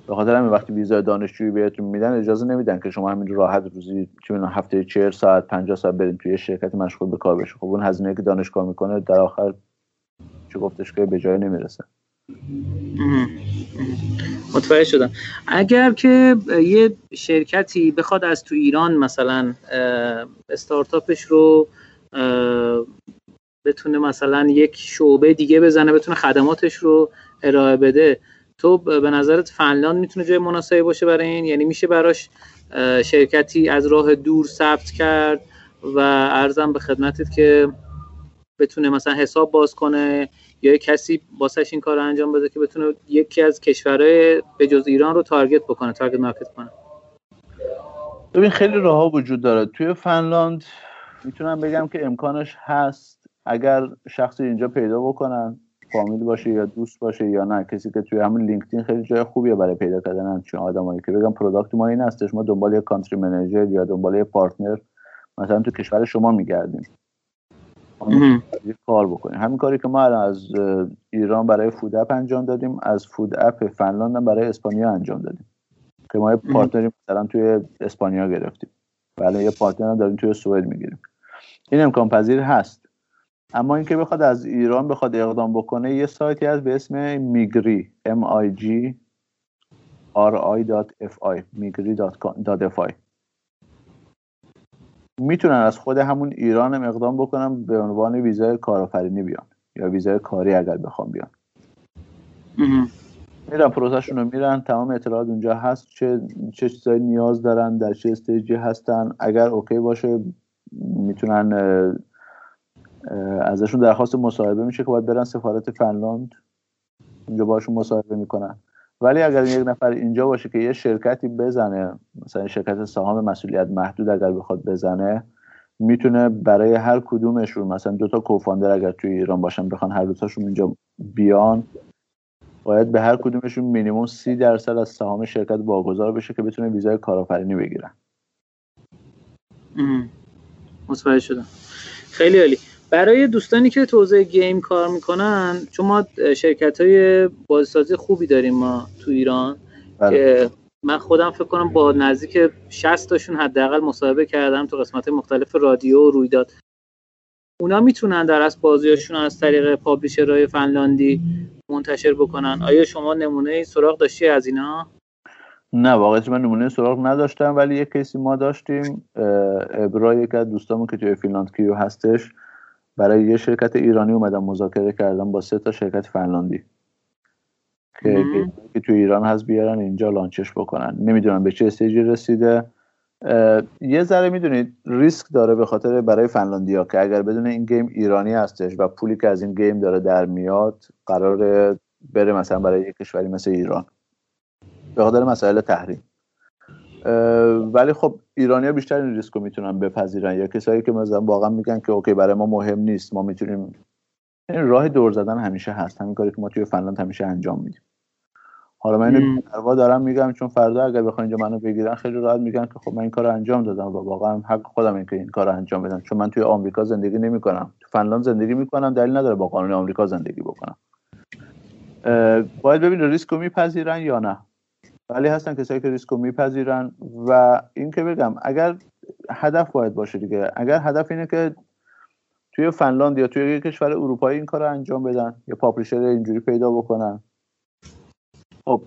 به خاطر همین وقتی ویزای دانشجویی بهتون میدن اجازه نمیدن که شما همین راحت روزی چه هفته 40 ساعت 50 ساعت برید توی شرکت مشغول به کار بشه خب اون هزینه که دانشگاه می‌کنه در آخر چه گفتش که به جای نمی‌رسه. متوجه شدم. اگر که یه شرکتی بخواد از تو ایران مثلا استارتاپش رو بتونه مثلا یک شعبه دیگه بزنه بتونه خدماتش رو ارائه بده تو به نظرت فنلاند می‌تونه جای مناسبی باشه برای این؟ یعنی میشه براش شرکتی از راه دور ثبت کرد و ارزم به خدمتت که بتونه مثلا حساب باز کنه یا کسی واسش این کار رو انجام بده که بتونه یکی از کشورهای به جز ایران رو تارگت بکنه تارگت مارکت کنه. ببین خیلی راه وجود داره. توی فنلاند می‌تونم بگم که امکانش هست اگر شخصی اینجا پیدا بکنن فامیل باشه یا دوست باشه یا نه. کسی که توی همون LinkedIn خیلی جای خوبیه برای پیدا کردن همچین آدمایی. که بگم product ما این هستش ما دنبال یه country manager یا دنبال یه partner مثلا تو کشور شما میگردیم. کار بکنیم. همین کاری که ما از ایران برای Food App انجام دادیم از Food App فنلاند هم برای اسپانیا انجام دادیم. که ما یه partner ی مثلا توی اسپانیا گرفتیم. بله یه partner هم داریم توی سوئد می‌گیریم. این امکان پذیر هست. اما اینکه بخواد از ایران بخواد اقدام بکنه یه سایتی هست به اسم میگری m i g r i.fi میگری.fi می‌تونن از خود همون ایران هم اقدام بکنن به عنوان ویزای کارآفرینی بیان یا ویزای کاری اگر بخوام بیان. میرن پروسهشون رو میرن تمام اطلاعات اونجا هست چه چه چیزایی نیاز دارن در چه استیجی هستن. اگر اوکی باشه می‌تونن ازشون درخواست مصاحبه میشه که باید برن سفارت فنلاند. اونجا باشون مصاحبه می‌کنن. ولی اگر یک نفر اینجا باشه که یه شرکتی بزنه مثلا شرکت سهام مسئولیت محدود اگر بخواد بزنه می‌تونه برای هر کدومشون مثلا دو تا کوفاندر اگر توی ایران باشن بخوان هر دوتاشون اینجا بیان باید به هر کدومشون مینیموم سی درصد از سهام شرکت واگذار بشه که بتونه ویزای کارآفرینی بگیرن. متوجه شدم. خیلی عالی. برای دوستانی که تو حوزه گیم کار می‌کنن چون ما شرکت های بازسازی خوبی داریم ما تو ایران بله. که من خودم فکر کنم با نزدیک 60 تاشون حداقل مصاحبه کردم تو قسمت مختلف رادیو و رویداد. اونا می‌تونن در از بازیاشون از طریق پابلیشرهای فنلاندی منتشر بکنن. آیا شما نمونه سراغ داشتی از اینا؟ نه واقعا من نمونه سراغ نداشتم ولی یک کیسی ما داشتیم برای یکی از دوستامون که توی فینلاند کیو هستش برای یه شرکت ایرانی اومدم مذاکره کردم با سه تا شرکت فنلاندی. که که توی ایران هست بیارن اینجا launch ش بکنن. نمی‌دونم به چه stage ی رسیده. یه ذره می‌دونید ریسک داره به خاطر برای فنلاندیا که اگر بدون این game ایرانی هستش و پولی که از این game داره در میاد قرار بره مثلا برای یک کشوری مثل ایران. به خاطر مسائل تحریم. ولی خب ایرانی ها بیشتر این ریسک رو می‌تونن بپذیرن. یا کسایی که مثلا واقعا میگن که اوکی برای ما مهم نیست ما می‌تونیم این راه دور زدن همیشه هست. همین کاری که ما توی فنلاند همیشه انجام میدیم. حالا من اینو دارم میگم چون فردا اگر بخوان اینجا منو بگیرن خیلی راحت میگن که خب من این کار انجام دادم و واقعا حق خودم این که این کار انجام بدم. چون من توی آمریکا زندگی نمی‌کنم. تو فنلاند زندگی می‌کنم دلیل نداره با قانون آمریکا زندگی بکنم. باید ببین ریسک رو میپذیرن یا نه. ولی هستن کسایی که ریسک رو میپذیرن و این که بگم اگر هدف باید باشه دیگه. اگر هدف اینه که توی فنلاند یا توی یک کشور اروپایی این کار رو انجام بدن یا پاپلیشر اینجوری پیدا بکنن. خب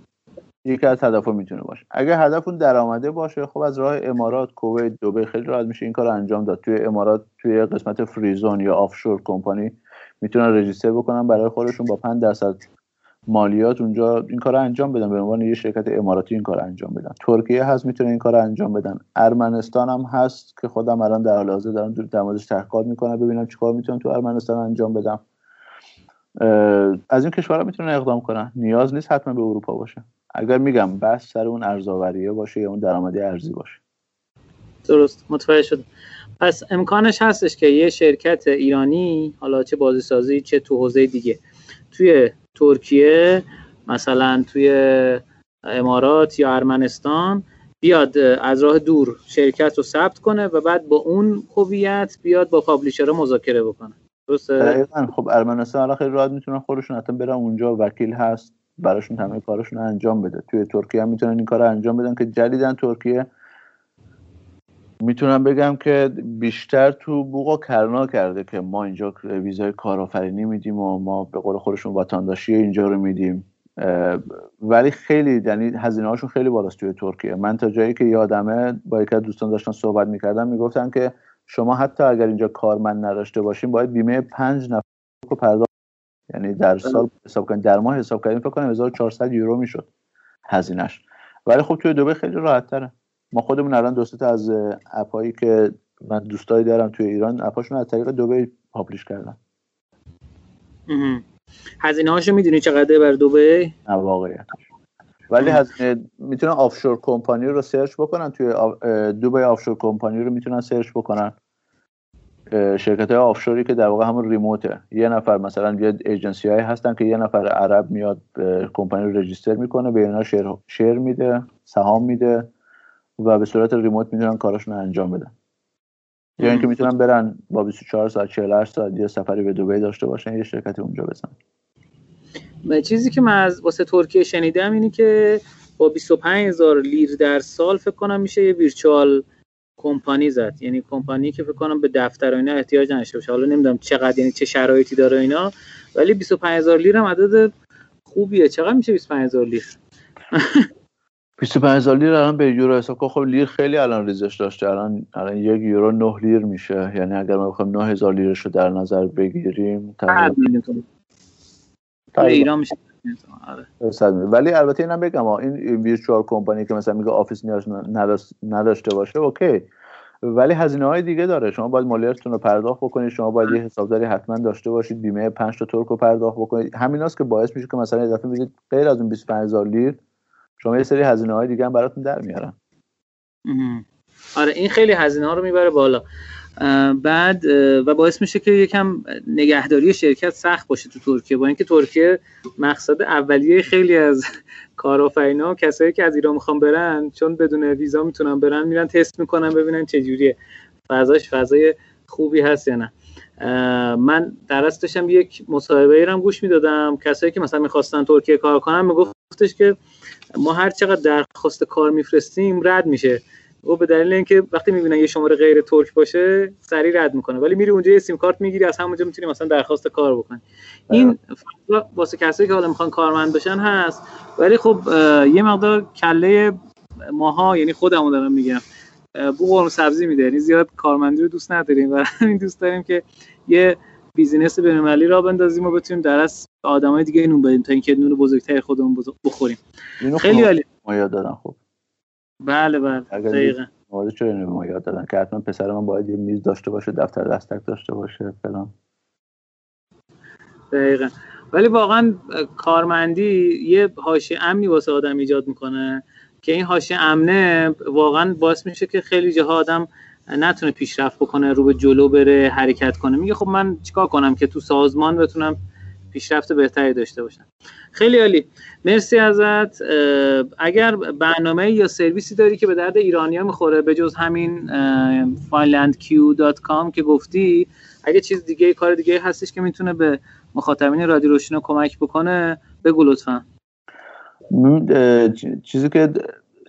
یکی از هدفها می‌تونه باشه. اگر هدف اون درآمده باشه خب از راه امارات کویت دبی خیلی راحت میشه این کار رو انجام داد. توی امارات توی قسمت فریزون یا آفشور کمپانی می‌تونن رجیستر بکنن برای خودشون با 5 درصد مالیات اونجا این کار انجام بدن. به عنوان یه شرکت اماراتی این کار انجام بدن. ترکیه هست می‌تونه این کار انجام بدن. ارمنستان هم هست که خودم الان در حال حاضر دارم در موردش تحقیقات می‌کنم ببینم چیکار می‌تونم تو ارمنستان انجام بدم. از این کشورها می‌تونن اقدام کنن. نیاز نیست حتما به اروپا باشه. اگر میگم بس سر اون ارزآوریه باشه یا اون درآمدی ارزی باشه. درست. متوجه شد پس امکانش هستش که یه شرکت ایرانی حالا چه بازی سازی چه تو حوزه دیگه توی ترکیه مثلا توی امارات یا ارمنستان بیاد از راه دور شرکت رو ثبت کنه و بعد با اون هویت بیاد با پابلیشر مذاکره بکنه. درسته؟ خب ارمنستان الان خیلی راحت می‌تونن خودشون حتی برن اونجا وکیل هست براشون همه کارشون انجام بده. توی ترکیه هم می‌تونن این کار رو انجام بدن که جدیدن ترکیه می‌تونم بگم که بیشتر تو بوقا کرنا کرده که ما اینجا ویزای کارآفرینی میدیم و ما به قول خودشون وطنداشی اینجا رو میدیم. ولی خیلی یعنی هزینه هاشون خیلی بالاست توی ترکیه. من تا جایی که یادمه با یکی دوستان داشتن صحبت می‌کردم می‌گفتن که شما حتی اگر اینجا کارمند نداشته باشین باید بیمه پنج نفر رو پرداخت. یعنی در سال حساب کنید در ماه حساب کردیم فکر کنم 1400 یورو می‌شد هزینهش ولی خب توی دبی خیلی راحت تره ما خودمون الان دوست از app ایی که من دوستایی دارم توی ایران app اشون از طریق دبی publish کردن. هزینه هاشو می‌دونی چقدر بر دبی نه واقعیت ولی هزینه می‌تونن offshore company رو search بکنن توی دبی offshore company رو می‌تونن search بکنن. شرکت های offshore ی که در واقع همون remote ه. یه نفر مثلا یه ایجنسی های هستن که یه نفر عرب میاد کمپانی رو رجیستر می‌کنه به اینا شیر, شیر میده سهام میده. و به صورت ریموت می‌تونن کاراشون رو انجام بدن. یا اینکه می‌تونن برن با 24 ساعت 48 ساعت یه سفری به دبی داشته باشن یه شرکتی اونجا بزنن. چیزی که من از واسه ترکیه شنیدم اینی که با 25 هزار لیر در سال فکر کنم میشه یه ویرچوال کمپانی زد. یعنی کمپانی که فکر کنم به دفتر و اینا احتیاج نداشته باشه. حالا نمی‌دونم چقدر یعنی چه شرایطی داره اینا ولی 25000 لیر هم عدد خوبیه. چقدر میشه 25000 لیر؟ 25000 لیر الان به یورو حساب خب لیر خیلی الان ریزش داشته. الان الان یک یورو 9 لیر میشه. یعنی اگر ما بخوایم 9000 لیرش رو در نظر بگیریم تقریبا ایران میشه. آره. ولی البته اینم بگم این virtual company که مثلا میگه office نیاز نداشته باشه okay. ولی هزینه های دیگه داره. شما باید مالیاتتون رو پرداخت بکنید. شما باید یه حسابداری حتما داشته باشید. بیمه 5 تا ترک رو پرداخت بکنید. هست که باعث میشه که مثلا یه دفعه میگید غیر از اون 25000 لیر شما یه سری هزینه های دیگه هم براتون در میارن آره این خیلی هزینه ها رو می‌بره بالا. بعد و باعث میشه که یکم نگهداری شرکت سخت باشه تو ترکیه. با اینکه ترکیه مقصد اولیه خیلی از کارآفرینا و کسایی که از ایران می‌خوان برن چون بدون ویزا می‌تونن برن میرن تست می‌کنن ببینن چه جوریه. فضاش فضای خوبی هست یا نه. من درست داشتم یک مصاحبه رو گوش می‌دادم. کسایی که مثلا می‌خواستن ترکیه کار کنن میگفتش که ما هر چقدر درخواست کار میفرستیم رد میشه. او به دلیل اینکه وقتی می‌بینن یه شماره غیر ترک باشه سریع رد می‌کنه. ولی میری اونجا یه سیم کارت می‌گیری از همونجا می‌تونی مثلا درخواست کار بکنی. این واسه کسایی که حالا می‌خوان کارمند بشن هست. ولی خب یه مقدار کله ماها یعنی خودمون دارم میگم بو قرمه سبزی میده. یعنی زیاد کارمندی رو دوست نداریم و همین دوست داریم که یه business بین‌المللی را بندازیم و بتونیم در از آدمای دیگه نون بدیم تا اینکه نون بزرگتر خودمون بخوریم. خیلی عالی. ما یاد دادن خب. بله بله. دقیقاً. مورد چرا اینو ما یاد دادن؟ که حتما پسر من باید یه میز داشته باشه دفتر دستک داشته باشه فلان. دقیقا. ولی واقعا کارمندی یه حاشیه امنی واسه آدم ایجاد می‌کنه که این حاشیه امنه واقعا باعث میشه که خیلی جاها آدم نتونه پیشرفت بکنه رو به جلو بره حرکت کنه. میگه خب من چیکار کنم که تو سازمان بتونم پیشرفت بهتری داشته باشن خیلی عالی. مرسی ازت. اگر برنامه یا سرویسی داری که به درد ایرانیا می‌خوره به جز همین finlandq.com که گفتی اگه چیز دیگه کار دیگه هستش که می‌تونه به مخاطبین رادیو روشنا کمک بکنه بگو لطفا. چیزی که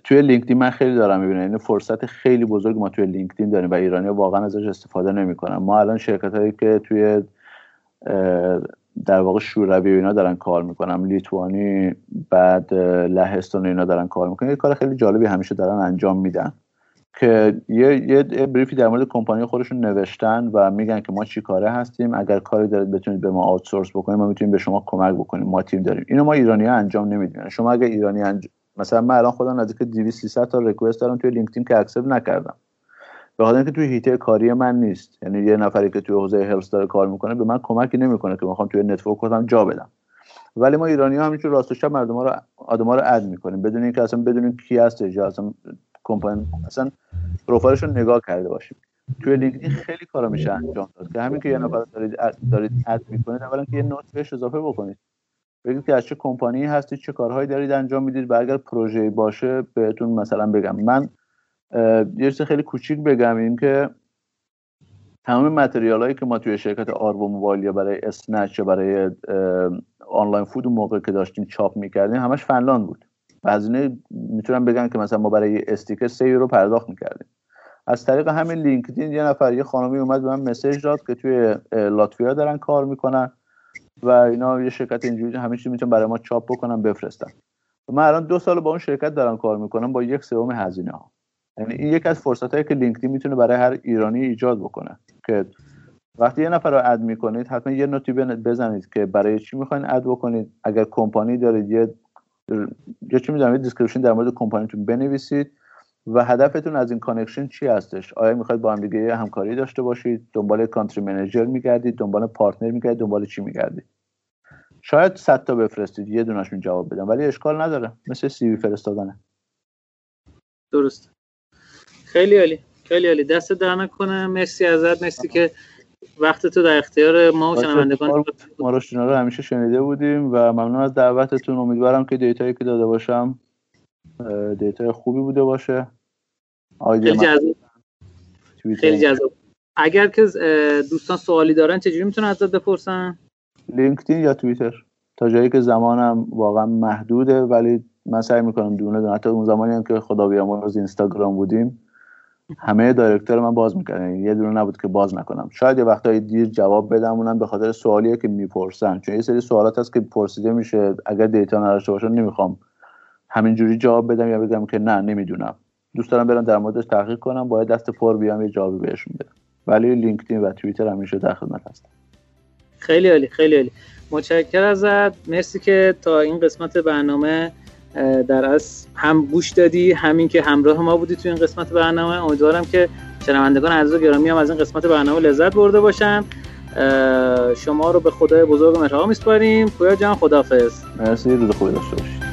توی لینکدین من خیلی دارم می‌بینم. این فرصت خیلی بزرگ ما توی لینکدین داریم و ایرانی واقعا ازش استفاده نمی‌کنن. ما الان شرکت هایی که توی در واقع شوروی اینا دارن کار می‌کنن لیتوانی بعد لهستان اینا دارن کار می‌کنن. یه کار خیلی جالبی همیشه دارن انجام میدن که یه, یه brief ی در مورد کمپانی خودشون نوشتن و میگن که ما چی کاره هستیم. اگر کاری دارید بتونید به ما outsource بکنیم ما می‌تونیم به شما کمک بکنیم. ما تیم داریم. اینو ما ایرانی ها انجام نمیدیم. شما اگر ایرانی انج... مثلا من الان خودم نزدیک 200 300 تا request دارم توی LinkedIn که accept نکردم. به خاطر اینکه توی حیطه کاری من نیست. یعنی یه نفری که توی حوزه health داره کار می‌کنه به من کمکی نمی‌کنه که می‌خوام توی network خودم جا بدم. ولی ما ایرانی ها همینجور راست و شب مردم ها رو آدم رو اد می‌کنیم. بدون اینکه اصلا بدونیم کی هست یا اصلا کمپانی اصلا پروفایلش رو نگاه کرده باشیم. توی لینکدین خیلی کارا میشه انجام داد. که همین که یه نفر دارید دارید اد می‌کنید اولا که یه نوت بهش اضافه بکنید. بگید که از چه کمپانی هستید چه کارهایی دارید انجام می‌دید و اگر پروژه باشه بهتون مثلا بگم. من یه چیز خیلی کوچیک بگم این که تمام متریال هایی که ما توی شرکت آرو موبایل برای اسنچ یا برای Online Food اون موقع که داشتیم چاپ می‌کردیم همش فنلاند بود. هزینه می‌تونم بگم که مثلا ما برای sticker سه یورو پرداخت می‌کردیم. از طریق همین LinkedIn یه نفر یه خانمی اومد به من message داد که توی لاتویا دارن کار می‌کنن. و اینا یه شرکت اینجوری همه چیز می‌تونن برای ما چاپ بکنن بفرستن. من الان دو سال با اون شرکت دارم کار می‌کنم با یک سوم هزینه ها. یعنی این یکی از فرصت هایی که LinkedIn می‌تونه برای هر ایرانی ایجاد بکنه که وقتی یه نفر رو add می‌کنید حتما یه note ی بزنید که برای چی می‌خواین add بکنید. اگر کمپانی دارید یه یه چی می‌دونم description در مورد کمپانیتون بنویسید. و هدفتون از این connection چی هستش؟ آیا می‌خواید با هم دیگه همکاری داشته باشید؟ دنبال country manager میگردید؟ دنبال partner میگردید؟ دنبال چی میگردید؟ شاید 100 تا بفرستید یه دونشون جواب بدن ولی اشکال نداره. مثل CV فرستادنه. درست. خیلی عالی. خیلی عالی. دستت درد نکنه. مرسی ازت. مرسی که وقت تو در اختیار ما و شنوندگان ما رو همیشه شنیده بودیم و ممنون از دعوتتون. امیدوارم که data یی که داده باشم data ی خوبی بوده باشه. خیلی جذاب. اگر که دوستان سوالی دارن چجوری می‌تونن ازت بپرسن؟ لینکدین یا توییتر؟ تا جایی که زمانم واقعا محدوده ولی من سعی می‌کنم دونه دونه. حتی اون زمانی هم که خدا بیامرز اینستاگرام بودیم همه دایرکتور من باز می‌کردن. یعنی یه دونه نبود که باز نکنم. شاید یه وقتایی دیر جواب بدم اونم به خاطر سوالیه که می‌پرسن. چون یه سری سوالات هست که پرسیده میشه. اگر دیتا نداشته باشم نمی‌خوام همینجوری جواب بدم یا بگم که نه نمی‌دونم. دوست دارم برم در موردش تحقیق کنم. باید دست پر بیام یه جوابی بهشون بدم. ولی لینکدین و توییتر همیشه در خدمت هستم. خیلی عالی خیلی عالی. متشکر ازت. مرسی که تا این قسمت برنامه در از هم گوش دادی. همین که همراه ما بودی تو این قسمت برنامه. امیدوارم که شنوندگان عزیز و گرامی هم از این قسمت برنامه لذت برده باشن. شما رو به خدای بزرگ مهربان میسپاریم. پویا جان خدافظ مرسی روز خوبی داشته باشی